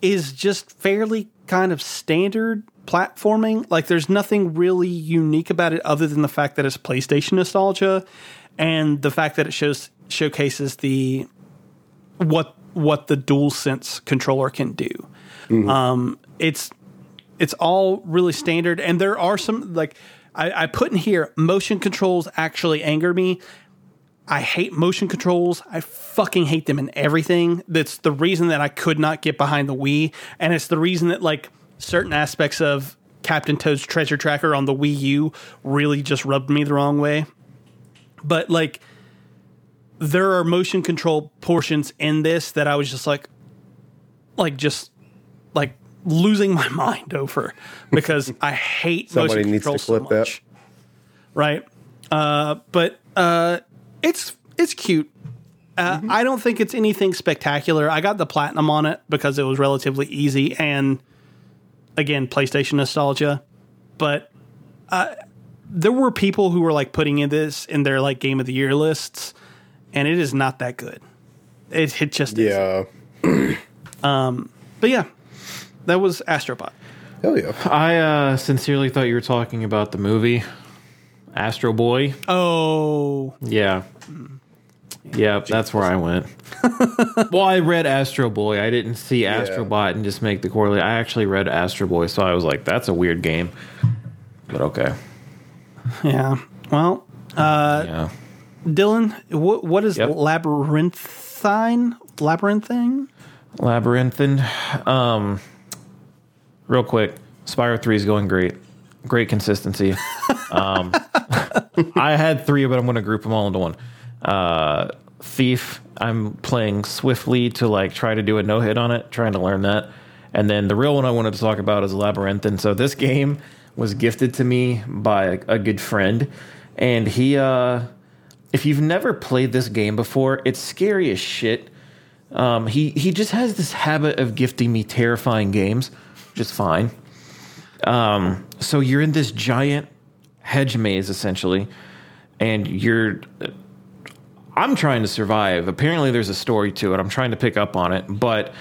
is just fairly kind of standard platforming. Like there's nothing really unique about it other than the fact that it's PlayStation nostalgia and the fact that it shows showcases the what what the DualSense controller can do. Um, it's it's all really standard, and there are some like I, I put in here motion controls actually anger me. I hate motion controls. I fucking hate them in everything. That's the reason that I could not get behind the Wii, and it's the reason that like certain aspects of Captain Toad's Treasure Tracker on the Wii U really just rubbed me the wrong way. But like there are motion control portions in this that I was just like like just like losing my mind over because I hate
Somebody
motion
needs to
control so
clip that.
much. Right? Uh but uh it's it's cute. Uh, I don't think it's anything spectacular. I got the platinum on it because it was relatively easy and again PlayStation nostalgia. But uh, there were people who were like putting in this in their like game of the year lists, and it is not that good. It it just is.
Yeah.
But yeah, that was Astrobot.
Hell yeah.
I uh, sincerely thought you were talking about the movie Astro Boy.
Oh,
Yeah. Yeah, that's where I went. well, I read Astro Boy. I didn't see Astro Bot and just make the correlate. I actually read Astro Boy, so I was like, that's a weird game. But okay.
yeah. Well,
yeah.
Dylan, what what is
Yep.
labyrinthine? Labyrinthine?
Labyrinthine. Um, real quick, Spyro 3 is going great. Great consistency. Um, I had three, but I'm going to group them all into one. Uh, Thief, I'm playing swiftly to like try to do a no hit on it, trying to learn that. And then the real one I wanted to talk about is Labyrinthine. So this game was gifted to me by a, a good friend, and he, uh, if you've never played this game before, it's scary as shit. Um, he he just has this habit of gifting me terrifying games, which is fine. Um, so you're in this giant hedge maze essentially, and you're. I'm trying to survive. Apparently, there's a story to it. I'm trying to pick up on it, but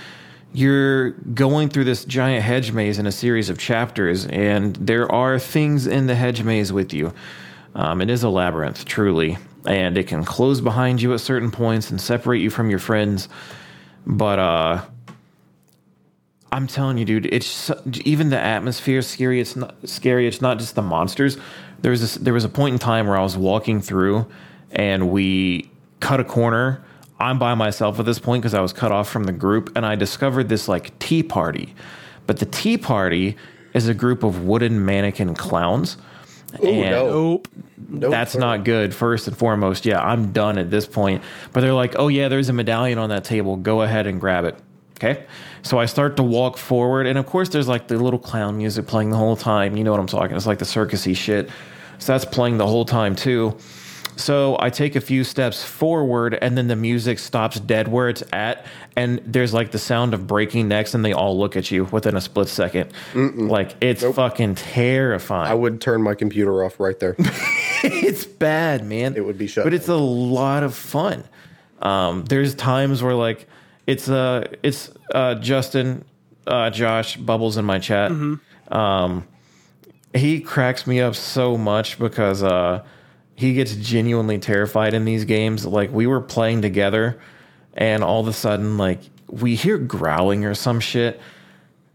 you're going through this giant hedge maze in a series of chapters, and there are things in the hedge maze with you. Um, it is a labyrinth, truly, and it can close behind you at certain points and separate you from your friends. But uh, I'm telling you, dude, it's so- even the atmosphere is scary. It's not scary. It's not just the monsters. There was this, there was a point in time where I was walking through, and we cut a corner. I'm by myself at this point because I was cut off from the group, and I discovered this like tea party. But the tea party is a group of wooden mannequin clowns. and
no.
Nope.
Nope.
that's not good. First and foremost, yeah, I'm done at this point. But they're like, oh yeah, there's a medallion on that table. Go ahead and grab it. Okay. So I start to walk forward, and of course, there's like the little clown music playing the whole time. You know what I'm talking? It's like the circusy shit. So that's playing the whole time too. So I take a few steps forward, and then the music stops dead where it's at, and there's like the sound of breaking necks, and they all look at you within a split 2nd Like it's fucking terrifying
I would turn my computer off right there.
it's bad, man.
It would be shut
but it's a lot of fun. Um, there's times where like it's uh it's uh Justin, uh Josh, Bubbles in my chat. Um, he cracks me up so much because uh he gets genuinely terrified in these games. Like we were playing together, and all of a sudden like we hear growling or some shit.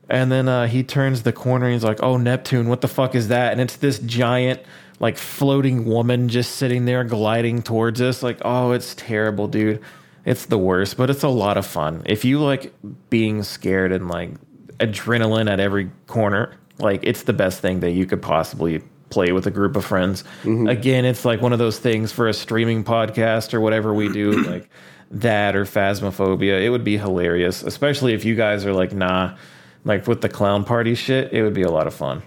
And then uh, he turns the corner and he's like, "Oh, Neptune, what the fuck is that?" And it's this giant, like floating woman just sitting there gliding towards us. Like, oh, it's terrible, dude. It's the worst, but it's a lot of fun. If you like being scared and like adrenaline at every corner, like it's the best thing that you could possibly play with a group of friends. Mm-hmm. Again, it's like one of those things for a streaming podcast or whatever we do, like that or Phasmophobia. It would be hilarious, especially if you guys are like, nah, like with the clown party shit. It would be a lot of fun.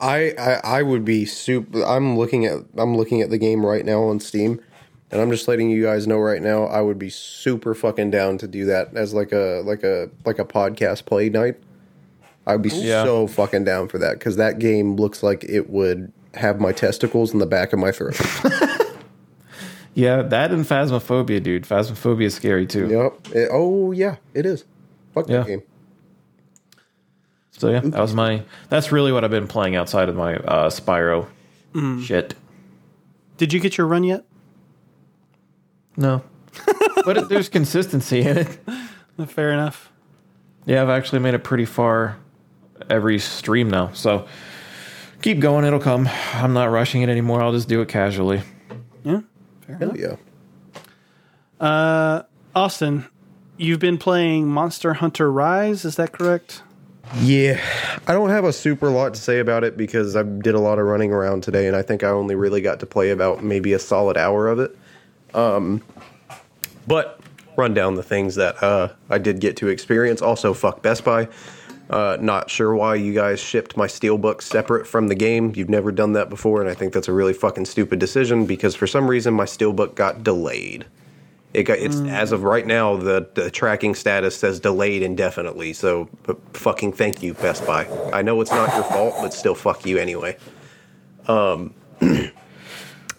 I, I I would be super. I'm looking at I'm looking at the game right now on Steam, and I'm just letting you guys know right now. I would be super fucking down to do that as like a like a like a podcast play night. I'd be
Yeah.
so fucking down for that because that game looks like it would have my testicles in the back of my throat.
Yeah, that and Phasmophobia, dude. Phasmophobia is scary too.
yep. It- oh yeah, it is. Fuck
Yeah.
that game.
So yeah, that was my. That's really what I've been playing outside of my uh, Spyro shit.
Did you get your run yet?
No, but there's consistency in it.
Fair enough.
Yeah, I've actually made it pretty far every stream now. So keep going, it'll come. I'm not rushing it anymore. I'll just do it casually.
Yeah. Fair
Hell
enough.
yeah.
Uh, Austin, you've been playing Monster Hunter Rise. Is that correct?
Yeah, I don't have a super lot to say about it because I did a lot of running around today, and I think I only really got to play about maybe a solid hour of it. Um, but run down the things that uh, I did get to experience. Also, fuck Best Buy. Uh, not sure why you guys shipped my steelbook separate from the game. You've never done that before, and I think that's a really fucking stupid decision because for some reason my steelbook got delayed. It got it's as of right now the, the tracking status says delayed indefinitely. So fucking thank you Best Buy. I know it's not your fault, but still fuck you anyway. Um,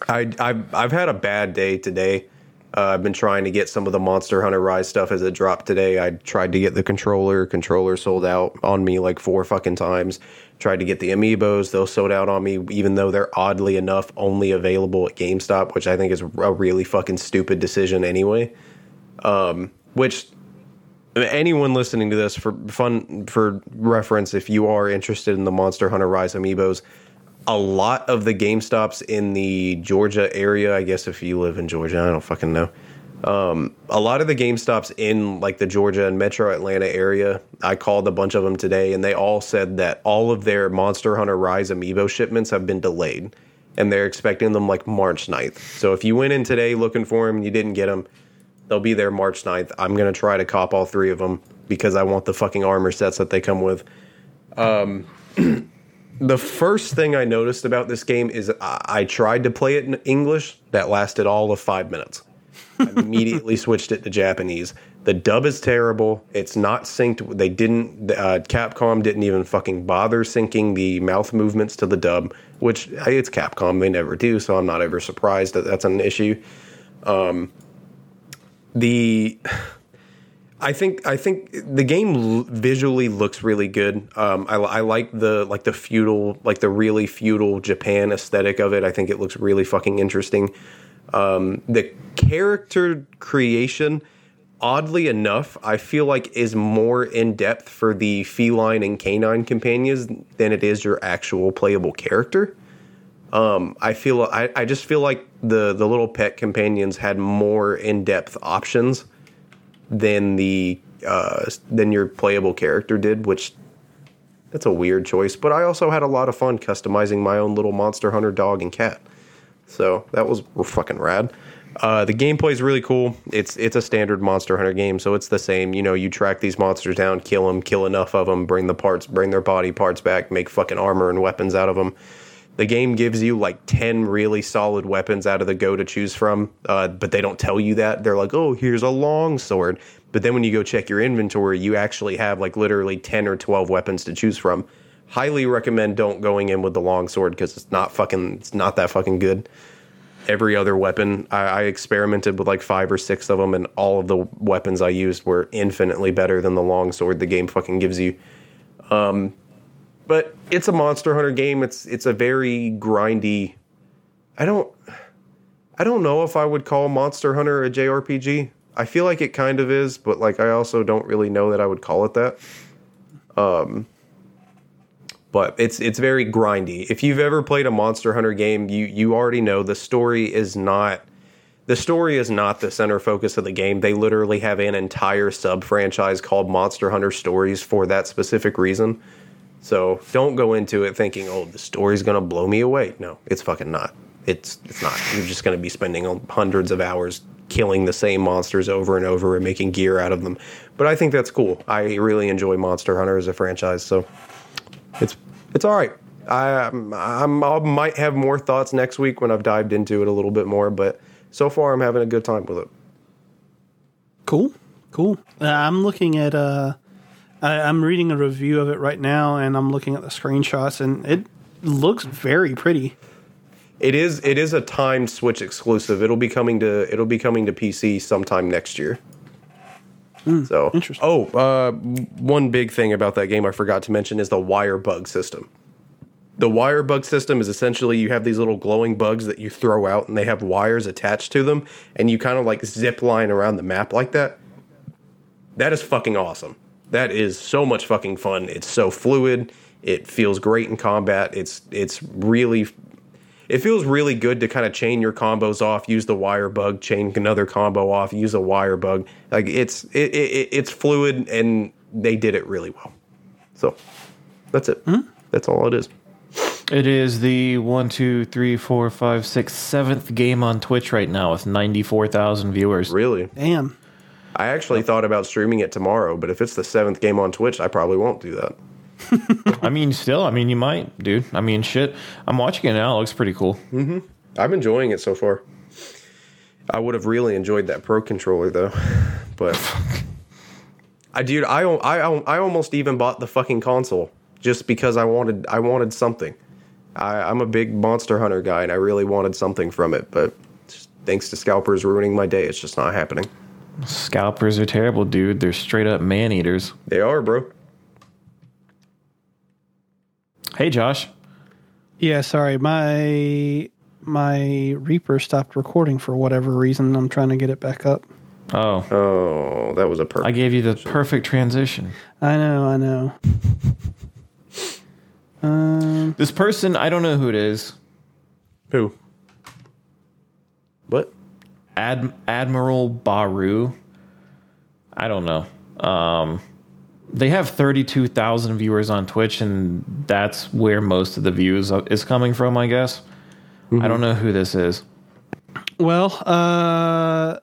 I I've I've had a bad day today. Uh, I've been trying to get some of the Monster Hunter Rise stuff as it dropped today. I tried to get the controller. Controller sold out on me like four fucking times. Tried to get the amiibos. Those sold out on me, even though they're oddly enough only available at GameStop, which I think is a really fucking stupid decision anyway. Um, which anyone listening to this for fun for reference, if you are interested in the Monster Hunter Rise amiibos, a lot of the GameStops in the Georgia area, I guess if you live in Georgia, I don't fucking know. Um, a lot of the GameStops in like the Georgia and Metro Atlanta area, I called a bunch of them today, and they all said that all of their Monster Hunter Rise amiibo shipments have been delayed, and they're expecting them like March 9th. So if you went in today looking for them and you didn't get them, they'll be there March 9th. I'm gonna try to cop all three of them because I want the fucking armor sets that they come with. the first thing I noticed about this game is I, I tried to play it in English. That lasted all of five minutes. I immediately switched it to Japanese. The dub is terrible. It's not synced. They didn't. Uh, Capcom didn't even fucking bother syncing the mouth movements to the dub, which hey, it's Capcom. They never do. So I'm not ever surprised that that's an issue. Um, the I think I think the game visually looks really good. Um, I, I like the like the feudal like the really feudal Japan aesthetic of it. I think it looks really fucking interesting. Um, the character creation, oddly enough, I feel like is more in depth for the feline and canine companions than it is your actual playable character. Um, I feel I, I just feel like the the little pet companions had more in depth options than the uh, than your playable character did, which that's a weird choice. But I also had a lot of fun customizing my own little Monster Hunter dog and cat, so that was fucking rad. Uh, the gameplay is really cool. It's it's a standard Monster Hunter game, so it's the same. You know, you track these monsters down, kill them, kill enough of them, bring the parts, bring their body parts back, make fucking armor and weapons out of them. The game gives you like 10 really solid weapons out of the go to choose from, uh, but they don't tell you that. They're like, oh, here's a long sword. But then when you go check your inventory, you actually have like literally 10 or 12 weapons to choose from. Highly recommend don't going in with the long sword because it's not fucking, it's not that fucking good. Every other weapon, I, I experimented with like five or six of them, and all of the weapons I used were infinitely better than the long sword the game fucking gives you but it's a Monster Hunter game. It's it's a very grindy. I don't I don't know if I would call Monster Hunter a JRPG. I feel like it kind of is, but like I also don't really know that I would call it that. Um but it's it's very grindy. If you've ever played a Monster Hunter game, you you already know the story is not the story is not the center focus of the game. They literally have an entire sub franchise called Monster Hunter Stories for that specific reason. So don't go into it thinking, "Oh, the story's gonna blow me away." No, it's fucking not. It's it's not. You're just gonna be spending hundreds of hours killing the same monsters over and over and making gear out of them. But I think that's cool. I really enjoy Monster Hunter as a franchise, so it's it's all right. I I'm, I might have more thoughts next week when I've dived into it a little bit more, but so far I'm having a good time with it.
Cool, cool. Uh, I'm looking at uh, I, I'm reading a review of it right now, and I'm looking at the screenshots, and it looks very pretty.
It is it is a timed Switch exclusive. It'll be coming to it'll be coming to PC sometime next year. so
interesting.
Oh, uh, one big thing about that game I forgot to mention is the wire bug system. The wire bug system is essentially you have these little glowing bugs that you throw out and they have wires attached to them and you kind of like zip line around the map like that. That is fucking awesome. That is so much fucking fun. It's so fluid. It feels great in combat. It's it's really it feels really good to kind of chain your combos off, use the wire bug, chain another combo off, use a wire bug. Like it's it, it it's fluid and they did it really well. So that's it. Hmm? That's all it is.
It is the one, two, three, four, five, six, seventh game on Twitch right now with 94,000 viewers.
Really.
Damn.
I actually thought about streaming it tomorrow, but if it's the seventh game on Twitch, I probably won't do that.
I mean, still, I mean, you might, dude. I mean, shit. I'm watching it now. It looks pretty cool. Mm-hmm.
I'm enjoying it so far. I would have really enjoyed that pro controller though, but I dude, I I I almost even bought the fucking console just because I wanted I wanted something. I, I'm a big Monster Hunter guy, and I really wanted something from it, but thanks to scalpers ruining my day, it's just not happening.
Scalpers are terrible, dude. They're straight up man eaters.
They are, bro.
Hey, Josh.
Yeah, sorry. My my Reaper stopped recording for whatever reason. I'm trying to get it back up.
Oh,
Oh, that was a perfect.
I gave you the perfect transition.
I know, I know. Um,
This person, I don't know who it is.
Who? What?
Ad, Admiral Bahroo. I don't know. Um, they have 32,000 viewers on Twitch, and that's where most of the views is coming from, I guess. I don't know who this is.
well, uh,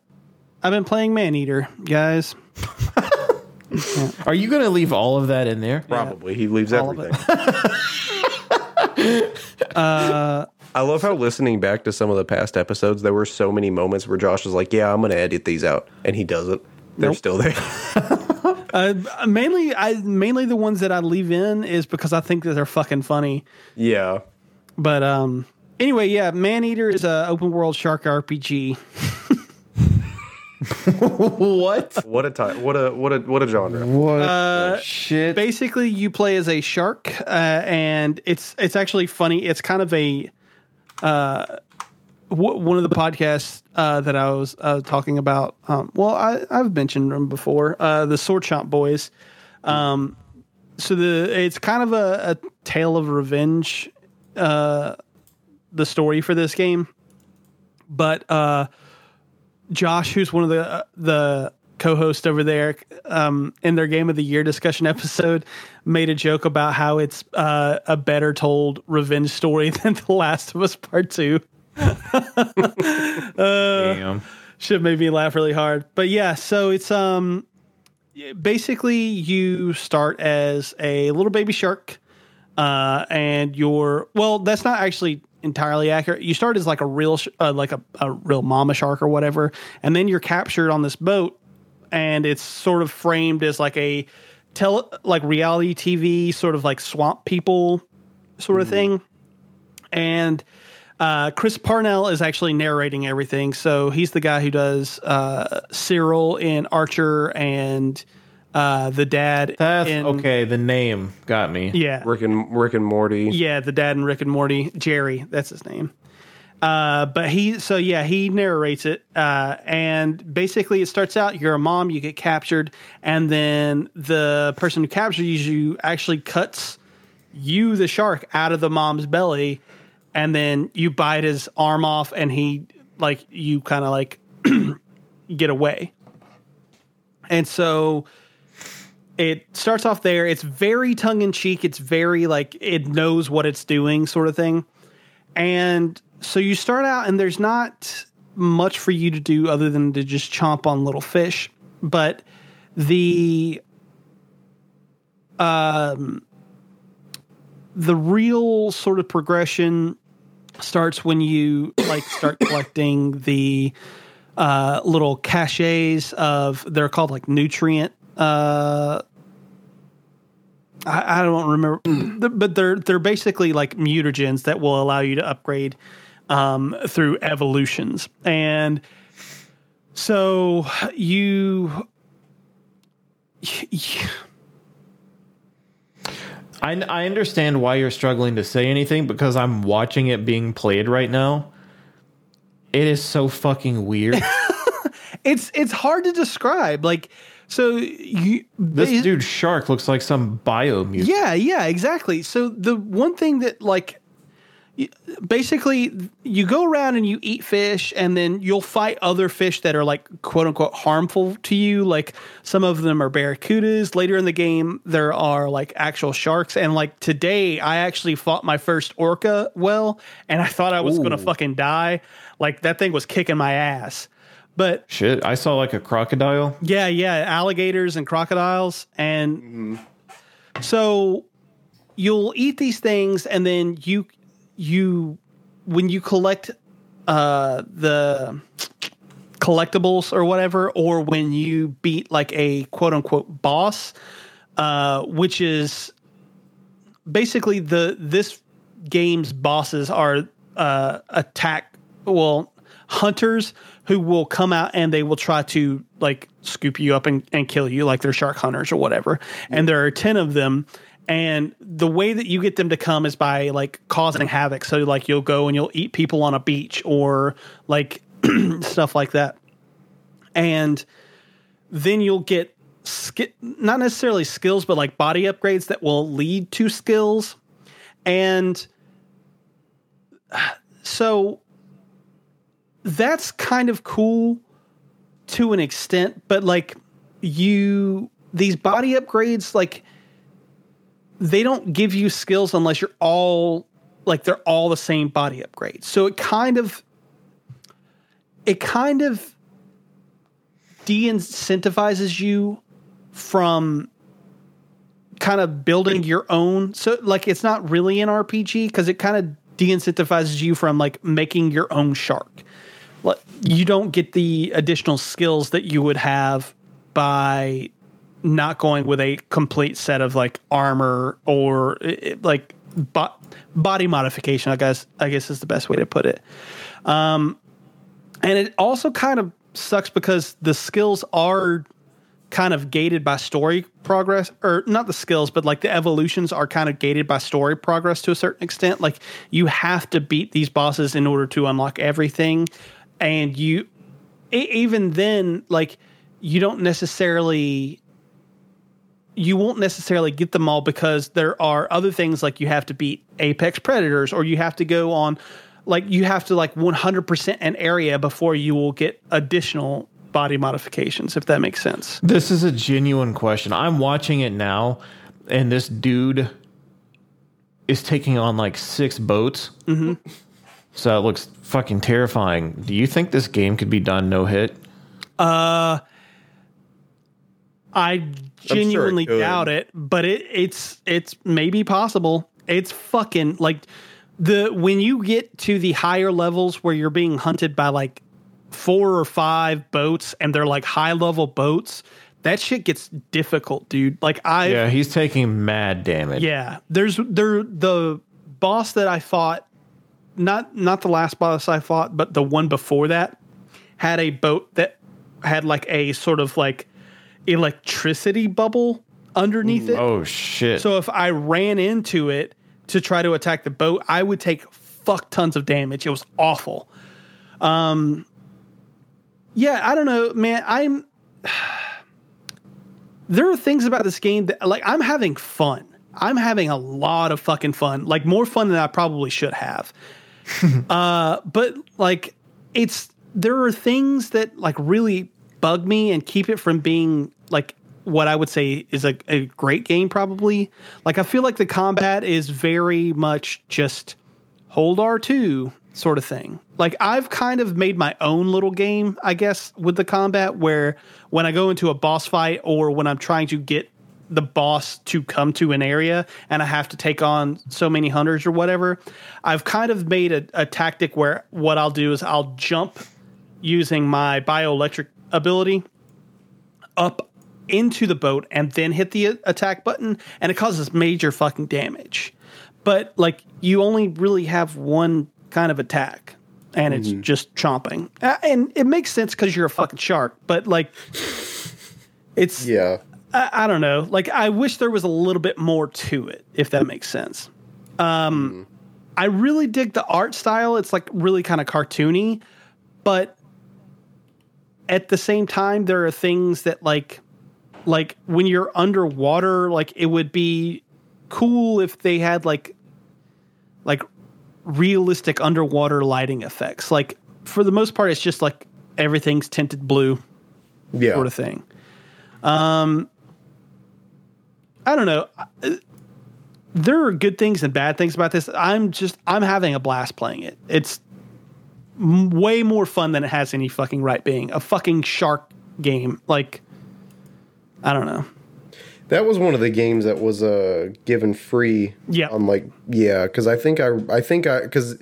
I've been playing Maneater, guys.
Are you going to leave all of that in there?
Probably. He leaves
All of
everything. I love how listening back to some of the past episodes, there were so many moments where Josh was like, "Yeah, I'm going to edit these out," and he doesn't. They're
Nope.
still there.
Uh, mainly, I mainly the ones that I leave in is because I think that they're fucking funny.
yeah.
But um, anyway, yeah, Maneater is a open world shark RPG.
what?
What a time! What a what a what a genre!
What
Uh,
shit?
Basically, you play as a shark, uh, and it's it's actually funny. It's kind of a uh, w- one of the podcasts uh, that I was uh, talking about. Um, well, I, I've mentioned them before. Uh, the Sword Chomp Boys. Um, so the it's kind of a, a tale of revenge. Uh, the story for this game, but uh, Josh, who's one of the uh, the co-host over there, um, in their game of the year discussion episode, made a joke about how it's uh, a better told revenge story than The Last of Us Part Two.
Damn.
Should made me laugh really hard. But yeah, so it's um basically you start as a little baby shark, uh, and you're well. That's not actually entirely accurate. You start as like a real, sh- uh, like a, a real mama shark or whatever, and then you're captured on this boat, and it's sort of framed as like a tele, like reality TV, sort of like swamp people, sort of thing, and. Uh, Chris Parnell is actually narrating everything. So he's the guy who does uh, Cyril in Archer and uh, the dad.
That's
in,
okay. The name got me.
Yeah.
Rick and Rick and Morty.
Yeah, the dad and Rick and Morty, Jerry, that's his name. Uh, but he, so yeah, he narrates it. Uh, and basically, it starts out you're a mom, you get captured, and then the person who captures you actually cuts you, the shark, out of the mom's belly, and then you bite his arm off, and he, like, you kind of like get away. And so it starts off there. It's very tongue in cheek. It's very like it knows what it's doing, sort of thing. And so you start out, and there's not much for you to do other than to just chomp on little fish. But the um the real sort of progression starts when you like start collecting the uh, little caches of they're called like nutrient uh, I, I don't remember, but they're they're basically like mutagens that will allow you to upgrade um, through evolutions, and so you.
I, I understand why you're struggling to say anything because I'm watching it being played right now. It is so fucking weird.
it's it's hard to describe. Like so you
this
they-
dude shark looks like some bio mutant.
Yeah, yeah, exactly. So the one thing that like basically you go around and you eat fish and then you'll fight other fish that are like quote unquote harmful to you. Like some of them are barracudas. Later in the game there are like actual sharks. And like today i actually fought my first orca well and i thought i was going to fucking die. Like that thing was kicking my ass. But
Shit, I saw like a crocodile.
yeah, yeah, alligators and crocodiles. And mm-hmm. so you'll eat these things and then you you when you collect uh the collectibles or whatever or when you beat like a quote unquote boss uh which is basically the this game's bosses are uh attack well hunters who will come out and they will try to like scoop you up and, and kill you like they're shark hunters or whatever. And there are 10 of them and the way that you get them to come is by like causing havoc. So like you'll go and you'll eat people on a beach or like stuff like that. And then you'll get ski- not necessarily skills but like body upgrades that will lead to skills. And so that's kind of cool to an extent but like you these body upgrades like they don't give you skills unless you're all like they're all the same body upgrades so it kind of it kind of de-incentivizes you from kind of building your own. So like it's not really an rpg because it kind of de-incentivizes you from like making your own shark. Like you don't get the additional skills that you would have by not going with a complete set of like armor or like bo- body modification i guess i guess is the best way to put it. Um and it also kind of sucks because the skills are kind of gated by story progress or not the skills but like the evolutions are kind of gated by story progress to a certain extent. Like you have to beat these bosses in order to unlock everything and you even then like you don't necessarily you won't necessarily get them all because there are other things like you have to beat apex predators or you have to go on like you have to like 100% an area before you will get additional body modifications if that makes sense
This is a genuine question. I'm watching it now, and this dude is taking on like six boats. Mm-hmm. So it looks fucking terrifying. Do you think this game could be done no hit?
Uh I genuinely
could.
doubt it, but it, it's it's maybe possible. It's fucking like the when you get to the higher levels where you're being hunted by like four or five boats and they're like high level boats, that shit gets difficult, dude. Like I
Yeah, he's taking mad damage.
yeah, there's there the boss that I fought, not not the last boss I fought, but the one before that had a boat that had like a sort of like electricity bubble underneath it.
Oh shit.
So if I ran into it to try to attack the boat, I would take fuck tons of damage. It was awful. Um yeah, I don't know, man. I'm there are things about this game that like I'm having fun. I'm having a lot of fucking fun. Like more fun than I probably should have. uh but like it's there are things that like really bug me and keep it from being like what I would say is a, a great game probably. Like I feel like the combat is very much just hold R2 sort of thing. Like I've kind of made my own little game, I guess, with the combat where when I go into a boss fight or when I'm trying to get the boss to come to an area and I have to take on so many hunters or whatever, I've kind of made a, a tactic where what I'll do is I'll jump using my bioelectric ability up into the boat and then hit the attack button, and it causes major fucking damage. But like you only really have one kind of attack, and it's just chomping, Uh, and it makes sense because you're a fucking shark. But like, it's
Yeah.
I, I don't know. Like, I wish there was a little bit more to it, if that makes sense. Um, I really dig the art style. It's like really kind of cartoony, but at the same time, there are things that like, like when you're underwater, like it would be cool if they had like, like realistic underwater lighting effects. Like for the most part, it's just like everything's tinted blue
Yeah.
sort of thing. Um, I don't know. Uh, There are good things and bad things about this. I'm just I'm having a blast playing it. It's m- way more fun than it has any fucking right being. A fucking shark game. Like I don't know.
That was one of the games that was uh given free.
Yeah.
On like yeah, because I think I I think I because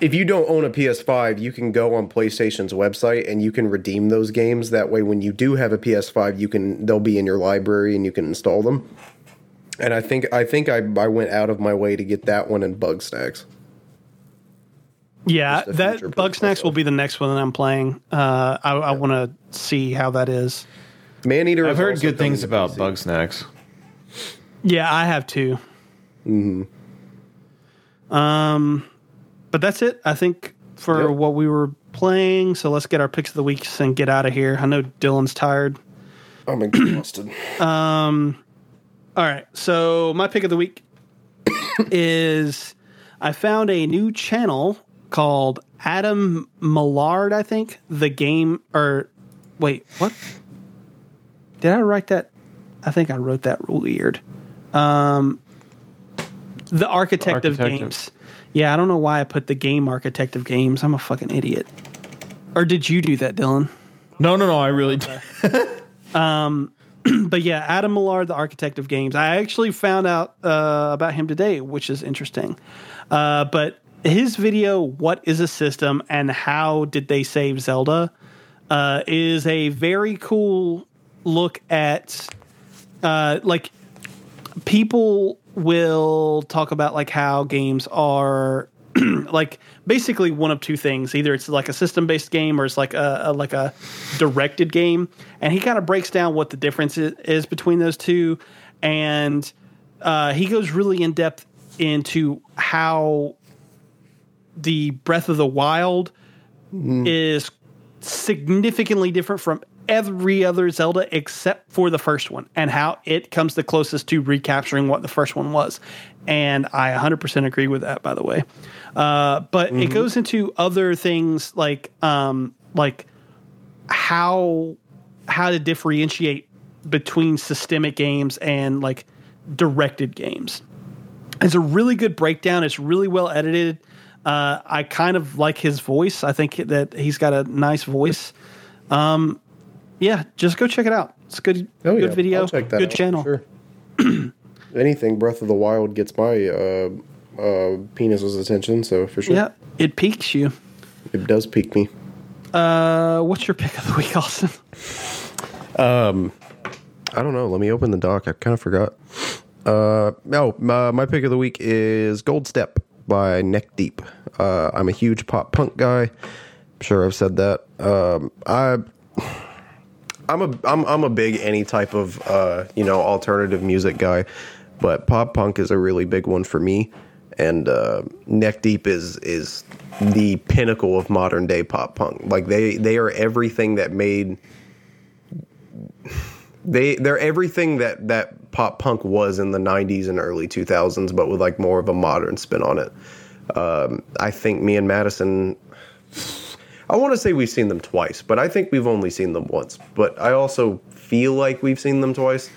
if you don't own a PS5, you can go on PlayStation's website and you can redeem those games. That way, when you do have a PS5, you can they'll be in your library and you can install them. And I think I think I I went out of my way to get that one in Bugsnax.
Yeah, that Bugsnax will be the next one that I'm playing. Uh, I, I want to see how that is.
Maneater.
I've heard good things about Bugsnax.
Yeah, I have too. Hmm. Um, but that's it. I think for
Yep.
what we were playing. So let's get our picks of the weeks and get out of here. I know Dylan's tired.
I'm exhausted. um.
All right. So my pick of the week is I found a new channel called Adam Millard. I think the game or wait, what? Did I write that? I think I wrote that weird. Um, the architect, of
Architect of-
games. Yeah, I don't know why I put the game architect of games. I'm a fucking idiot. Or did you do that, Dylan?
No, no, no. I really. Did.
But yeah, Adam Millard, the architect of games. I actually found out uh, about him today, which is interesting. Uh, but his video, "What is a system and how did they save Zelda?" Uh, is a very cool look at uh, like people will talk about like how games are like basically one of two things either it's like a system based game or it's like a, a like a directed game and he kind of breaks down what the difference is, between those two and uh, he goes really in depth into how the breath of the wild is significantly different from every other Zelda except for the first one and how it comes the closest to recapturing what the first one was. And I 100% agree with that, by the way. Uh, but it goes into other things like um, like how how to differentiate between systemic games and like directed games. It's a really good breakdown. It's really well edited. Uh, I kind of like his voice. I think that he's got a nice voice. Um, yeah, just go check it out. It's a good,
Oh,
good
yeah.
video,
I'll check that
good
out,
channel.
Sure. Anything Breath of the Wild gets my uh, uh, penis's attention, so for sure.
Yeah, it piques you.
It does pique me.
Uh, what's your pick of the week, Austin?
Um, I don't know. Let me open the doc. I kind of forgot. Uh, no, my, my pick of the week is Gold Step by Neck Deep. Uh, I'm a huge pop punk guy. I'm sure I've said that. Um, I. I'm a I'm I'm a big any type of uh, you know alternative music guy, but pop punk is a really big one for me. And uh, Neck Deep is is the pinnacle of modern day pop punk. Like they they are everything that made they they're everything that that pop punk was in the 90s and early 2000s but with like more of a modern spin on it. Um, i think me and madison i want to say we've seen them twice but i think we've only seen them once. But i also feel like we've seen them twice.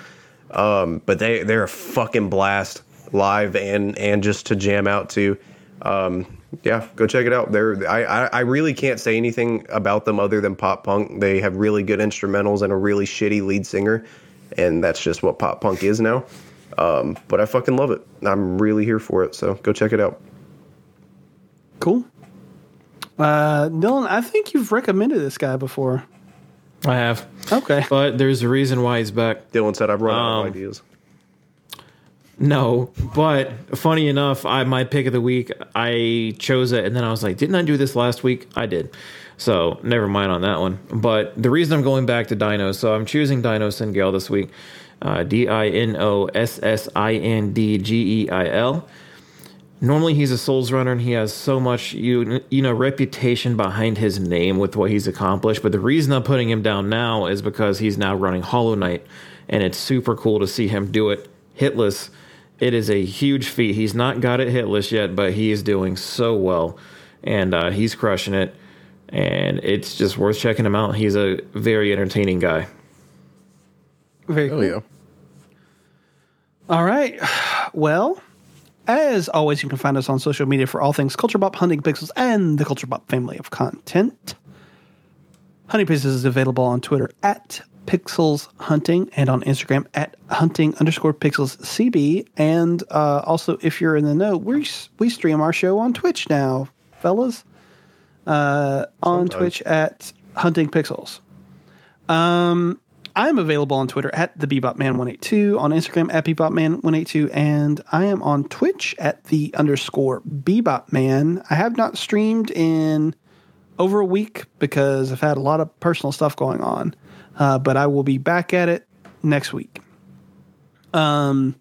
Um, but they they're a fucking blast live and and just to jam out to. Um, yeah go check it out they're I, I i really can't say anything about them other than pop punk they have really good instrumentals and a really shitty lead singer and that's just what pop punk is now um, but i fucking love it i'm really here for it so go check it out
Cool. Uh, Dylan, I think you've recommended this guy before.
I have.
Okay.
But there's a reason why he's back.
Dylan said I've run out
Um,
of ideas.
No, but funny enough, I my pick of the week, I chose it, and then I was like, didn't I do this last week? I did. So never mind on that one. But the reason I'm going back to Dino, so I'm choosing Dino Singale this week. Uh, D I N O S S I N D G E I L. Normally he's a Souls runner and he has so much you you know reputation behind his name with what he's accomplished. But the reason I'm putting him down now is because he's now running Hollow Knight, and it's super cool to see him do it hitless. It is a huge feat. He's not got it hitless yet, but he is doing so well, and uh, he's crushing it. And it's just worth checking him out. He's a very entertaining guy.
Very cool.
yeah.
All right. Well, as always, you can find us on social media for all things Culture Bop, Hunting Pixels, and the Culture Bop family of content. Hunting Pixels is available on Twitter at Pixels Hunting and on Instagram at hunting underscore pixels CB. And uh, also, if you're in the know, we we stream our show on Twitch now, fellas. Uh, on
Sometimes.
Twitch at Hunting Pixels. Um, I'm available on Twitter at the BebopMan182, on Instagram at BebopMan182, and I am on Twitch at the underscore BebopMan. I have not streamed in over a week because I've had a lot of personal stuff going on, uh, but I will be back at it next week. Um,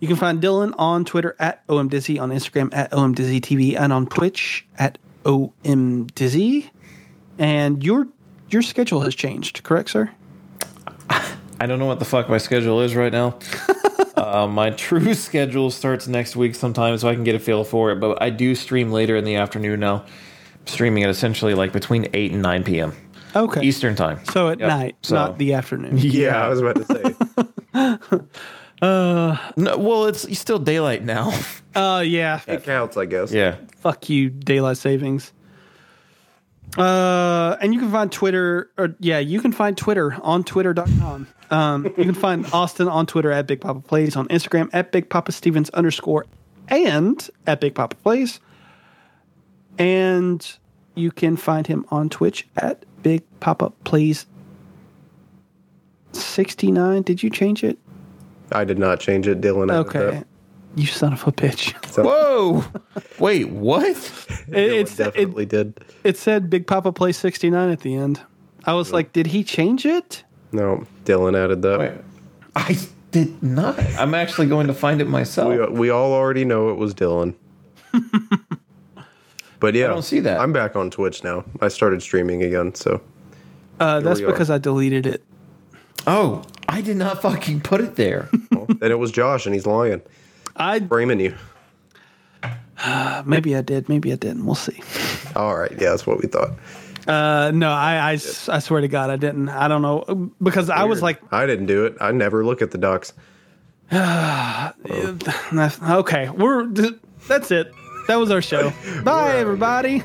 you can find Dylan on Twitter at OMDizzy, on Instagram at OMDizzyTV, and on Twitch at OMDizzy. And your your schedule has changed, correct, sir?
I don't know what the fuck my schedule is right now. uh, my true schedule starts next week sometime, so I can get a feel for it. But I do stream later in the afternoon now. streaming at essentially like between 8 and 9 p.m.
Okay.
Eastern time.
So at
Yep.
night,
So-
not the afternoon.
Yeah, I was about to say.
No, well, it's still daylight now.
Oh yeah.
it counts, I guess.
yeah.
Fuck you, daylight savings. Uh, and you can find Twitter, or yeah, you can find Twitter on twitter.com. Um, you can find Austin on Twitter at Big Papa Plays, on Instagram at Big Papa Stevens underscore and at Big Papa Plays. And you can find him on Twitch at Big Papa Plays 69. Did you change it?
I did not change it. Dylan.
Okay.
that.
You son of a bitch.
So
Whoa. Wait, what?
It,
Dylan
it's, it,
definitely did.
it said Big Papa Plays 69 at the end. I was like, did he change it?
No, Dylan added that.
Wait, I did not. I'm actually going to find it myself.
We, we all already know it was Dylan. but yeah, I
don't see that.
I'm back on Twitch now. I started streaming again, so
Uh, that's because I deleted it.
oh, I did not fucking put it there.
well, then it was Josh, and he's lying,
I
framing you.
maybe I did, maybe I didn't. We'll see.
All right, yeah, that's what we thought.
Uh, no, I swear to God, I didn't. I don't know because I was like,
I didn't do it. I never look at the ducks.
okay, we're that's it. That was our show. Bye, everybody.